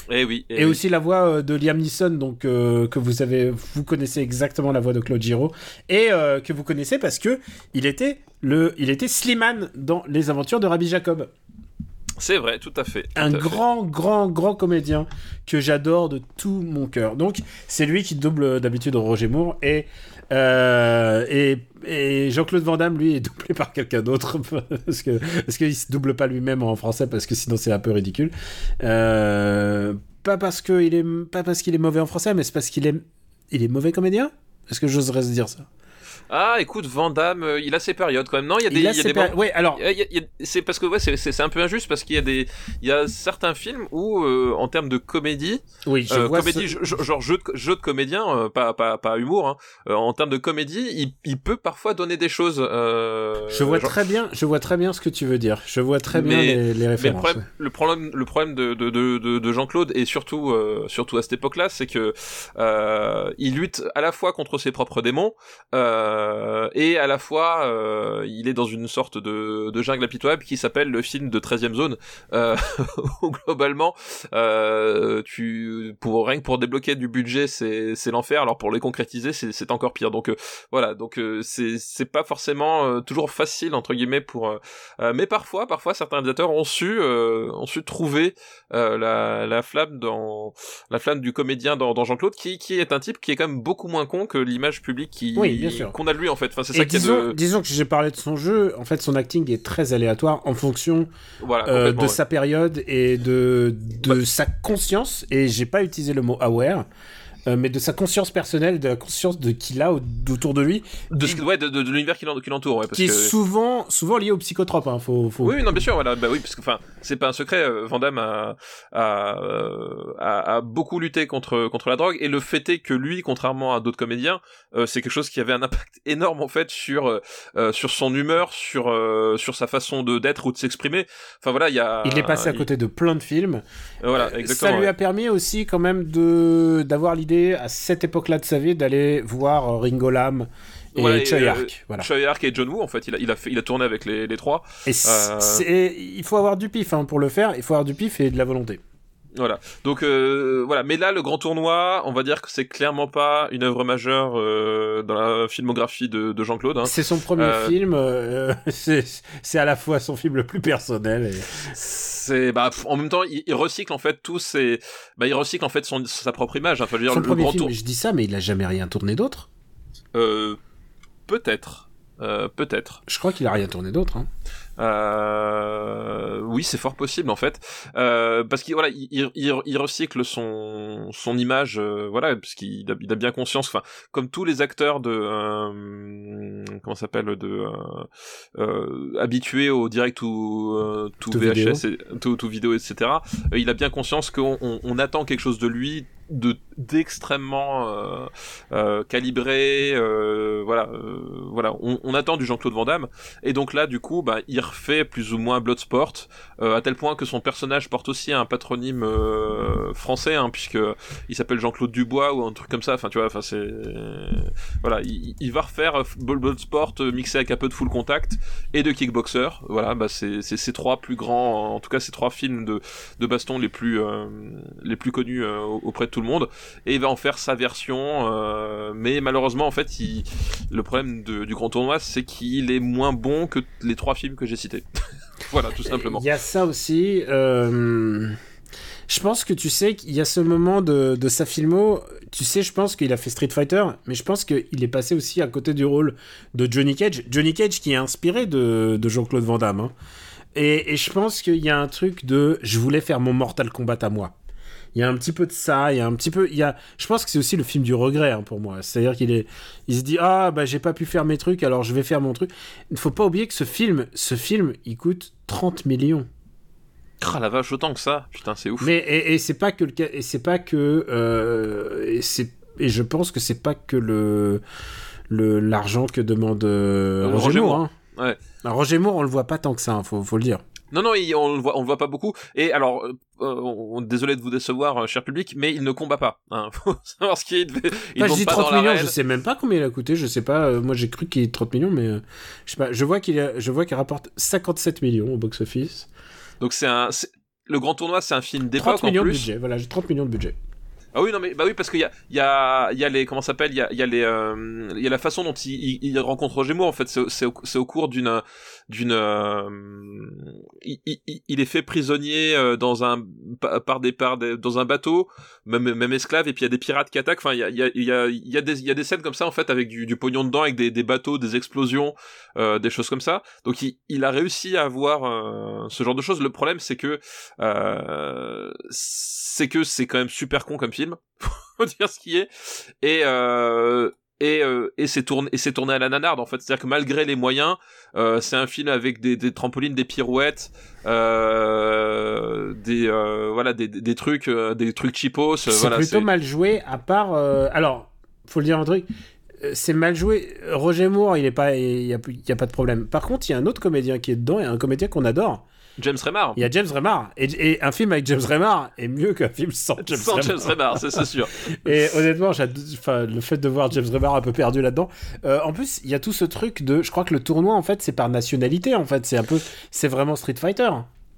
Speaker 2: Et oui.
Speaker 1: Et aussi la voix euh, de Liam Neeson, donc euh, que vous avez, vous connaissez exactement la voix de Claude Giraud et euh, que vous connaissez parce que il était le, il était Slimane dans Les Aventures de Rabbi Jacob,
Speaker 2: C'est vrai, tout à fait. tout
Speaker 1: un
Speaker 2: à fait.
Speaker 1: grand, grand, grand comédien que j'adore de tout mon cœur. Donc c'est lui qui double d'habitude Roger Moore et euh, et, Jean-Claude Van Damme lui est doublé par quelqu'un d'autre parce qu'il se double pas lui-même en français parce que sinon c'est un peu ridicule. Euh, pas parce que il est qu'il est mauvais en français, mais c'est parce qu'il est il est mauvais comédien? Est-ce que j'oserais se dire ça?
Speaker 2: Ah, écoute, Van Damme, euh, il a ses périodes quand même. Non, il y a des.
Speaker 1: Il a
Speaker 2: il y a
Speaker 1: ses
Speaker 2: des moments-
Speaker 1: Ouais, alors
Speaker 2: C'est parce que ouais, c'est- un peu injuste parce qu'il y a des, il y a certains films où, euh, en termes de comédie,
Speaker 1: oui, je
Speaker 2: euh,
Speaker 1: vois
Speaker 2: comédie,
Speaker 1: ce-
Speaker 2: je- genre jeu de, jeu de comédien, euh, pas, pas, pas humour, hein, euh, en termes de comédie, il, il peut parfois donner des choses. Euh,
Speaker 1: je vois
Speaker 2: genre-
Speaker 1: très bien, je vois très bien ce que tu veux dire. Je vois très bien
Speaker 2: Mais-
Speaker 1: les, les
Speaker 2: Mais le
Speaker 1: références.
Speaker 2: problème, le problème, le problème de, de, de, de, de Jean-Claude et surtout, euh, surtout à cette époque-là, c'est que euh, il lutte à la fois contre ses propres démons euh, et à la fois euh, il est dans une sorte de, de jungle impitoyable qui s'appelle le film de 13e zone. Euh, où globalement, euh, tu pour rien que pour débloquer du budget, c'est c'est l'enfer. Alors pour les concrétiser, c'est c'est encore pire. Donc euh, voilà, donc euh, c'est c'est pas forcément euh, toujours facile entre guillemets pour euh, euh, mais parfois, parfois, certains réalisateurs ont su, euh, ont su trouver euh, la, la flamme dans la flamme du comédien dans, dans Jean-Claude, qui, qui est un type qui est quand même beaucoup moins con que l'image publique qui
Speaker 1: Oui, bien sûr.
Speaker 2: qu'on a de lui en fait. Enfin, c'est ça qui est
Speaker 1: disons,
Speaker 2: de
Speaker 1: disons que j'ai parlé de son jeu, en fait son acting est très aléatoire en fonction
Speaker 2: voilà
Speaker 1: euh, de
Speaker 2: ouais.
Speaker 1: sa période et de, de sa conscience, et j'ai pas utilisé le mot aware, euh, mais de sa conscience personnelle, de la conscience de qu'il a au- autour de lui,
Speaker 2: de, ce, ouais, de, de, de l'univers qui l'en- qui l'entoure, ouais, parce
Speaker 1: qui est souvent, souvent lié au psychotrope. Hein, faut, faut...
Speaker 2: Oui, non, bien sûr, voilà, bah oui, parce que, enfin, c'est pas un secret, euh, Van Damme a, a, euh, a, a beaucoup lutté contre, contre la drogue, et le fait est que lui, contrairement à d'autres comédiens, euh, c'est quelque chose qui avait un impact énorme, en fait, sur, euh, sur son humeur, sur, sur sa façon d'être ou de s'exprimer. Enfin, voilà, il y a...
Speaker 1: Il est passé à
Speaker 2: il-
Speaker 1: côté de plein de films.
Speaker 2: Voilà, exactement.
Speaker 1: Ça lui a permis aussi quand même de d'avoir l'idée à cette époque-là de sa vie d'aller voir euh, Ringo Lam et
Speaker 2: et,
Speaker 1: Choi
Speaker 2: euh,
Speaker 1: Ark. Voilà.
Speaker 2: Et John Woo, en fait, il a, il a, fait, il a tourné avec les, les trois.
Speaker 1: Et
Speaker 2: euh,
Speaker 1: il faut avoir du pif hein, pour le faire. Il faut avoir du pif et de la volonté.
Speaker 2: Voilà. Donc euh, voilà. Mais là, le grand tournoi, on va dire que c'est clairement pas une œuvre majeure euh, dans la filmographie de, de Jean-Claude. hein.
Speaker 1: C'est son premier
Speaker 2: Euh,
Speaker 1: film. euh, c'est à la fois son film le plus personnel. et-
Speaker 2: C'est bah en même temps, il, il recycle en fait tous ses, bah il recycle en fait son sa propre image. Enfin, je veux dire,
Speaker 1: Son
Speaker 2: le
Speaker 1: premier
Speaker 2: grand
Speaker 1: film.
Speaker 2: tour.
Speaker 1: Je dis ça, mais il a jamais rien tourné d'autre.
Speaker 2: Euh, peut-être. Euh, peut-être.
Speaker 1: Je crois qu'il a rien tourné d'autre. hein.
Speaker 2: Euh, oui, c'est fort possible en fait, euh, parce qu'il voilà, il, il, il recycle son son image, euh, voilà, parce qu'il a, il a bien conscience, enfin, comme tous les acteurs de euh, comment s'appelle de euh, euh, habitués au direct ou euh, tout,
Speaker 1: Tout
Speaker 2: VHS, et, tout, tout vidéo, etc. il a bien conscience qu'on on, on attend quelque chose de lui de d'extrêmement euh, euh, calibré. Euh, voilà, voilà. On, on, attend du Jean-Claude Van Damme. Et donc là, du coup, bah, il refait plus ou moins Bloodsport, à tel point que son personnage porte aussi un patronyme français, hein, puisque il s'appelle Jean-Claude Dubois ou un truc comme ça. Enfin, tu vois, enfin c'est voilà, il, il, va refaire Bloodsport mixé avec un peu de full contact et de kickboxer. Voilà, bah c'est ces trois plus grands, en tout cas ces trois films de, de baston les plus les plus connus auprès de tout le monde et il va en faire sa version. Euh, mais malheureusement, en fait, le problème du grand tournoi, c'est qu'il est moins bon que les trois films que j'ai cités. voilà, tout simplement.
Speaker 1: Il y a ça aussi. Euh, je pense que tu sais qu'il y a ce moment de, sa filmo. Tu sais, je pense qu'il a fait Street Fighter, mais je pense qu'il est passé aussi à côté du rôle de Johnny Cage. Johnny Cage qui est inspiré de, Jean-Claude Van Damme. Hein. Et, et, je pense qu'il y a un truc de je voulais faire mon Mortal Kombat à moi il y a un petit peu de ça, il y a un petit peu, il y a, je pense que c'est aussi le film du regret hein, pour moi. C'est-à-dire qu'il est, il se dit ah bah j'ai pas pu faire mes trucs, alors je vais faire mon truc. Il ne faut pas oublier que ce film, ce film, il coûte 30 millions.
Speaker 2: Ah la vache autant que ça, putain c'est ouf.
Speaker 1: Mais et, c'est pas que le et c'est pas que euh, et c'est et je pense que c'est pas que le le l'argent que demande euh, Roger, Moore. Hein.
Speaker 2: Ouais.
Speaker 1: Roger Moore, on le voit pas tant que ça, hein, faut, faut le dire.
Speaker 2: Non, non, on le voit, on le voit pas beaucoup. Et alors, euh, euh désolé de vous décevoir, euh, cher public, mais il ne combat pas. Hein. Faut savoir ce qu'il est.
Speaker 1: Il je dis 30 millions, je sais même pas combien il a coûté. Je sais pas. Euh, moi, j'ai cru qu'il est 30 millions, mais je sais pas. Je vois qu'il, je vois qu'il rapporte 57 millions au box-office.
Speaker 2: Donc c'est un, le grand tournoi, c'est un film d'époque
Speaker 1: 30 millions de budget. Voilà, j'ai 30 millions de budget.
Speaker 2: Ah oui non mais bah oui parce qu'il y a il y a il y a les comment s'appelle il y a il y a les euh, il y a la façon dont il, il, rencontre Gémeaux en fait c'est c'est au, au, cours d'une d'une euh, il, il, il, est fait prisonnier euh, dans un par des par des, dans un bateau même même esclave et puis il y a des pirates qui attaquent enfin il y a il y a il y a, il y a des il y a des scènes comme ça en fait avec du, du pognon dedans avec des, des bateaux des explosions euh, des choses comme ça. Donc il, il a réussi à avoir euh, ce genre de choses. Le problème c'est que c'est que c'est quand même super con comme film faut dire ce qui est. Et euh, et, euh, et c'est tourné et c'est tourné à la nanarde en fait. C'est à dire que malgré les moyens euh, c'est un film avec des, des trampolines des pirouettes euh, des euh, voilà des, des, trucs euh, des trucs cheapos
Speaker 1: c'est
Speaker 2: voilà,
Speaker 1: plutôt mal joué à part alors faut le dire un truc c'est mal joué. Roger Moore, il est pas, il y a, y a, pas de problème. Par contre, il y a un autre comédien qui est dedans, et un comédien qu'on adore,
Speaker 2: James Remar.
Speaker 1: Il y a James Remar. Et, un film avec James Remar est mieux qu'un film sans James
Speaker 2: sans Remar. James Remar, c'est sûr.
Speaker 1: et honnêtement, le fait de voir James Remar un peu perdu là-dedans. Euh, en plus, il y a tout ce truc de. Je crois que le tournoi, en fait, c'est par nationalité. En fait, c'est un peu. C'est vraiment Street Fighter.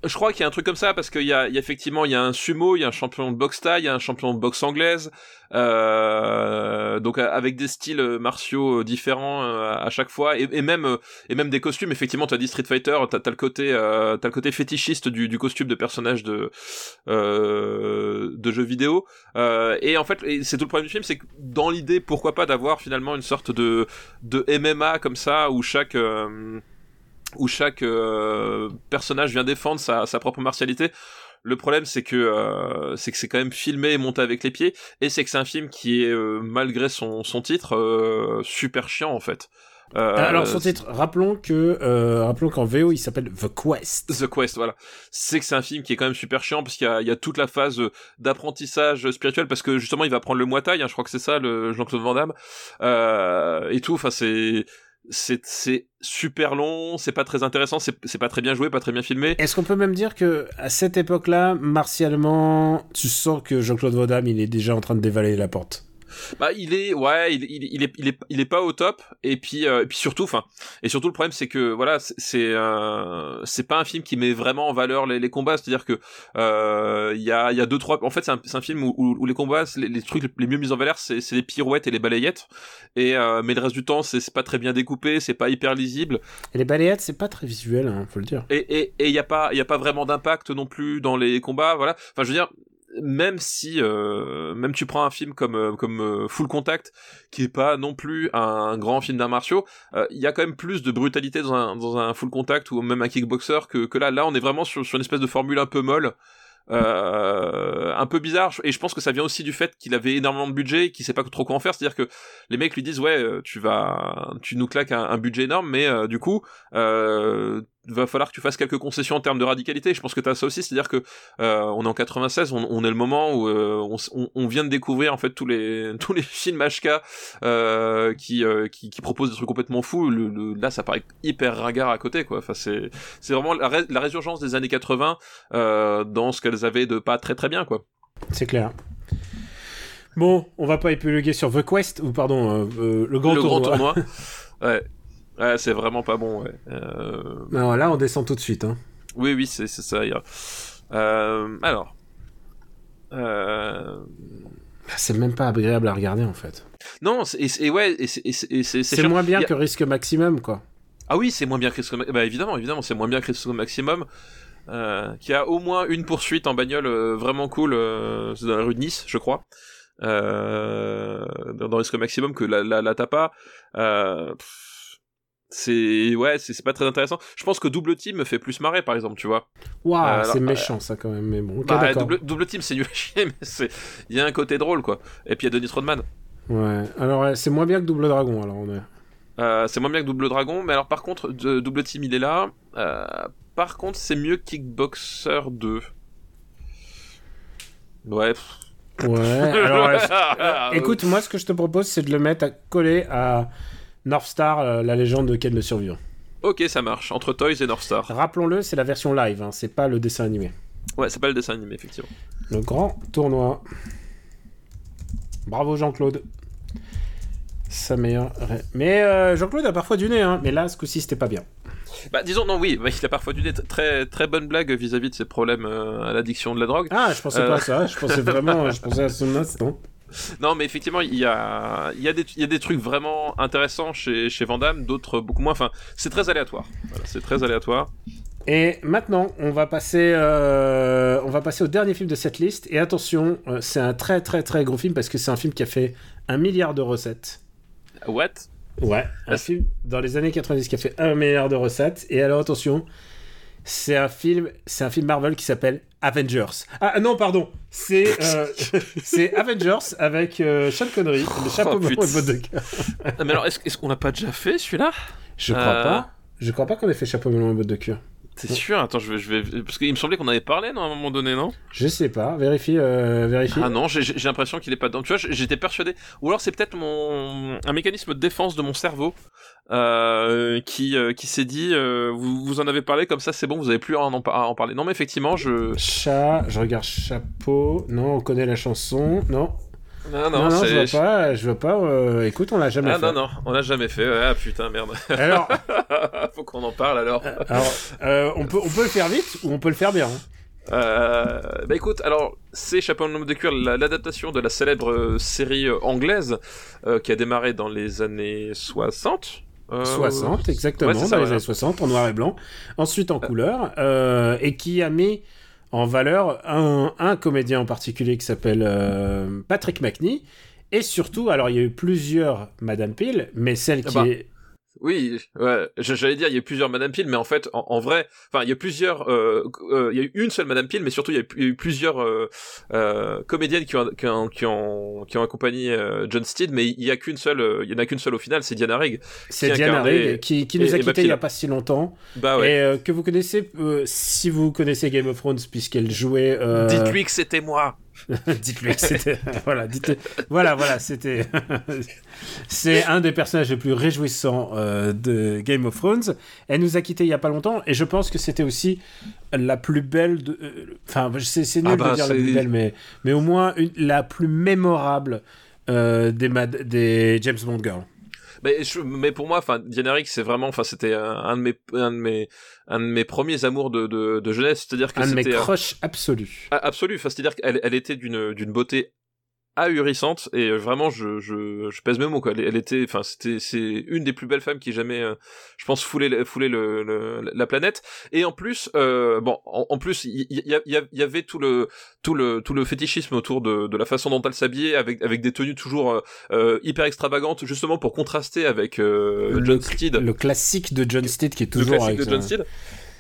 Speaker 2: Je crois qu'il y a un truc comme ça parce qu'il y, y a, effectivement il y a un sumo, il y a un champion de boxe thaï, il y a un champion de boxe anglaise, euh, donc avec des styles martiaux euh, différents euh, à chaque fois et, même euh, et même des costumes. Effectivement, tu as dit Street Fighter, t'as as le côté euh, le côté fétichiste du, du costume de personnage de de jeux vidéo. et en fait, c'est tout le problème du film, c'est que dans l'idée, pourquoi pas d'avoir finalement une sorte de de MMA comme ça où chaque où chaque euh, personnage vient défendre sa, sa, propre martialité. Le problème, c'est que euh, c'est que c'est quand même filmé et monté avec les pieds, et c'est que c'est un film qui est euh, malgré son, son titre super chiant en fait.
Speaker 1: Alors son titre, rappelons que rappelons qu'en VO il s'appelle The Quest.
Speaker 2: The Quest, voilà. C'est que c'est un film qui est quand même super chiant parce qu'il y a, il y a toute la phase d'apprentissage spirituel parce que justement il va prendre le Muay Thai, hein, je crois que c'est ça le Jean-Claude Van Damme et tout. Enfin c'est c'est super long, c'est pas très intéressant, c'est pas très bien joué, pas très bien filmé.
Speaker 1: Est-ce qu'on peut même dire que à cette époque-là, martialement, tu sens que Jean-Claude Van il est déjà en train de dévaler la porte?
Speaker 2: Bah il est ouais il, il, il, est il est il est pas au top. Et puis euh, et puis surtout enfin et surtout le problème c'est que voilà c'est euh, c'est pas un film qui met vraiment en valeur les, les combats. C'est à dire que euh, il y a il y a deux trois en fait c'est un, un film où, où, les combats les, les, trucs les mieux mis en valeur c'est les pirouettes et les balayettes. Et euh, mais le reste du temps c'est pas très bien découpé c'est pas hyper lisible.
Speaker 1: Et les balayettes c'est pas très visuel hein, faut le dire.
Speaker 2: Et et et il y a pas il y a pas vraiment d'impact non plus dans les combats voilà. Enfin je veux dire même si euh, même tu prends un film comme euh, comme euh, Full Contact qui est pas non plus un, grand film d'arts martiaux il y a quand même plus de brutalité dans un dans un Full Contact ou même un kickboxer que que là. Là on est vraiment sur sur une espèce de formule un peu molle un peu bizarre. Et je pense que ça vient aussi du fait qu'il avait énormément de budget et qu'il sait pas trop quoi en faire. C'est à dire que les mecs lui disent ouais tu vas tu nous claques un, budget énorme mais du coup va falloir que tu fasses quelques concessions en termes de radicalité. Je pense que tu as ça aussi, c'est-à-dire que euh, on est en 96, on, on est le moment où euh, on, on- vient de découvrir en fait tous les tous les films HK euh, qui, euh, qui qui proposent des trucs complètement fous. Le, le- là, ça paraît hyper ringard à côté, quoi. Enfin, c'est c'est vraiment la, ré- la résurgence des années 80 euh, dans ce qu'elles avaient de pas très très bien, quoi.
Speaker 1: C'est clair. Bon, on va pas épiloguer sur The Quest, ou pardon, euh, euh, le grand
Speaker 2: le
Speaker 1: tournoi.
Speaker 2: grand tournoi. ouais. Ouais, c'est vraiment pas bon, ouais. Euh,
Speaker 1: Non, là, on descend tout de suite. Hein.
Speaker 2: Oui, oui, c'est ça. il y a- Euh, alors. Euh...
Speaker 1: C'est même pas agréable à regarder, en fait.
Speaker 2: Non, c'est- et, ouais, c'est-
Speaker 1: moins bien
Speaker 2: a-
Speaker 1: que Risque Maximum, quoi.
Speaker 2: Ah oui, c'est moins bien que Risco Ma- Bah évidemment, évidemment, c'est moins bien que Risco Maximum. Euh, qui a au moins une poursuite en bagnole vraiment cool, c'est dans la rue de Nice, je crois. Dans, Risque Maximum que la, la, la t'as pas. Euh, pff, c'est ouais, c'est pas très intéressant. Je pense que Double Team me fait plus marrer, par exemple, tu vois.
Speaker 1: Waouh,
Speaker 2: Euh,
Speaker 1: c'est méchant, ça, quand même. Mais bon,
Speaker 2: Bah, double, double Team, c'est nul mais c'est il y a un côté drôle, quoi. Et puis il y a Denis Rodman.
Speaker 1: Ouais, alors, c'est moins bien que Double Dragon, alors, on est...
Speaker 2: Euh, c'est moins bien que Double Dragon, mais alors par contre, de- Double Team il est là. Euh, par contre, c'est mieux que Kickboxer 2. Ouais.
Speaker 1: Ouais, alors... euh, Écoute, moi, ce que je te propose, c'est de le mettre à coller à North Star, euh, la légende de Ken le Survivant.
Speaker 2: Ok, ça marche. Entre Toys et North Star.
Speaker 1: Rappelons-le, c'est la version live, hein, c'est pas le dessin animé.
Speaker 2: Ouais, c'est pas le dessin animé, effectivement.
Speaker 1: Le grand tournoi. Bravo Jean-Claude. Sa meilleure. Mais euh, Jean-Claude a parfois du nez, hein. Mais là, ce coup-ci, c'était pas bien.
Speaker 2: Bah, disons, non, oui, bah, il a parfois dû être très, très bonne blague vis-à-vis de ses problèmes euh, à l'addiction de la drogue.
Speaker 1: Ah, je pensais
Speaker 2: Euh.
Speaker 1: pas à ça. Je pensais vraiment. Je pensais à son instant.
Speaker 2: Non, mais effectivement, il y a, il y a, des, il y a des trucs vraiment intéressants chez, chez Van Damme, d'autres beaucoup moins. Enfin, c'est très aléatoire. Voilà, c'est très aléatoire.
Speaker 1: Et maintenant, on va passer, euh, on va passer au dernier film de cette liste. Et attention, euh, c'est un très très très gros film parce que c'est un film qui a fait un milliard de recettes.
Speaker 2: What?
Speaker 1: Ouais, un film dans les années 90 qui a fait un milliard de recettes. Et alors attention, c'est un film, c'est un film Marvel qui s'appelle Avengers. Ah non, pardon, c'est euh, c'est Avengers avec euh, Sean Connery, le chapeau
Speaker 2: Oh,
Speaker 1: melon et bottes de cœur.
Speaker 2: Ah, Mais alors, est-ce est-ce qu'on l'a pas déjà fait celui-là?
Speaker 1: Je crois
Speaker 2: Euh.
Speaker 1: pas. Je crois pas qu'on ait fait chapeau melon et bottes de cœur.
Speaker 2: T'es sûr? Attends, je vais, je vais, parce qu'il me semblait qu'on avait parlé non, à un moment donné, non?
Speaker 1: Je sais pas. Vérifie, euh, vérifie.
Speaker 2: Ah non, j'ai l'impression qu'il est pas dedans. Tu vois, j'étais persuadé. Ou alors c'est peut-être mon un mécanisme de défense de mon cerveau euh, qui euh, qui s'est dit, euh, vous, vous en avez parlé comme ça, c'est bon, vous avez plus à en, à en parler. Non, mais effectivement, je
Speaker 1: Chat, je regarde chapeau. Non, on connaît la chanson. Non,
Speaker 2: non
Speaker 1: non, non, je
Speaker 2: c'est
Speaker 1: vois pas. Je vois pas. euh, Écoute, on l'a jamais
Speaker 2: ah
Speaker 1: fait.
Speaker 2: non non, on l'a jamais fait. Ah putain merde.
Speaker 1: Alors,
Speaker 2: Faut qu'on en parle alors.
Speaker 1: alors euh, on peut, on peut le faire vite ou on peut le faire bien. hein.
Speaker 2: Euh, bah écoute, alors c'est Chapeau de de cuir, la- l'adaptation de la célèbre euh, série euh, anglaise euh, qui a démarré dans les années 60. Euh,
Speaker 1: 60, exactement,
Speaker 2: ouais,
Speaker 1: dans les années 60, en noir et blanc, ensuite en couleur, euh, et qui a mis en valeur un, un comédien en particulier qui s'appelle euh, Patrick McNee, et surtout, alors il y a eu plusieurs Madame Peel, mais celle qui
Speaker 2: Ah bah.
Speaker 1: est...
Speaker 2: Oui, ouais, j'allais dire il y a eu plusieurs Madame Peel, mais en fait, en, en vrai, enfin il y a plusieurs, euh, euh, il y a eu une seule Madame Peel, mais surtout il y a eu, il y a eu plusieurs euh, euh, comédiennes qui ont, qui ont, qui ont, qui ont accompagné euh, John Steed, mais il y a qu'une seule, il y en a qu'une seule au final, c'est Diana Rigg.
Speaker 1: C'est Diana Rigg, qui, qui nous a
Speaker 2: et
Speaker 1: quittés il y a pas si longtemps,
Speaker 2: Bah ouais.
Speaker 1: et euh, que vous connaissez, euh, si vous connaissez Game of Thrones, puisqu'elle jouait... euh,
Speaker 2: Dites-lui que c'était moi.
Speaker 1: Dites-lui que c'était. voilà, dites voilà, voilà, c'était. c'est un des personnages les plus réjouissants euh, de Game of Thrones. Elle nous a quittés il y a pas longtemps, et je pense que c'était aussi la plus belle. de- euh, Enfin, c'est c'est nul
Speaker 2: Ah bah,
Speaker 1: de dire la plus belle, mais, mais au moins une- la plus mémorable euh, des, mad- des James Bond Girls.
Speaker 2: Mais, je- mais pour moi, enfin, Diana Rigg, c'est vraiment, enfin, c'était un, un de mes, un de mes, un de mes premiers amours de, de, de jeunesse. C'est-à-dire que
Speaker 1: Un de mes
Speaker 2: c'était euh,
Speaker 1: crushs absolus.
Speaker 2: absolu. Enfin, c'est-à-dire qu'elle, elle était d'une, d'une beauté ahurissante et euh, vraiment, je, je, je pèse mes mots quoi. Elle, elle était, enfin, c'était, c'est une des plus belles femmes qui ait jamais, euh, je pense, foulé, le- foulé le, le- la planète. Et en plus, euh, bon, en, en plus, il y, y, y, y avait tout le, tout le, tout le fétichisme autour de, de la façon dont elle s'habillait, avec, avec des tenues toujours euh, euh, hyper extravagantes, justement pour contraster avec euh,
Speaker 1: Le-
Speaker 2: John Steed
Speaker 1: Le classique de John Steed qui est
Speaker 2: le
Speaker 1: toujours
Speaker 2: classique
Speaker 1: avec
Speaker 2: de John. Steed.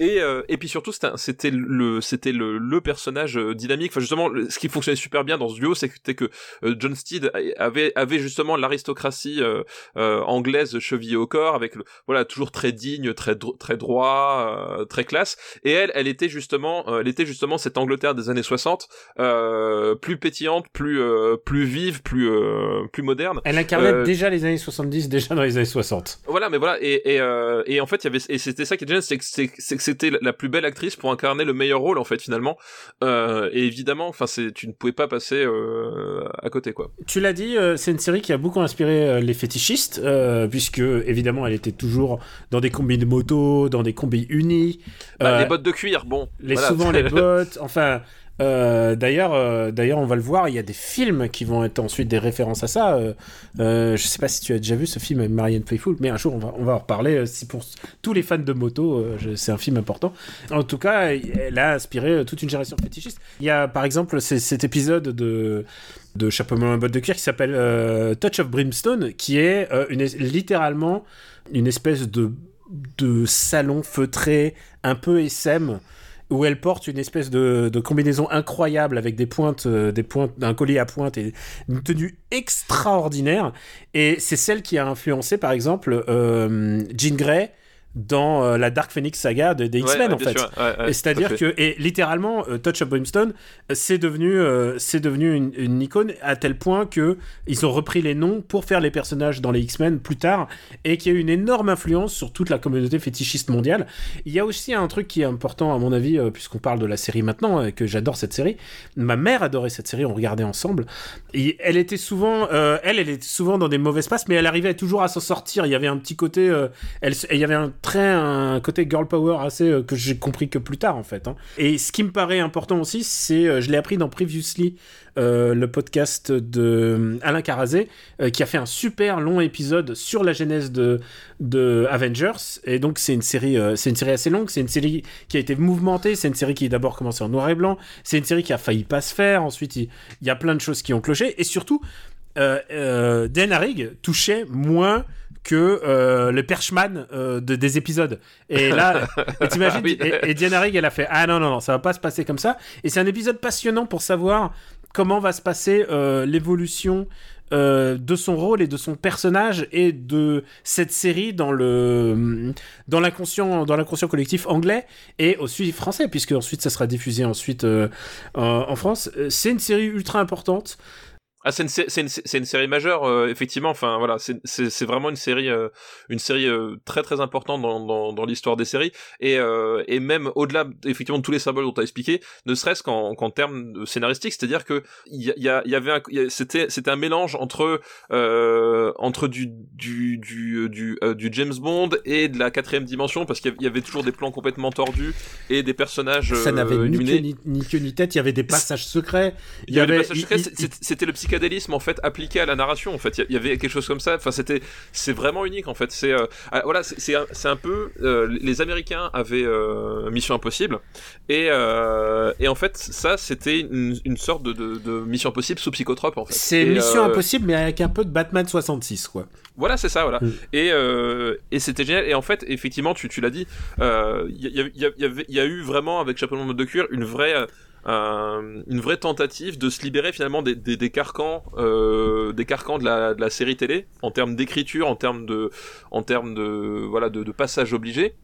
Speaker 2: Et, euh, et puis surtout, c'était le, c'était le, le personnage euh, dynamique. Enfin, justement, ce qui fonctionnait super bien dans ce duo, c'était que euh, John Steed avait, avait justement l'aristocratie euh, euh, anglaise chevillée au corps, avec le, voilà, toujours très digne, très, dro- très droit, euh, très classe. Et elle, elle était justement, elle était justement cette Angleterre des années 60, euh, plus pétillante, plus, euh, plus vive, plus, euh, plus moderne.
Speaker 1: Elle incarnait déjà les années 70, déjà dans les années 60.
Speaker 2: Voilà, mais voilà, et et, euh, et en fait, il y avait et c'était ça qui est génial, c'est que c'est c'était la plus belle actrice pour incarner le meilleur rôle en fait finalement. Euh, et évidemment, enfin, c'est tu ne pouvais pas passer euh, à côté quoi.
Speaker 1: Tu l'as dit, euh, c'est une série qui a beaucoup inspiré les fétichistes, puisque évidemment elle était toujours dans des combis de moto, dans des combis unis.
Speaker 2: Bah, les bottes de cuir, bon.
Speaker 1: les
Speaker 2: voilà.
Speaker 1: souvent les bottes, enfin. Euh, d'ailleurs, euh, d'ailleurs, on va le voir. Il y a des films qui vont être ensuite des références à ça. Euh, euh, je sais pas si tu as déjà vu ce film avec Marianne Faithfull, mais un jour on va, en reparler. Si pour tous les fans de moto, c'est un film important. En tout cas, elle a inspiré toute une génération de fétichistes. Il y a par exemple cet épisode de de Chapeau bottes de cuir qui s'appelle Touch of Brimstone, qui est littéralement une espèce de de salon feutré, un peu SM où elle porte une espèce de, combinaison incroyable avec des pointes, euh, des pointes, un collier à pointe et une tenue extraordinaire. Et c'est celle qui a influencé, par exemple, euh, Jean Grey dans euh, la Dark Phoenix saga de- des X-Men,
Speaker 2: ouais,
Speaker 1: en fait.
Speaker 2: ouais,
Speaker 1: C'est-à-dire que, et littéralement, euh, Touch of Brimstone, euh, c'est devenu, c'est devenu une, une icône à tel point que ils ont repris les noms pour faire les personnages dans les X-Men plus tard, et qui a eu une énorme influence sur toute la communauté fétichiste mondiale. Il y a aussi un truc qui est important à mon avis, puisqu'on parle de la série maintenant, et que j'adore cette série. Ma mère adorait cette série, on regardait ensemble. Et elle était souvent, elle, elle était souvent dans des mauvaises passes, mais elle arrivait toujours à s'en sortir. Il y avait un petit côté, elle, il y avait un très un côté girl power assez euh, que j'ai compris que plus tard en fait. hein. Et ce qui me paraît important aussi, c'est, euh, je l'ai appris dans Previously, euh, le podcast de euh, Alain Carazé, qui a fait un super long épisode sur la genèse de, Avengers. Et donc c'est une série, c'est une série assez longue. C'est une série qui a été mouvementée. C'est une série qui a d'abord commencé en noir et blanc. C'est une série qui a failli pas se faire. Ensuite, il y a plein de choses qui ont cloché. Et surtout, Dan Harrig touchait moins que euh, le perchman euh, de, des épisodes. Et là, t'imagines,
Speaker 2: Oui.
Speaker 1: et, et Diana Rigg, elle a fait Ah non, non, non, ça va pas se passer comme ça. Et c'est un épisode passionnant pour savoir comment va se passer euh, l'évolution de son rôle et de son personnage et de cette série dans le dans l'inconscient dans l'inconscient collectif anglais et aussi français puisque ensuite ça sera diffusé ensuite en, en France c'est une série ultra importante
Speaker 2: Ah, c'est une, c'est une, c'est une série majeure, euh, effectivement. Enfin, voilà, c'est- c'est c'est vraiment une série, euh, une série euh, très très importante dans, dans, dans l'histoire des séries et euh, et même au-delà effectivement de tous les symboles dont tu as expliqué, ne serait-ce qu'en qu'en termes scénaristiques, c'est-à-dire que il y, a- il y, y avait un, il y a- c'était c'était un mélange entre euh, entre du du du du, euh, du James Bond et de la quatrième dimension parce qu'il y avait- toujours des plans complètement tordus et des personnages
Speaker 1: ça n'avait ni, queue, ni, ni queue ni tête il y avait des passages secrets
Speaker 2: Il y avait des passages secrets,
Speaker 1: il-
Speaker 2: c'était le psychédélisme en fait appliqué à la narration en fait. Il y avait quelque chose comme ça. Enfin, c'était, c'est vraiment unique en fait. C'est, euh, ah, voilà, c'est, c'est un, un peu euh, les Américains avaient euh, Mission Impossible et et en fait ça c'était une, une sorte de, de, de Mission Impossible sous psychotrope en fait.
Speaker 1: c'est Mission Impossible mais avec un peu de Batman 66 quoi
Speaker 2: Voilà, c'est ça, voilà.
Speaker 1: Mm.
Speaker 2: Et, euh, et c'était génial. Et en fait, effectivement, tu, tu l'as dit, euh, il y, y, a- y y eu vraiment, avec Chapeau de de cuir, une vraie, euh, une vraie tentative de se libérer finalement des, des, des carcans, euh, des carcans de la, de la série télé, en termes d'écriture, en termes de, en termes de, voilà, de, de passage obligé.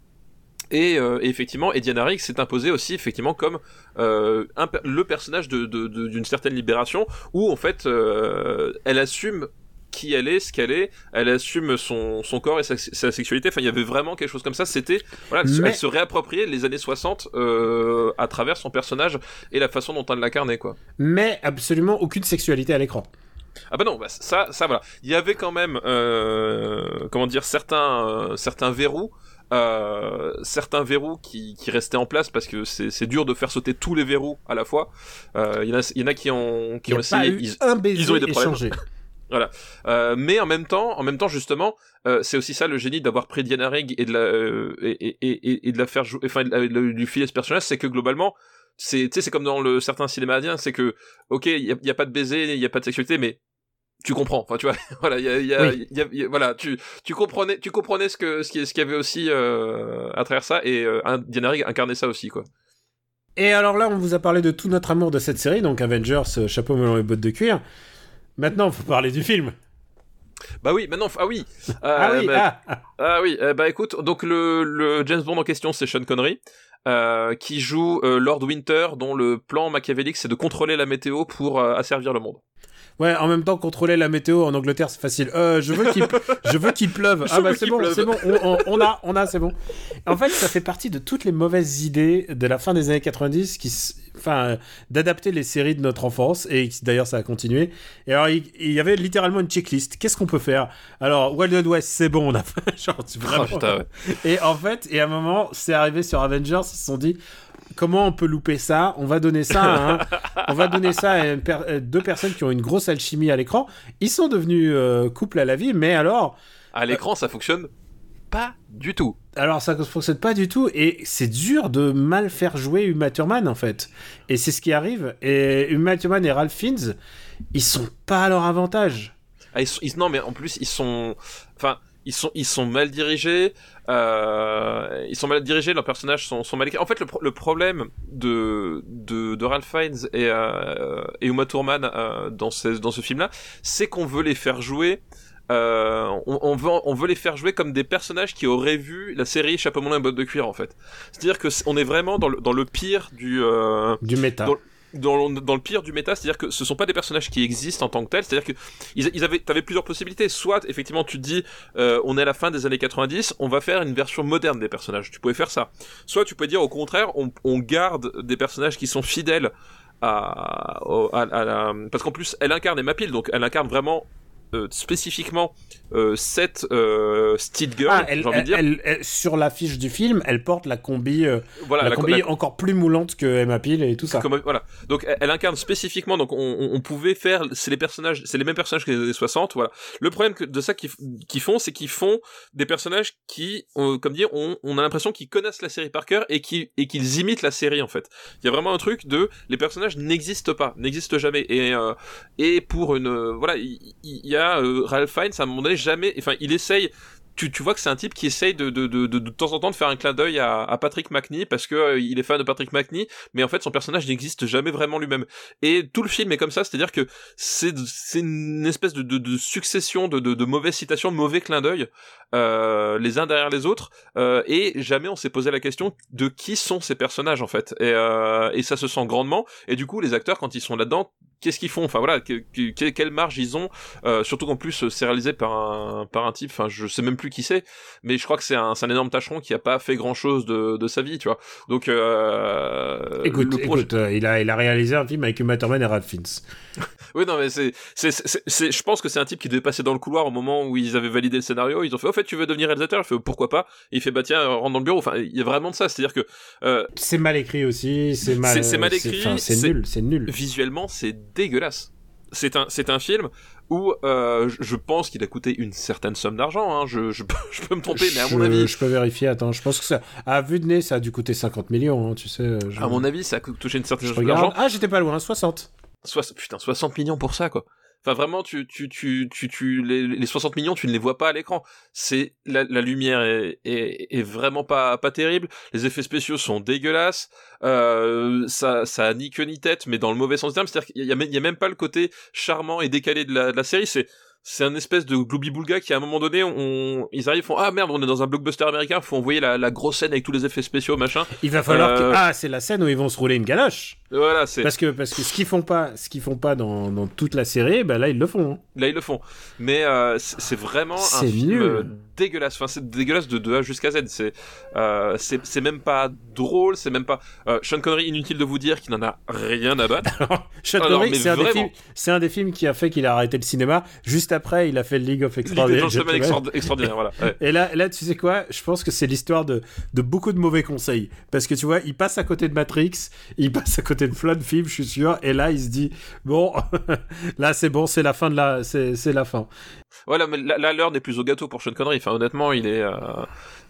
Speaker 2: Et, euh, et effectivement, et Diana Rigg s'est imposée aussi effectivement comme euh, le personnage de- de- de- d'une certaine libération, où en fait euh, elle assume qui elle est, ce qu'elle est, elle assume son, son corps et sa, sa sexualité. Enfin, il y avait vraiment quelque chose comme ça. C'était voilà, elle, se-
Speaker 1: Mais-
Speaker 2: elle se réappropriait les années 60 euh, à travers son personnage et la façon dont elle l'incarnait, quoi.
Speaker 1: mais absolument aucune sexualité à l'écran
Speaker 2: Ah bah non, bah ça, ça voilà. Il y avait quand même, euh, comment dire, certains, euh, certains verrous. Euh, certains verrous qui, qui restaient en place parce que c'est dur de faire sauter tous les verrous à la fois. Il y, en a- il y en a qui ont, qui ont
Speaker 1: pas
Speaker 2: essayé.
Speaker 1: eu
Speaker 2: ils-
Speaker 1: un baiser
Speaker 2: ils ont eu des problèmes.
Speaker 1: échangé
Speaker 2: Euh, mais en même temps, en même temps justement, euh, c'est aussi ça le génie d'avoir pris Diana Rigg et de la euh, et, et, et, et de la faire jouer, enfin lui filer ce personnage, c'est que globalement, c'est tu sais c'est comme dans le certain cinéma indien, c'est que ok, il y y a pas de baiser, il y a pas de sexualité, mais tu comprends. Enfin, tu vois, voilà, il y a, y a, y a, y a- voilà, tu, tu comprenais, tu comprenais ce que, ce qui, ce qu'il y avait aussi euh, à travers ça, et euh, Diana Rigg incarnait ça aussi, quoi.
Speaker 1: Et alors là, on vous a parlé de tout notre amour de cette série, donc Avengers, euh, chapeau melon et bottes de cuir. Maintenant, il faut parler du film.
Speaker 2: Bah oui, maintenant, ah oui,
Speaker 1: Ah
Speaker 2: Euh,
Speaker 1: oui,
Speaker 2: bah,
Speaker 1: ah,
Speaker 2: Ah oui, euh, bah écoute, donc le, le James Bond en question, c'est Sean Connery, euh, qui joue euh, Lord Winter, dont le plan machiavélique, c'est de contrôler la météo pour asservir le monde.
Speaker 1: Ouais, en même temps, contrôler la météo en Angleterre, c'est facile. Euh, je veux qu'il, je veux qu'il pleuve.
Speaker 2: Je
Speaker 1: ah bah c'est bon, c'est bon. On, a, on a, c'est bon. En fait, ça fait partie de toutes les mauvaises idées de la fin des années 90, qui, enfin, d'adapter les séries de notre enfance et d'ailleurs ça a continué. Et alors, il, il y avait littéralement une checklist. Qu'est-ce qu'on peut faire? Alors, Wild Wild West, c'est bon, on a fait. Genre, c'est vraiment.
Speaker 2: Ah, putain, ouais.
Speaker 1: Et en fait, et à un moment, c'est arrivé sur Avengers, ils se sont dit comment on peut louper ça? On va donner ça à un- on va donner ça à per- euh, deux personnes qui ont une grosse alchimie à l'écran. Ils sont devenus euh, couple à la vie, mais alors
Speaker 2: À l'écran, ça fonctionne pas du tout.
Speaker 1: alors ça ne fonctionne pas du tout et c'est dur de mal faire jouer Uma Thurman en fait. Et c'est ce qui arrive et Uma Thurman et Ralph Fiennes, ils sont pas à leur avantage.
Speaker 2: Ah, ils sont- ils- non, mais en plus, ils sont, enfin, ils sont, ils sont mal dirigés. Euh, ils sont mal dirigés. Leurs personnages sont, sont mal écrits. En fait, le, pro- le problème de, de, de Ralph Fiennes et, euh, et Uma Thurman euh, dans ce, dans ce film-là, c'est qu'on veut les faire jouer. Euh, on, on veut, on veut les faire jouer comme des personnages qui auraient vu la série Chapeau melon et bottes de cuir en fait. C'est-à-dire que on est vraiment dans le, dans le pire du, euh,
Speaker 1: Du méta.
Speaker 2: Dans- dans, dans le pire du méta, c'est-à-dire que ce sont pas des personnages qui existent en tant que tels, c'est-à-dire que ils, ils avaient, t'avais plusieurs possibilités. Soit, effectivement, tu dis, euh, on est à la fin des années 90, on va faire une version moderne des personnages. Tu pouvais faire ça. Soit tu peux dire, au contraire, on, on garde des personnages qui sont fidèles à, au- à, à la, parce qu'en plus, elle incarne Emma Peel, donc elle incarne vraiment euh, spécifiquement euh, cette euh, Steel Girl,
Speaker 1: Ah, elle,
Speaker 2: envie de
Speaker 1: elle-
Speaker 2: dire.
Speaker 1: elle- elle- sur l'affiche du film, elle porte la combi, euh,
Speaker 2: voilà,
Speaker 1: la
Speaker 2: la-
Speaker 1: combi
Speaker 2: la-
Speaker 1: encore plus moulante que Emma Peel et tout ça.
Speaker 2: Comme- voilà. Donc elle, incarne spécifiquement. Donc on, pouvait faire. C'est les personnages. C'est les mêmes personnages que les années 60. Voilà. Le problème que, de ça qu'ils font, c'est qu'ils font des personnages qui, comme dire, on, on a l'impression qu'ils connaissent la série par cœur et qui et qu'ils imitent la série en fait. Il y a vraiment un truc de les personnages n'existent pas, n'existent jamais. Et et pour une voilà, il il- il y, a euh, Ralph Fiennes à un moment donné jamais. Enfin, il essaye. Tu, tu vois que c'est un type qui essaye de, de, de, de, de temps en temps de faire un clin d'œil à, Patrick McNee parce que euh, il est fan de Patrick McNee mais en fait son personnage n'existe jamais vraiment lui-même et tout le film est comme ça c'est-à-dire que c'est c'est une espèce de, de, succession de, de, mauvaises citations de mauvais clins d'œil euh, les uns derrière les autres et jamais on s'est posé la question de qui sont ces personnages en fait et, et ça se sent grandement et du coup les acteurs quand ils sont là-dedans qu'est-ce qu'ils font? Enfin voilà que, que- que- quelle marge ils ont euh, surtout qu'en plus euh, c'est réalisé par un par un type enfin je sais même plus qui c'est mais je crois que c'est un, c'est un énorme tâcheron qui a pas fait grand chose de, de sa vie tu vois donc euh,
Speaker 1: Écoute,
Speaker 2: le projet-
Speaker 1: écoute euh, il, a, il a réalisé un film avec Uma Thurman et Ralph Fiennes.
Speaker 2: oui, non, mais c'est, c'est, c'est, je pense que c'est un type qui devait passer dans le couloir au moment où ils avaient validé le scénario. Ils ont fait, au fait, tu veux devenir réalisateur? Il fait, pourquoi pas? Et il fait, bah, tiens, rentre dans le bureau. Enfin, il y a vraiment de ça. C'est-à-dire que, euh,
Speaker 1: C'est mal écrit aussi, c'est mal,
Speaker 2: C'est- mal écrit,
Speaker 1: c'est- nul, c'est nul.
Speaker 2: visuellement, c'est dégueulasse. C'est un, c'est un film où, euh, je- pense qu'il a coûté une certaine somme d'argent, hein. Je, je, peux- je peux me tromper, mais à mon avis,
Speaker 1: Je peux vérifier, attends, je pense que ça. À vue de nez, ça a dû coûter 50 millions, hein, tu sais. euh, Je,
Speaker 2: à mon avis, ça a touché une certaine somme d'argent.
Speaker 1: Ah, j'étais pas loin, 60.
Speaker 2: Soix- putain, 60 millions pour ça, quoi. Enfin, vraiment, tu, tu, tu, tu, tu, les, les 60 millions, tu ne les vois pas à l'écran. C'est, la, la lumière est, est, est vraiment pas, pas terrible. Les effets spéciaux sont dégueulasses. Euh, ça, ça a ni queue ni tête, mais dans le mauvais sens du terme. C'est-à-dire qu'il y a, y a même pas le côté charmant et décalé de la, de la série. C'est, c'est un espèce de gloubi-boulga qui, à un moment donné, on, ils arrivent, font, ah merde, on est dans un blockbuster américain, faut envoyer la, la grosse scène avec tous les effets spéciaux, machin.
Speaker 1: Il va falloir
Speaker 2: Euh,
Speaker 1: que. Ah, c'est la scène où ils vont se rouler une galoche.
Speaker 2: Voilà, c'est,
Speaker 1: Parce que, parce que ce qu'ils font pas, ce qu'ils font pas dans, dans toute la série, bah là, ils le font. hein.
Speaker 2: Là, ils le font. Mais euh, c'est vraiment un film euh, dégueulasse. Enfin, c'est dégueulasse de, de A jusqu'à Z. C'est euh, c'est même pas drôle. C'est même pas. Euh, Sean Connery, inutile de vous dire qu'il n'en a rien à battre.
Speaker 1: Sean
Speaker 2: Ah
Speaker 1: Connery, c'est un, des
Speaker 2: vraiment.
Speaker 1: un des films qui a fait qu'il a arrêté le cinéma. Juste après, il a fait League of
Speaker 2: League des
Speaker 1: Extraordinary
Speaker 2: Gentlemen
Speaker 1: Gentlemen.
Speaker 2: extraordi- extraordinaire. Voilà. Ouais.
Speaker 1: Et là, là, tu sais quoi? Je pense que c'est l'histoire de, de beaucoup de mauvais conseils. Parce que tu vois, il passe à côté de Matrix, il passe à côté maté plein de films, je suis sûr. Et là, il se dit bon, là c'est bon, c'est la fin de la, c'est la fin.
Speaker 2: Voilà, mais là, l'heure n'est plus au gâteau pour Sean Connery. Enfin, honnêtement, il est, euh,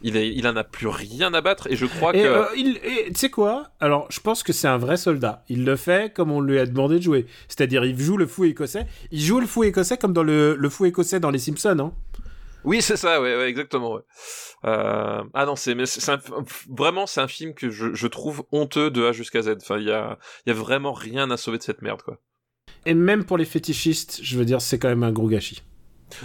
Speaker 2: il est, il en a plus rien à battre. Et je crois
Speaker 1: Et
Speaker 2: que.
Speaker 1: euh, il, tu sais quoi? Alors, je pense que c'est un vrai soldat. Il le fait comme on lui a demandé de jouer. C'est-à-dire, il joue le fou écossais. Il joue le fou écossais comme dans le, le fou écossais dans Les Simpsons, hein.
Speaker 2: Oui, c'est ça, ouais, ouais, exactement. Ouais. Euh... Ah non, c'est, mais c'est un... vraiment, c'est un film que je, je trouve honteux de A jusqu'à Z. Enfin, il y a, y a vraiment rien à sauver de cette merde, quoi.
Speaker 1: Et même pour les fétichistes, je veux dire, c'est quand même un gros gâchis.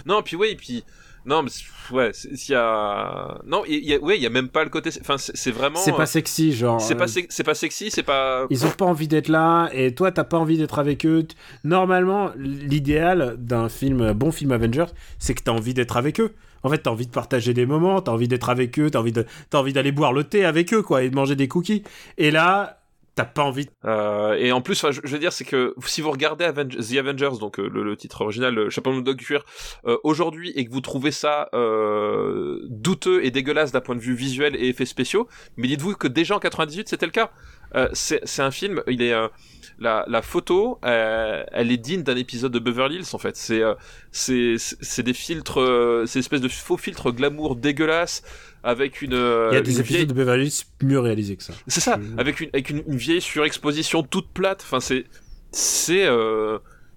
Speaker 2: Non, puis oui, puis non, mais ouais, il y a, non, il y a, ouais, il y a même pas le côté. Enfin, c'est vraiment.
Speaker 1: C'est
Speaker 2: euh,
Speaker 1: pas sexy, genre.
Speaker 2: C'est
Speaker 1: euh,
Speaker 2: pas, sex- c'est pas sexy, c'est pas.
Speaker 1: Ils ont pas envie d'être là, et toi, t'as pas envie d'être avec eux. Normalement, l'idéal d'un film, bon film Avengers, c'est que t'as envie d'être avec eux. En fait, t'as envie de partager des moments, t'as envie d'être avec eux, t'as envie de, t'as envie d'aller boire le thé avec eux, quoi, et de manger des cookies. Et là, t'as pas envie.
Speaker 2: Euh, et en plus, je, veux dire, c'est que si vous regardez The Avengers, donc euh, le, titre original, le Chapeau de cuir, euh, aujourd'hui, et que vous trouvez ça euh, douteux et dégueulasse d'un point de vue visuel et effets spéciaux, mais dites-vous que déjà en 98, c'était le cas. Euh, c'est un film, il est la, la photo, euh, elle est digne d'un épisode de Beverly Hills en fait. C'est euh, c'est des filtres, euh, c'est espèce de faux filtres glamour dégueulasse avec une. euh,
Speaker 1: Il y a des épisodes
Speaker 2: vieille-
Speaker 1: de Beverly Hills mieux réalisés que ça.
Speaker 2: c'est ça, avec une avec une, une vieille surexposition toute plate. Enfin, c'est c'est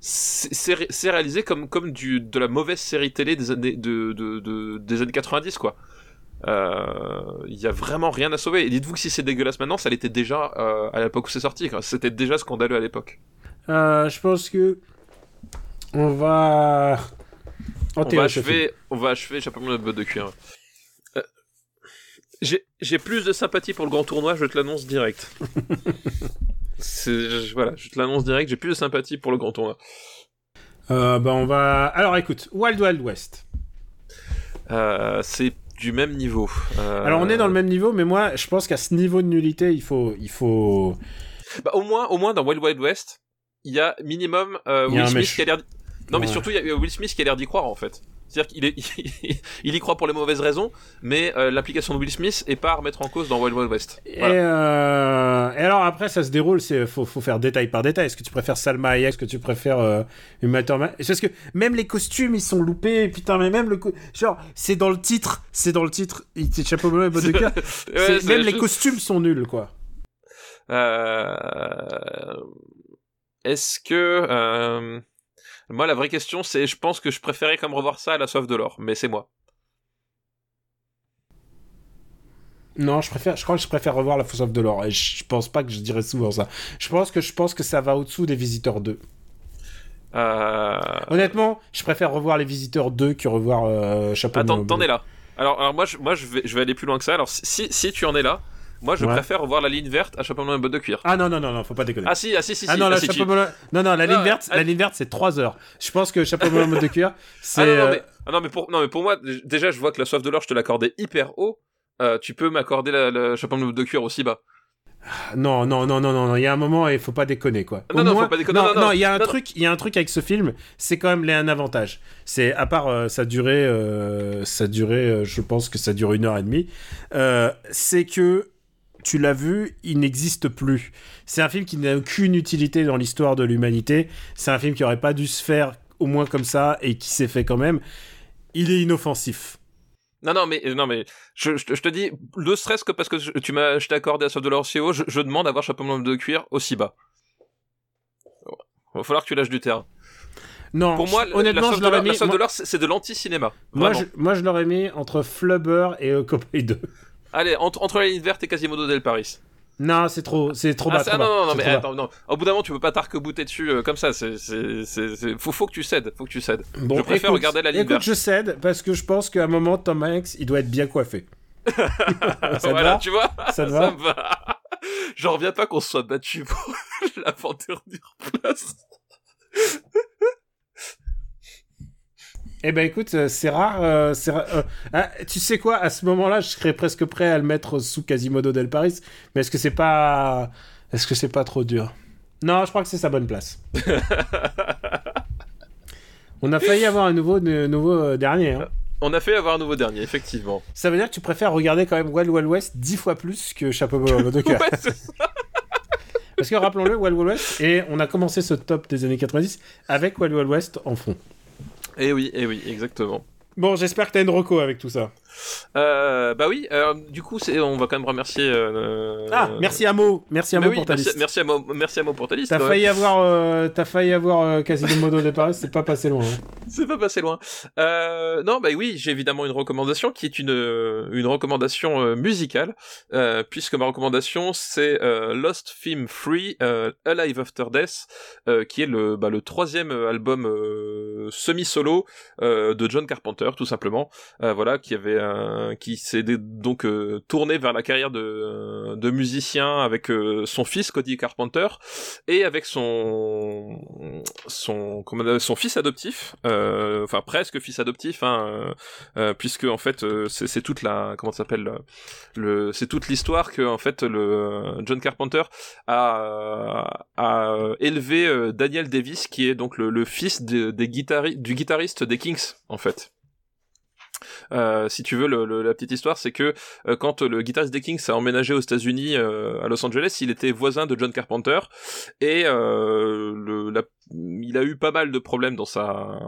Speaker 2: c'est c'est ré- c'est réalisé comme comme du de la mauvaise série télé des années de, de, de- des années 90 quoi. Euh, Il y a vraiment rien à sauver. Et dites-vous que si c'est dégueulasse maintenant, ça l'était déjà euh, à l'époque où c'est sorti. C'était déjà scandaleux à l'époque.
Speaker 1: Euh, je pense que on va.
Speaker 2: On va achever, on va achever Chapeau de botte de cuir. Euh, J'ai plus de sympathie pour le grand tournoi, je te l'annonce direct. Je- voilà, je te l'annonce direct, j'ai plus de sympathie pour le grand tournoi.
Speaker 1: Euh, bah, on va. Alors, écoute, Wild Wild West.
Speaker 2: Euh, c'est du même niveau. Euh,
Speaker 1: Alors, on est dans le même niveau, mais moi, je pense qu'à ce niveau de nullité, il faut, il faut.
Speaker 2: bah, au moins, au moins dans Wild Wild West, il y a minimum euh, Will Smith qui a l'air. Non, mais surtout il y a Will Smith qui a l'air d'y croire en fait. C'est-à-dire qu'il est, il y croit pour les mauvaises raisons, mais euh, l'application de Will Smith est pas à remettre en cause dans Wild Wild West.
Speaker 1: Et, euh, et alors après, ça se déroule, c'est faut, faut faire détail par détail. Est-ce que tu préfères Salma Hayek? Est-ce que tu préfères euh, Uma Thurman? C'est Parce que même les costumes, ils sont loupés. Putain, mais même le co- genre, c'est dans le titre, c'est dans le titre. Il c'est chapeau melon et bottes de cœur.
Speaker 2: Ouais,
Speaker 1: C'est-
Speaker 2: c'est
Speaker 1: même les
Speaker 2: juste-
Speaker 1: costumes sont nuls, quoi.
Speaker 2: Euh, Est-ce que euh, moi la vraie question c'est, je pense que je préférais comme revoir ça à la soif de l'or, mais c'est moi.
Speaker 1: Non, je préfère. Je crois que je préfère revoir la of de l'or. Et je, pense pas que je dirais souvent ça. Je pense que je pense que ça va au-dessous des Visiteurs 2.
Speaker 2: Euh...
Speaker 1: Honnêtement, je préfère revoir les Visiteurs 2 que revoir euh, Chapeau
Speaker 2: Attends, t'en es là. Alors, alors moi, je, moi, je vais, je vais aller plus loin que ça. Alors, si, si tu en es là, moi, je
Speaker 1: Ouais.
Speaker 2: préfère revoir la ligne verte à chapeau melon et bottes de cuir.
Speaker 1: Ah non non non non, faut pas déconner.
Speaker 2: Ah si, ah si, si,
Speaker 1: Ah
Speaker 2: si,
Speaker 1: non,
Speaker 2: ah,
Speaker 1: la
Speaker 2: si,
Speaker 1: chapeau
Speaker 2: tu-
Speaker 1: melon- Non, non, la ligne verte,
Speaker 2: ah,
Speaker 1: la ligne verte, c'est 3 heures. Je pense que chapeau melon mode de cuir, c'est.
Speaker 2: Ah non, non,
Speaker 1: euh,
Speaker 2: mais, ah non, mais pour, non, mais pour moi, déjà, je vois que la soif de l'or, je te l'accordais hyper haut. Euh, tu peux m'accorder la, la chapeau melon de cuir aussi bas.
Speaker 1: Non, non, non, non, non, non, il y a un moment et il faut pas déconner, quoi.
Speaker 2: Non,
Speaker 1: Au
Speaker 2: non,
Speaker 1: moins-
Speaker 2: faut pas déconner,
Speaker 1: Non,
Speaker 2: non, non,
Speaker 1: non, il y a un truc, il y a un truc avec ce film, c'est quand même un avantage. C'est, à part euh, sa durée, euh, sa durée, euh, je pense que ça dure une heure et demie, c'est que, tu l'as vu, il n'existe plus. C'est un film qui n'a aucune utilité dans l'histoire de l'humanité. C'est un film qui aurait pas dû se faire au moins comme ça et qui s'est fait quand même. Il est inoffensif.
Speaker 2: Non, non, mais, non, mais, je, je, te- je te dis, le stress que parce que je- tu m'as, accordé de l'or aussi haut, je, je demande d'avoir chapeau de cuir aussi bas. Va falloir que tu lâches du terrain.
Speaker 1: Non,
Speaker 2: Pour moi,
Speaker 1: honnêtement,
Speaker 2: la
Speaker 1: je l'aurais
Speaker 2: la
Speaker 1: mis. moi-
Speaker 2: c'est de l'anti-cinéma.
Speaker 1: Moi, je, moi, je l'aurais mis entre Flubber et euh, Cowboy 2.
Speaker 2: Allez, entre, entre la ligne verte et Quasimodo del Paris.
Speaker 1: Non, c'est trop, c'est trop bas.
Speaker 2: Ah, ah, non,
Speaker 1: bas,
Speaker 2: non, non,
Speaker 1: c'est
Speaker 2: mais attends, non. Au bout d'un moment, tu peux pas t'arc-bouter dessus euh, comme ça. C'est, c'est, c'est, c'est- Faut, faut que tu cèdes. Faut que tu cèdes.
Speaker 1: Bon,
Speaker 2: je préfère
Speaker 1: écoute,
Speaker 2: regarder la ligne
Speaker 1: Écoute,
Speaker 2: verte.
Speaker 1: je cède parce que je pense qu'à un moment, Tom Hanks, il doit être bien coiffé. ça
Speaker 2: voilà,
Speaker 1: va?
Speaker 2: tu vois?
Speaker 1: Ça te va?
Speaker 2: me va. J'en reviens pas qu'on se soit battu pour l'avant-dernière place.
Speaker 1: Eh ben écoute, euh, c'est rare. euh, ra- euh, ah, tu sais quoi À ce moment-là, je serais presque prêt à le mettre sous Quasimodo del Paris. Mais est-ce que c'est pas, est-ce que c'est pas trop dur? Non, je crois que c'est sa bonne place. On a failli avoir un nouveau, nouveau dernier. hein.
Speaker 2: On a fait avoir un nouveau dernier, effectivement.
Speaker 1: Ça veut dire que tu préfères regarder quand même Wild Wild West dix fois plus que Chapeau cœur.
Speaker 2: Ouais, c'est ça.
Speaker 1: Parce que rappelons-le, Wild Wild West, et on a commencé ce top des années 90 avec Wild Wild West en fond.
Speaker 2: Et oui, et oui, exactement.
Speaker 1: Bon, j'espère que t'as une reco avec tout ça.
Speaker 2: Euh, bah oui, euh, du coup, on va quand même remercier. Euh,
Speaker 1: ah, merci Amo, merci Amo
Speaker 2: bah oui,
Speaker 1: pour ta
Speaker 2: merci,
Speaker 1: liste.
Speaker 2: merci Amo, merci Amo pour ta liste.
Speaker 1: T'as failli avoir, t'as failli avoir Quasimodo de Paris, c'est pas passé loin. hein.
Speaker 2: C'est pas passé loin. Non, bah oui, j'ai évidemment une recommandation qui est une une recommandation musicale, puisque ma recommandation c'est Lost Film Free Alive After Death, qui est le bah, le troisième album semi solo de John Carpenter, tout simplement. Euh, voilà, qui avait un, qui s'est donc euh, tourné vers la carrière de musicien avec euh, son fils Cody Carpenter et avec son son fils adoptif euh, enfin presque fils adoptif hein, euh, euh, puisque en fait euh, c'est toute la comment s'appelle le, c'est toute l'histoire que en fait le John Carpenter a élevé euh, Daniel Davis qui est donc le, fils de- des du guitariste des Kings en fait euh, si tu veux, la petite histoire, c'est que euh, quand le guitariste des Kings a emménagé aux États-Unis, euh, à Los Angeles, il était voisin de John Carpenter. Et le, la- il a eu pas mal de problèmes dans sa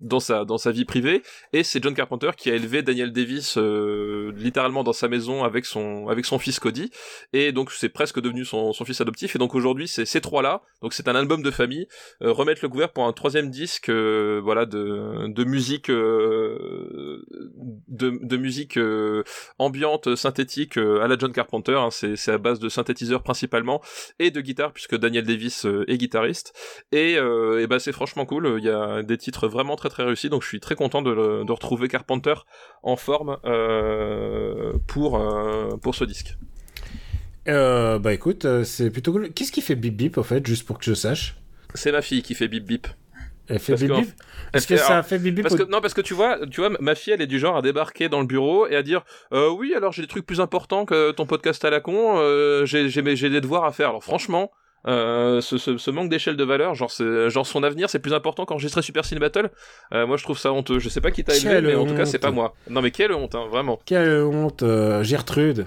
Speaker 2: dans sa dans sa vie privée. Et c'est John Carpenter qui a élevé Daniel Davis euh, littéralement dans sa maison avec son avec son fils Cody. Et donc c'est presque devenu son, son fils adoptif. Et donc aujourd'hui c'est ces trois là donc c'est un album de famille. Euh, remettre le couvert pour un troisième disque euh, voilà de de musique euh, de de musique euh, ambiante synthétique à la John Carpenter hein, c'est c'est à base de synthétiseurs principalement et de guitare puisque Daniel Davis est guitariste et, euh, et bah c'est franchement cool il y a des titres vraiment très très réussis donc je suis très content de, le- de retrouver Carpenter en forme euh, pour euh, pour ce disque
Speaker 1: bah écoute, c'est plutôt cool. Qu'est-ce qui fait bip bip au fait, juste pour que je sache?
Speaker 2: C'est ma fille qui fait bip bip
Speaker 1: Elle fait
Speaker 2: Parce
Speaker 1: bip bip? Est-ce que ça a fait bip bip
Speaker 2: Parce que non, parce que tu vois, tu vois, ma fille, elle est du genre à débarquer dans le bureau et à dire, euh, oui, alors j'ai des trucs plus importants que ton podcast à la con, euh, j'ai des devoirs à faire. Alors franchement. Euh, ce, ce, ce manque d'échelle de valeur, genre, genre son avenir, c'est plus important qu'enregistrer Super Cine Battle. Euh, moi, je trouve ça honteux. Je sais pas qui t'a élevé, mais en tout cas,
Speaker 1: honte.
Speaker 2: c'est pas moi. Non, mais quelle honte, hein, vraiment.
Speaker 1: Quelle honte, euh, Gertrude.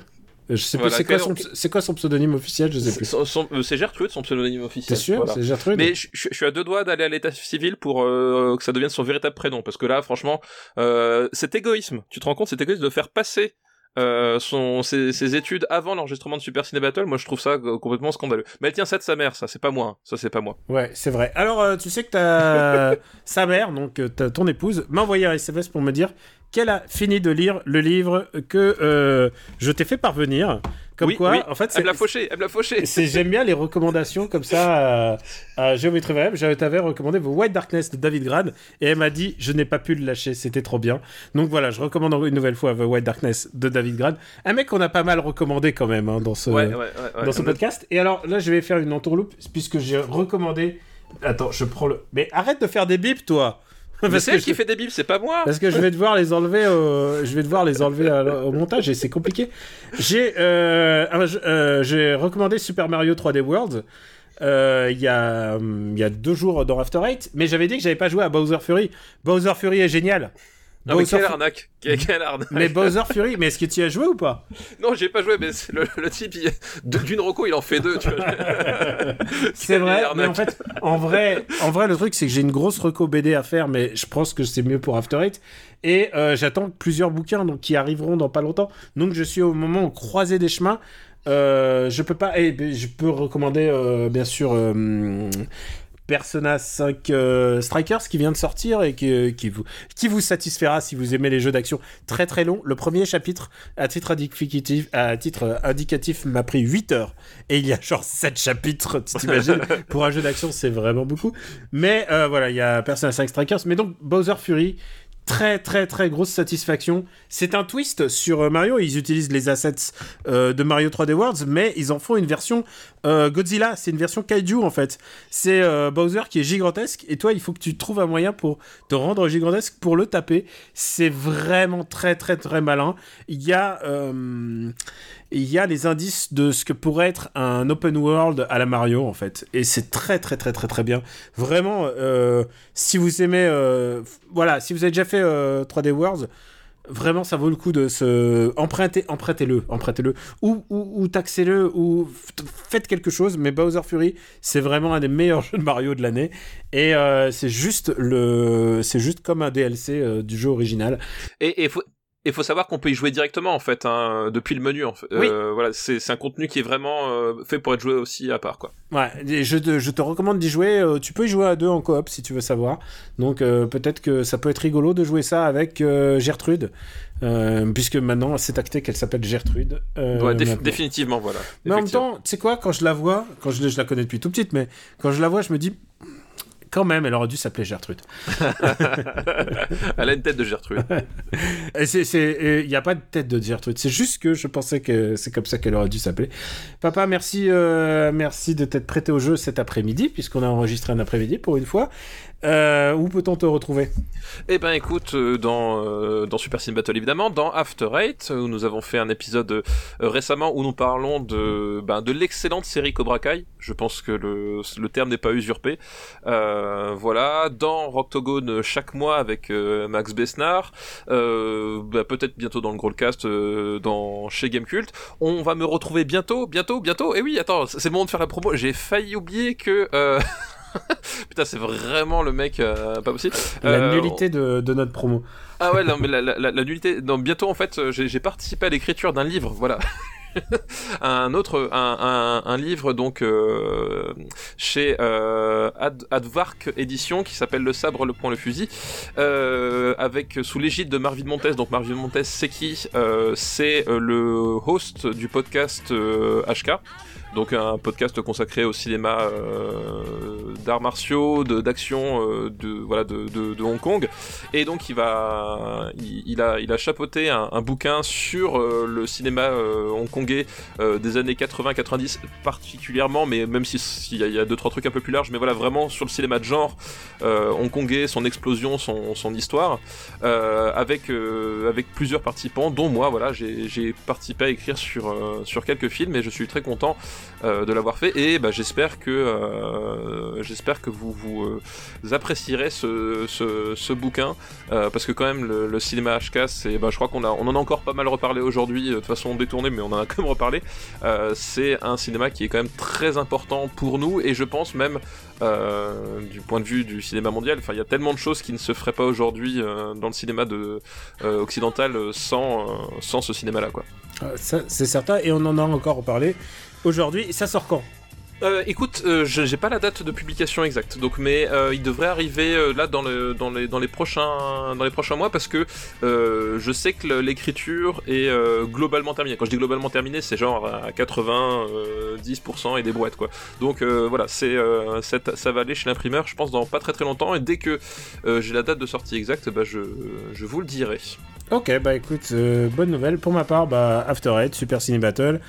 Speaker 1: Je sais
Speaker 2: Voilà,
Speaker 1: c'est quoi,
Speaker 2: honte.
Speaker 1: quoi son pseudonyme officiel, je sais plus.
Speaker 2: Euh, C'est Gertrude, son pseudonyme officiel.
Speaker 1: T'es sûr
Speaker 2: Voilà.
Speaker 1: C'est Gertrude
Speaker 2: Mais je, je- je suis à deux doigts d'aller à l'état civil pour euh, que ça devienne son véritable prénom, parce que là, franchement, euh, cet égoïsme, tu te rends compte, cet égoïsme de faire passer euh, son, ses, ses études avant l'enregistrement de Super Ciné Battle, moi je trouve ça euh, complètement scandaleux. Mais elle tient ça de sa mère, ça, c'est pas moi, hein. ça c'est pas moi.
Speaker 1: Ouais, c'est vrai. Alors, euh, tu sais que ta sa mère, donc ta- ton épouse, m'a envoyé un SMS pour me dire qu'elle a fini de lire le livre que euh, je t'ai fait parvenir. Comme
Speaker 2: oui,
Speaker 1: quoi,
Speaker 2: oui,
Speaker 1: en fait,
Speaker 2: elle me l'a fauché, elle me l'a fauché.
Speaker 1: j'aime bien les recommandations comme ça à, à Géométrie Variable. Je t'avais recommandé The White Darkness de David Grad et elle m'a dit je n'ai pas pu le lâcher, c'était trop bien. Donc voilà, je recommande une nouvelle fois The White Darkness de David Grad. Un mec qu'on a pas mal recommandé quand même hein, dans ce
Speaker 2: Ouais, ouais, ouais, ouais.
Speaker 1: dans ce podcast. Et alors là, je vais faire une entourloupe puisque j'ai recommandé. Attends, je prends le. Mais arrête de faire des bips, toi.
Speaker 2: Mais c'est elle qui
Speaker 1: je...
Speaker 2: fait des bibles, c'est pas moi.
Speaker 1: parce que je vais devoir les enlever. au- Je vais devoir les enlever à- au montage et c'est compliqué. J'ai euh, euh, j'ai recommandé Super Mario 3D World. euh, Il y, a, y a deux jours dans After Eight, mais j'avais dit que j'avais pas joué à Bowser Fury. Bowser Fury est génial.
Speaker 2: Non, mais quelle arnaque. Quelle, quelle arnaque.
Speaker 1: mais Bowser Fury, mais est-ce que tu y as joué ou pas?
Speaker 2: Non, j'ai pas joué, mais le, le type, d'une roco, il en fait deux, tu vois.
Speaker 1: C'est vrai, mais en fait, en vrai, en vrai, le truc c'est que j'ai une grosse reco BD à faire, mais je pense que c'est mieux pour After Eight. Et euh, j'attends plusieurs bouquins donc qui arriveront dans pas longtemps. Donc je suis au moment croisé des chemins. Euh, je peux pas, et ben, je peux recommander euh, bien sûr euh, Persona 5 euh, Strikers qui vient de sortir et qui, qui, vous, qui vous satisfera si vous aimez les jeux d'action très très longs. Le premier chapitre, à titre indicatif, à titre indicatif m'a pris 8 heures et il y a genre 7 chapitres, tu t'imagines Pour un jeu d'action, c'est vraiment beaucoup. Mais euh, voilà, il y a Persona 5 Strikers. Mais donc, Bowser Fury, très très très grosse satisfaction. C'est un twist sur euh, Mario. Ils utilisent les assets euh, de Mario 3D Worlds, mais ils en font une version euh, Godzilla. C'est une version kaiju en fait. C'est Bowser qui est gigantesque et toi, il faut que tu trouves un moyen pour te rendre gigantesque pour le taper. C'est vraiment très très très malin. Il y a il y a les indices de ce que pourrait être un open world à la Mario en fait et c'est très très très très très bien vraiment euh, si vous aimez euh, voilà si vous avez déjà fait euh, 3D Worlds Vraiment, ça vaut le coup de se emprunter, empruntez-le, empruntez-le, ou, ou, taxez-le, ou faites quelque chose. Mais Bowser Fury, c'est vraiment un des meilleurs jeux de Mario de l'année, et euh, c'est juste le, juste comme un DLC euh, du jeu original.
Speaker 2: Et il faut, il faut savoir qu'on peut y jouer directement en fait, hein, depuis le menu. En fait. Euh, voilà, c'est un contenu qui est vraiment euh, fait pour être joué aussi à part quoi.
Speaker 1: Ouais, je te, je te recommande d'y jouer. Euh, tu peux y jouer à deux en coop si tu veux savoir. Donc peut-être que ça peut être rigolo de jouer ça avec Gertrude, puisque maintenant c'est acté qu'elle s'appelle Gertrude.
Speaker 2: ouais, définitivement voilà.
Speaker 1: Mais en même temps, tu sais quoi, quand je la vois, quand je, je la connais depuis tout petite, mais quand je la vois, je me dis quand même, elle aurait dû s'appeler Gertrude.
Speaker 2: elle a une tête de Gertrude.
Speaker 1: Il n'y a pas de tête de Gertrude. C'est juste que je pensais que c'est comme ça qu'elle aurait dû s'appeler. Papa, merci, euh, merci de t'être prêté au jeu cet après-midi, puisqu'on a enregistré un après-midi pour une fois. Euh, où peut-on te retrouver?
Speaker 2: Eh ben écoute, euh, dans, euh, dans Super Cine Battle évidemment, dans After Eight, où nous avons fait un épisode récemment où nous parlons de, ben, de l'excellente série Cobra Kai. Je pense que le, le terme n'est pas usurpé. voilà, dans Rocktogone chaque mois avec Max Besnard, ben, peut-être bientôt dans le Growlcast, dans chez Gamecult. On va me retrouver bientôt, bientôt, bientôt. Et oui, attends, c'est le moment de faire la promo. J'ai failli oublier que... Putain, c'est vraiment le mec euh, pas possible.
Speaker 1: La euh, nullité de, de, notre promo.
Speaker 2: Ah ouais, non, mais la, la, la, nullité. Non, bientôt, en fait, j'ai participé à l'écriture d'un livre, voilà. un autre, un, un, un livre donc euh, chez euh, Ad, Advark Édition qui s'appelle Le sabre, le point, le fusil, euh, avec sous l'égide de Marvin Montes. Donc Marvin Montes, c'est qui? C'est le host du podcast HK donc un podcast consacré au cinéma euh, d'arts martiaux, d'action, euh, de, voilà de, de, de, Hong Kong, et donc il va, il, a, il a chapeauté un, un bouquin sur euh, le cinéma euh, hongkongais euh, des années 80-90 particulièrement, mais même s'il si y, a, y a deux trois trucs un peu plus larges, mais voilà vraiment sur le cinéma de genre hongkongais, son explosion, son, son histoire, avec avec plusieurs participants, dont moi, voilà, j'ai participé à écrire sur sur quelques films, et je suis très content euh, de l'avoir fait et bah, j'espère que euh, j'espère que vous vous euh, apprécierez ce, ce, bouquin parce que quand même le, cinéma HK c'est bah, je crois qu'on a on en a encore pas mal reparlé aujourd'hui de façon détournée mais on en a quand même reparlé c'est un cinéma qui est quand même très important pour nous et je pense même du point de vue du cinéma mondial. Enfin, il y a tellement de choses qui ne se feraient pas aujourd'hui dans le cinéma de, occidental sans, sans ce cinéma-là, quoi.
Speaker 1: c'est certain, et on en a encore reparlé. Aujourd'hui, ça sort quand?
Speaker 2: Euh, écoute, euh, j'ai pas la date de publication exacte, donc mais euh, il devrait arriver euh, là dans, le, dans, les, dans, les prochains, dans les prochains mois parce que euh, je sais que l'écriture est globalement terminée. Quand je dis globalement terminée, c'est genre à 90% et des brouettes quoi. Donc voilà, c'est ça va aller chez l'imprimeur, je pense dans pas très très longtemps et dès que j'ai la date de sortie exacte, bah, je, je vous le dirai.
Speaker 1: Ok, bah écoute, bonne nouvelle. Pour ma part, bah After Eight, Super Cine Battle.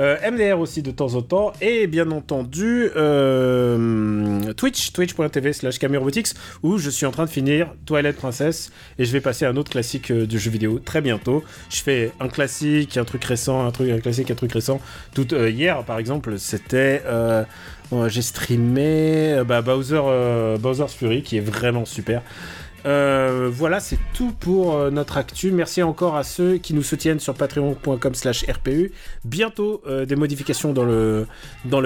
Speaker 1: Euh, MDR aussi de temps en temps, et bien entendu euh, Twitch, twitch.tv slash Robotics, où je suis en train de finir Toilette Princesse, et je vais passer à un autre classique euh, du jeu vidéo très bientôt. Je fais un classique, un truc récent, un truc un classique, un truc récent. Tout, hier, par exemple, c'était... j'ai streamé bah, Bowser, Bowser's Fury, qui est vraiment super. Euh, voilà, c'est tout pour euh, notre actu. Merci encore à ceux qui nous soutiennent sur patreon.com slash RPU. Bientôt euh, des modifications dans le,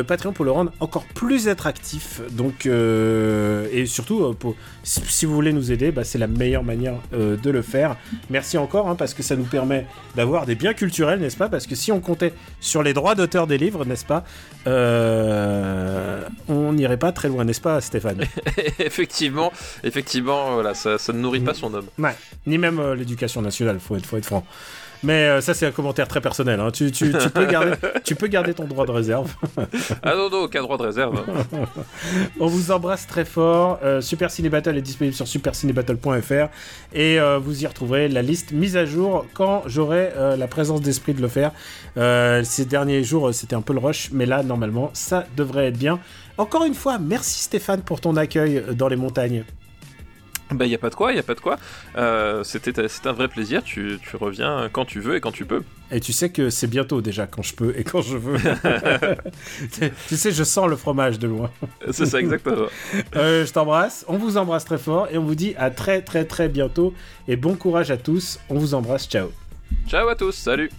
Speaker 1: Patreon pour le rendre encore plus attractif. Et surtout, pour, si vous voulez nous aider, bah, c'est la meilleure manière de le faire. Merci encore, hein, parce que ça nous permet d'avoir des biens culturels, n'est-ce pas? Parce que si on comptait sur les droits d'auteur des livres, n'est-ce pas On n'irait pas très loin, n'est-ce pas, Stéphane?
Speaker 2: Effectivement, effectivement, voilà ça, ne nourrit pas son homme.
Speaker 1: Ouais, ni même euh, l'éducation nationale, faut être, faut être franc. Mais euh, ça, c'est un commentaire très personnel. Hein. Tu, tu, tu, peux garder, tu peux garder ton droit de réserve.
Speaker 2: ah non, non, aucun droit de réserve.
Speaker 1: On vous embrasse très fort. Euh, Super Ciné Battle est disponible sur supercinébattle.fr et vous y retrouverez la liste mise à jour quand j'aurai la présence d'esprit de le faire. ces derniers jours, c'était un peu le rush, mais là, normalement, ça devrait être bien. Encore une fois, merci Stéphane pour ton accueil dans les montagnes.
Speaker 2: Bah, y a pas de quoi, y a pas de quoi. Euh, c'était, c'est un vrai plaisir. Tu, tu reviens quand tu veux et quand tu peux.
Speaker 1: Et tu sais que c'est bientôt déjà quand je peux et quand je veux. tu sais, je sens le fromage de loin.
Speaker 2: C'est ça, exactement.
Speaker 1: Euh, je t'embrasse. On vous embrasse très fort et on vous dit à très très très bientôt. Et bon courage à tous. On vous embrasse. Ciao.
Speaker 2: Ciao à tous. Salut.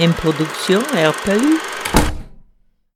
Speaker 3: Une production RPU.